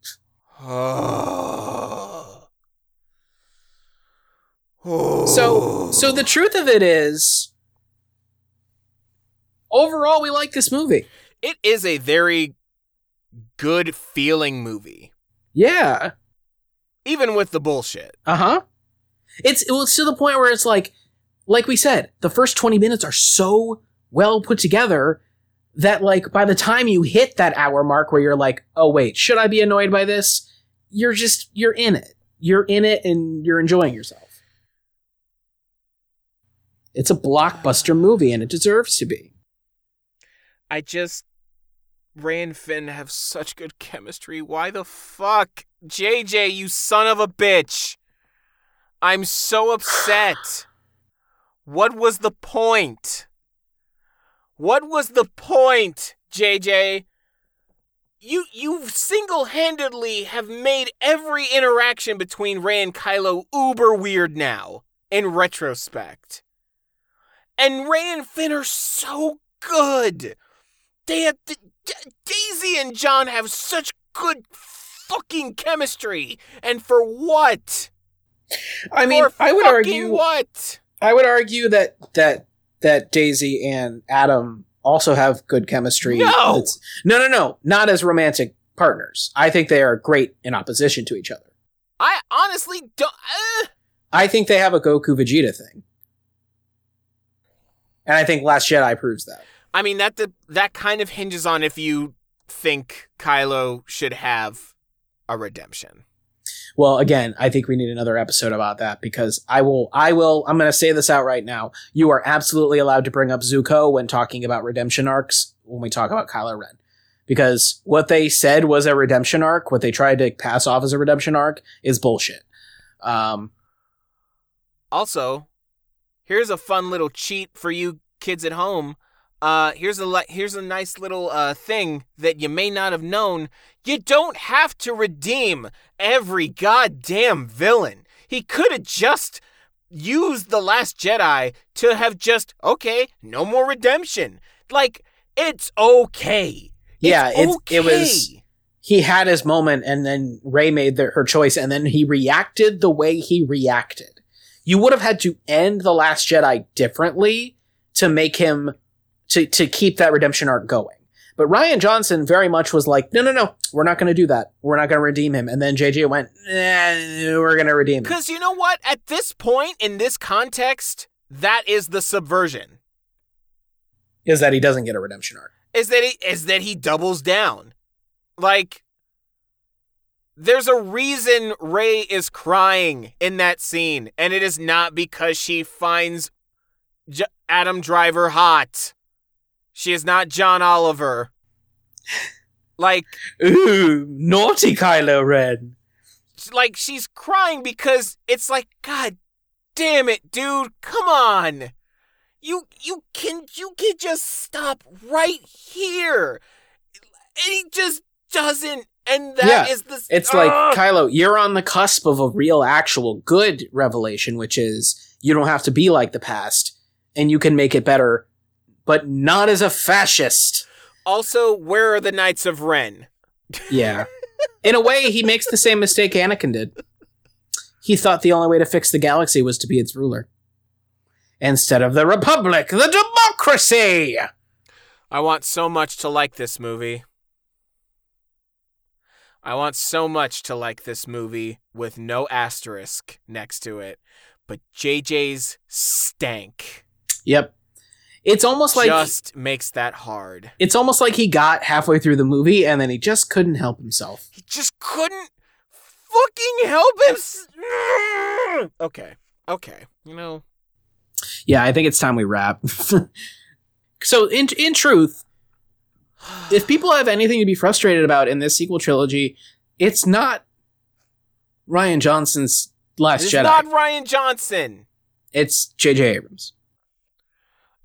So, so the truth of it is, overall, we like this movie. it is a very good feeling movie, Yeah. Even with the bullshit. Uh huh. It's it was to the point where it's like, like we said, the first twenty minutes are so well put together that like by the time you hit that hour mark where you're like, oh wait, should I be annoyed by this? You're just you're in it. You're in it and you're enjoying yourself. It's a blockbuster movie and it deserves to be. I just Rey and Finn have such good chemistry. Why the fuck, JJ? You son of a bitch! I'm so upset. What was the point? What was the point, JJ? You you single-handedly have made every interaction between Rey and Kylo uber weird now in retrospect. And Rey and Finn are so good. They have Daisy and John have such good fucking chemistry. And for what? I mean, for I would argue what? I would argue that that that Daisy and Adam also have good chemistry. No! It's- no, no, no, not as romantic partners. I think they are great in opposition to each other. I honestly don't. Uh, I think they have a Goku Vegeta thing, and I think Last Jedi proves that. I mean that the, that kind of hinges on if you think Kylo should have a redemption. Well, again, I think we need another episode about that because I will, I will, I'm going to say this out right now. You are absolutely allowed to bring up Zuko when talking about redemption arcs when we talk about Kylo Ren. Because what they said was a redemption arc, what they tried to pass off as a redemption arc is bullshit. Um, Also, here's a fun little cheat for you kids at home. Uh, here's a li- here's a nice little uh, thing that you may not have known. You don't have to redeem every goddamn villain. He could have just used the Last Jedi to have just okay, no more redemption. Like it's okay. yeah, it's it's, okay. it was, he had his moment and then Rey made the, her choice and then he reacted the way he reacted. You would have had to end the last Jedi differently to make him to to keep that redemption arc going. But Rian Johnson very much was like, no, no, no, we're not going to do that. We're not going to redeem him. And then JJ went, nah, we're going to redeem him. Because you know what? At this point in this context, that is the subversion. Is that he doesn't get a redemption arc? Is that he is that he doubles down. Like there's a reason Rey is crying in that scene, and it is not because she finds J- Adam Driver hot. She is not John Oliver. Like Ooh, naughty Kylo Ren. like she's crying because it's like god damn it dude come on you you can you can just stop right here and he just doesn't and that is Yeah, the It's like! Kylo, you're on the cusp of a real, actual good revelation, which is you don't have to be like the past and you can make it better, but not as a fascist. also where are the knights of ren Yeah. In a way, he makes the same mistake Anakin did. He thought the only way to fix the galaxy was to be its ruler. Instead of the Republic, the democracy! i want so much to like this movie i want so much to like this movie with no asterisk next to it but jj's stank Yep. It's almost like just makes that hard. it's almost like he got halfway through the movie and then he just couldn't help himself. He just couldn't fucking help him. Okay, okay. You know, Yeah, I think it's time we wrap. so, in in truth, if people have anything to be frustrated about in this sequel trilogy, it's not Rian Johnson's Last it's Jedi. not Rian Johnson. it's J.J. Abrams.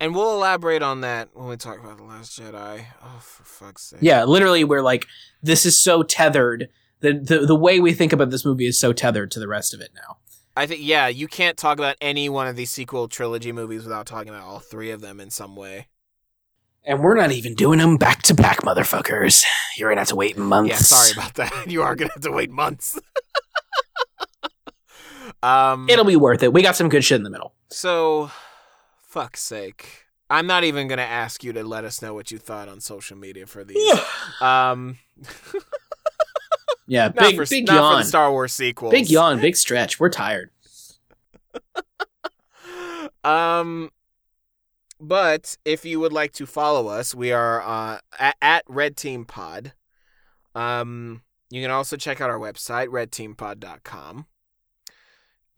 And we'll elaborate on that when we talk about the Last Jedi. Oh, for fuck's sake! Yeah, literally, we're like, this is so tethered. The, the the way we think about this movie is so tethered to the rest of it now. I think yeah, you can't talk about any one of these sequel trilogy movies without talking about all three of them in some way. And we're not even doing them back to back, motherfuckers. You're gonna have to wait months. Yeah, sorry about that. You are gonna have to wait months. um, It'll be worth it. We got some good shit in the middle. So, fuck's sake. I'm not even gonna ask you to let us know what you thought on social media for these. um, Yeah, not big for, big not yawn. the Star Wars sequels. Big yawn, big stretch. We're tired. Um, but if you would like to follow us, we are uh, at, at Red Team Pod. Um, you can also check out our website, redteampod.com.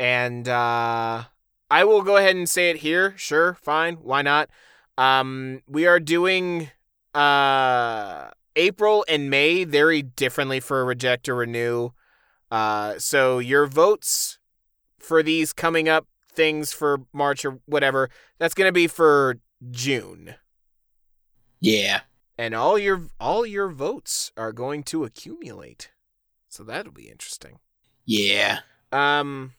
And uh, I will go ahead and say it here. Sure, fine. Why not? Um, we are doing uh, April and May very differently for Reject or Renew. Uh, so your votes for these coming up things for March or whatever, that's going to be for June. Yeah. And all your all your votes are going to accumulate. So that'll be interesting. Yeah. Um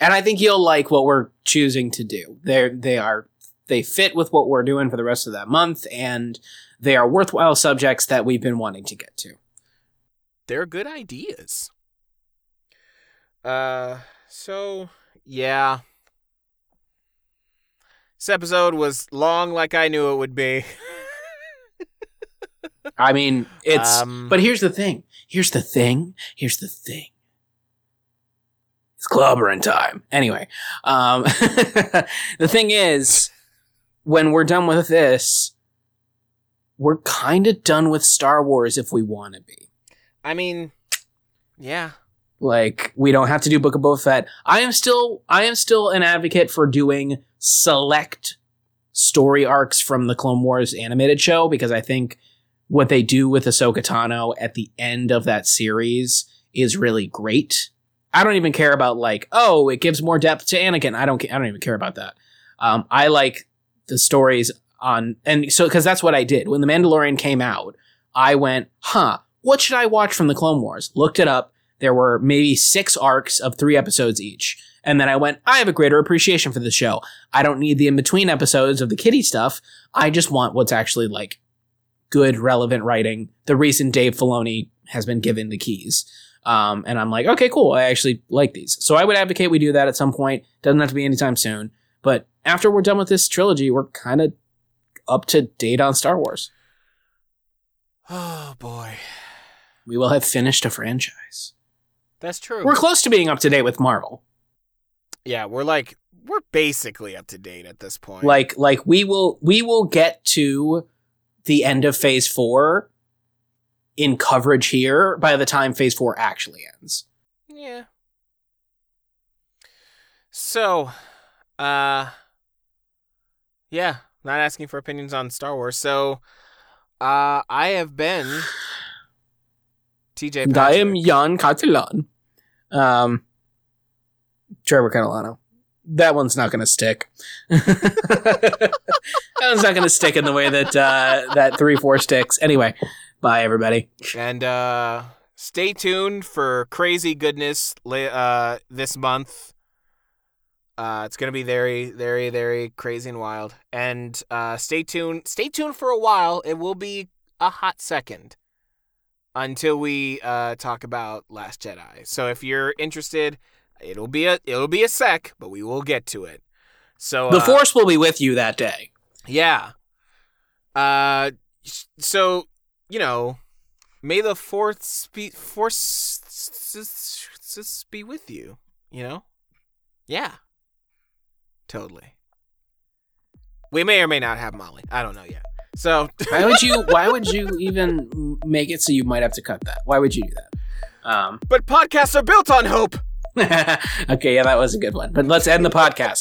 And I think you'll like what we're choosing to do. They're they are they fit with what we're doing for the rest of that month, and they are worthwhile subjects that we've been wanting to get to. they're good ideas. Uh so yeah. This episode was long like I knew it would be. I mean, it's Um, but here's the thing. Here's the thing. Here's the thing. It's clobbering time. Anyway, um, the thing is, when we're done with this, we're kind of done with Star Wars if we want to be. I mean, yeah. Like we don't have to do Book of Boba Fett. I am still I am still an advocate for doing select story arcs from the Clone Wars animated show because I think what they do with Ahsoka Tano at the end of that series is really great. I don't even care about like, oh, it gives more depth to Anakin. I don't. I don't even care about that. Um, I like the stories on, and so because that's what I did when the Mandalorian came out. I went, huh, what should I watch from the Clone Wars? Looked it up. There were maybe six arcs of three episodes each. And then I went, I have a greater appreciation for the show. I don't need the in between episodes of the kitty stuff. I just want what's actually like good, relevant writing. The reason Dave Filoni has been given the keys. Um, and I'm like, okay, cool. I actually like these. So I would advocate we do that at some point. Doesn't have to be anytime soon. But after we're done with this trilogy, we're kind of up to date on Star Wars. Oh boy, We will have finished a franchise. that's true. We're close to being up to date with Marvel. yeah, we're like we're basically up to date at this point. Like, like we will, we will get to the end of Phase Four in coverage here by the time Phase Four actually ends. yeah. So, uh, yeah, not asking for opinions on Star Wars. So, uh, I have been TJ. And I am Jan Catalan. Um, Trevor Catalano. That one's not going to stick. that one's not going to stick in the way that uh, that three four sticks. Anyway, bye everybody. And uh, stay tuned for crazy goodness uh, this month. Uh, it's gonna be very, very, very crazy and wild. And uh, stay tuned. Stay tuned for a while. It will be a hot second until we uh, talk about Last Jedi. So if you're interested, it'll be a it'll be a sec, but we will get to it. So The uh, Force will be with you that day. yeah. Uh, so you know, may the fourth be force be with you. You know, yeah, totally. We may or may not have Molly. I don't know yet. So Why would you? Why would you even make it so you might have to cut that? Why would you do that? Um, but podcasts are built on hope. okay, yeah, that was a good one. But let's end the podcast.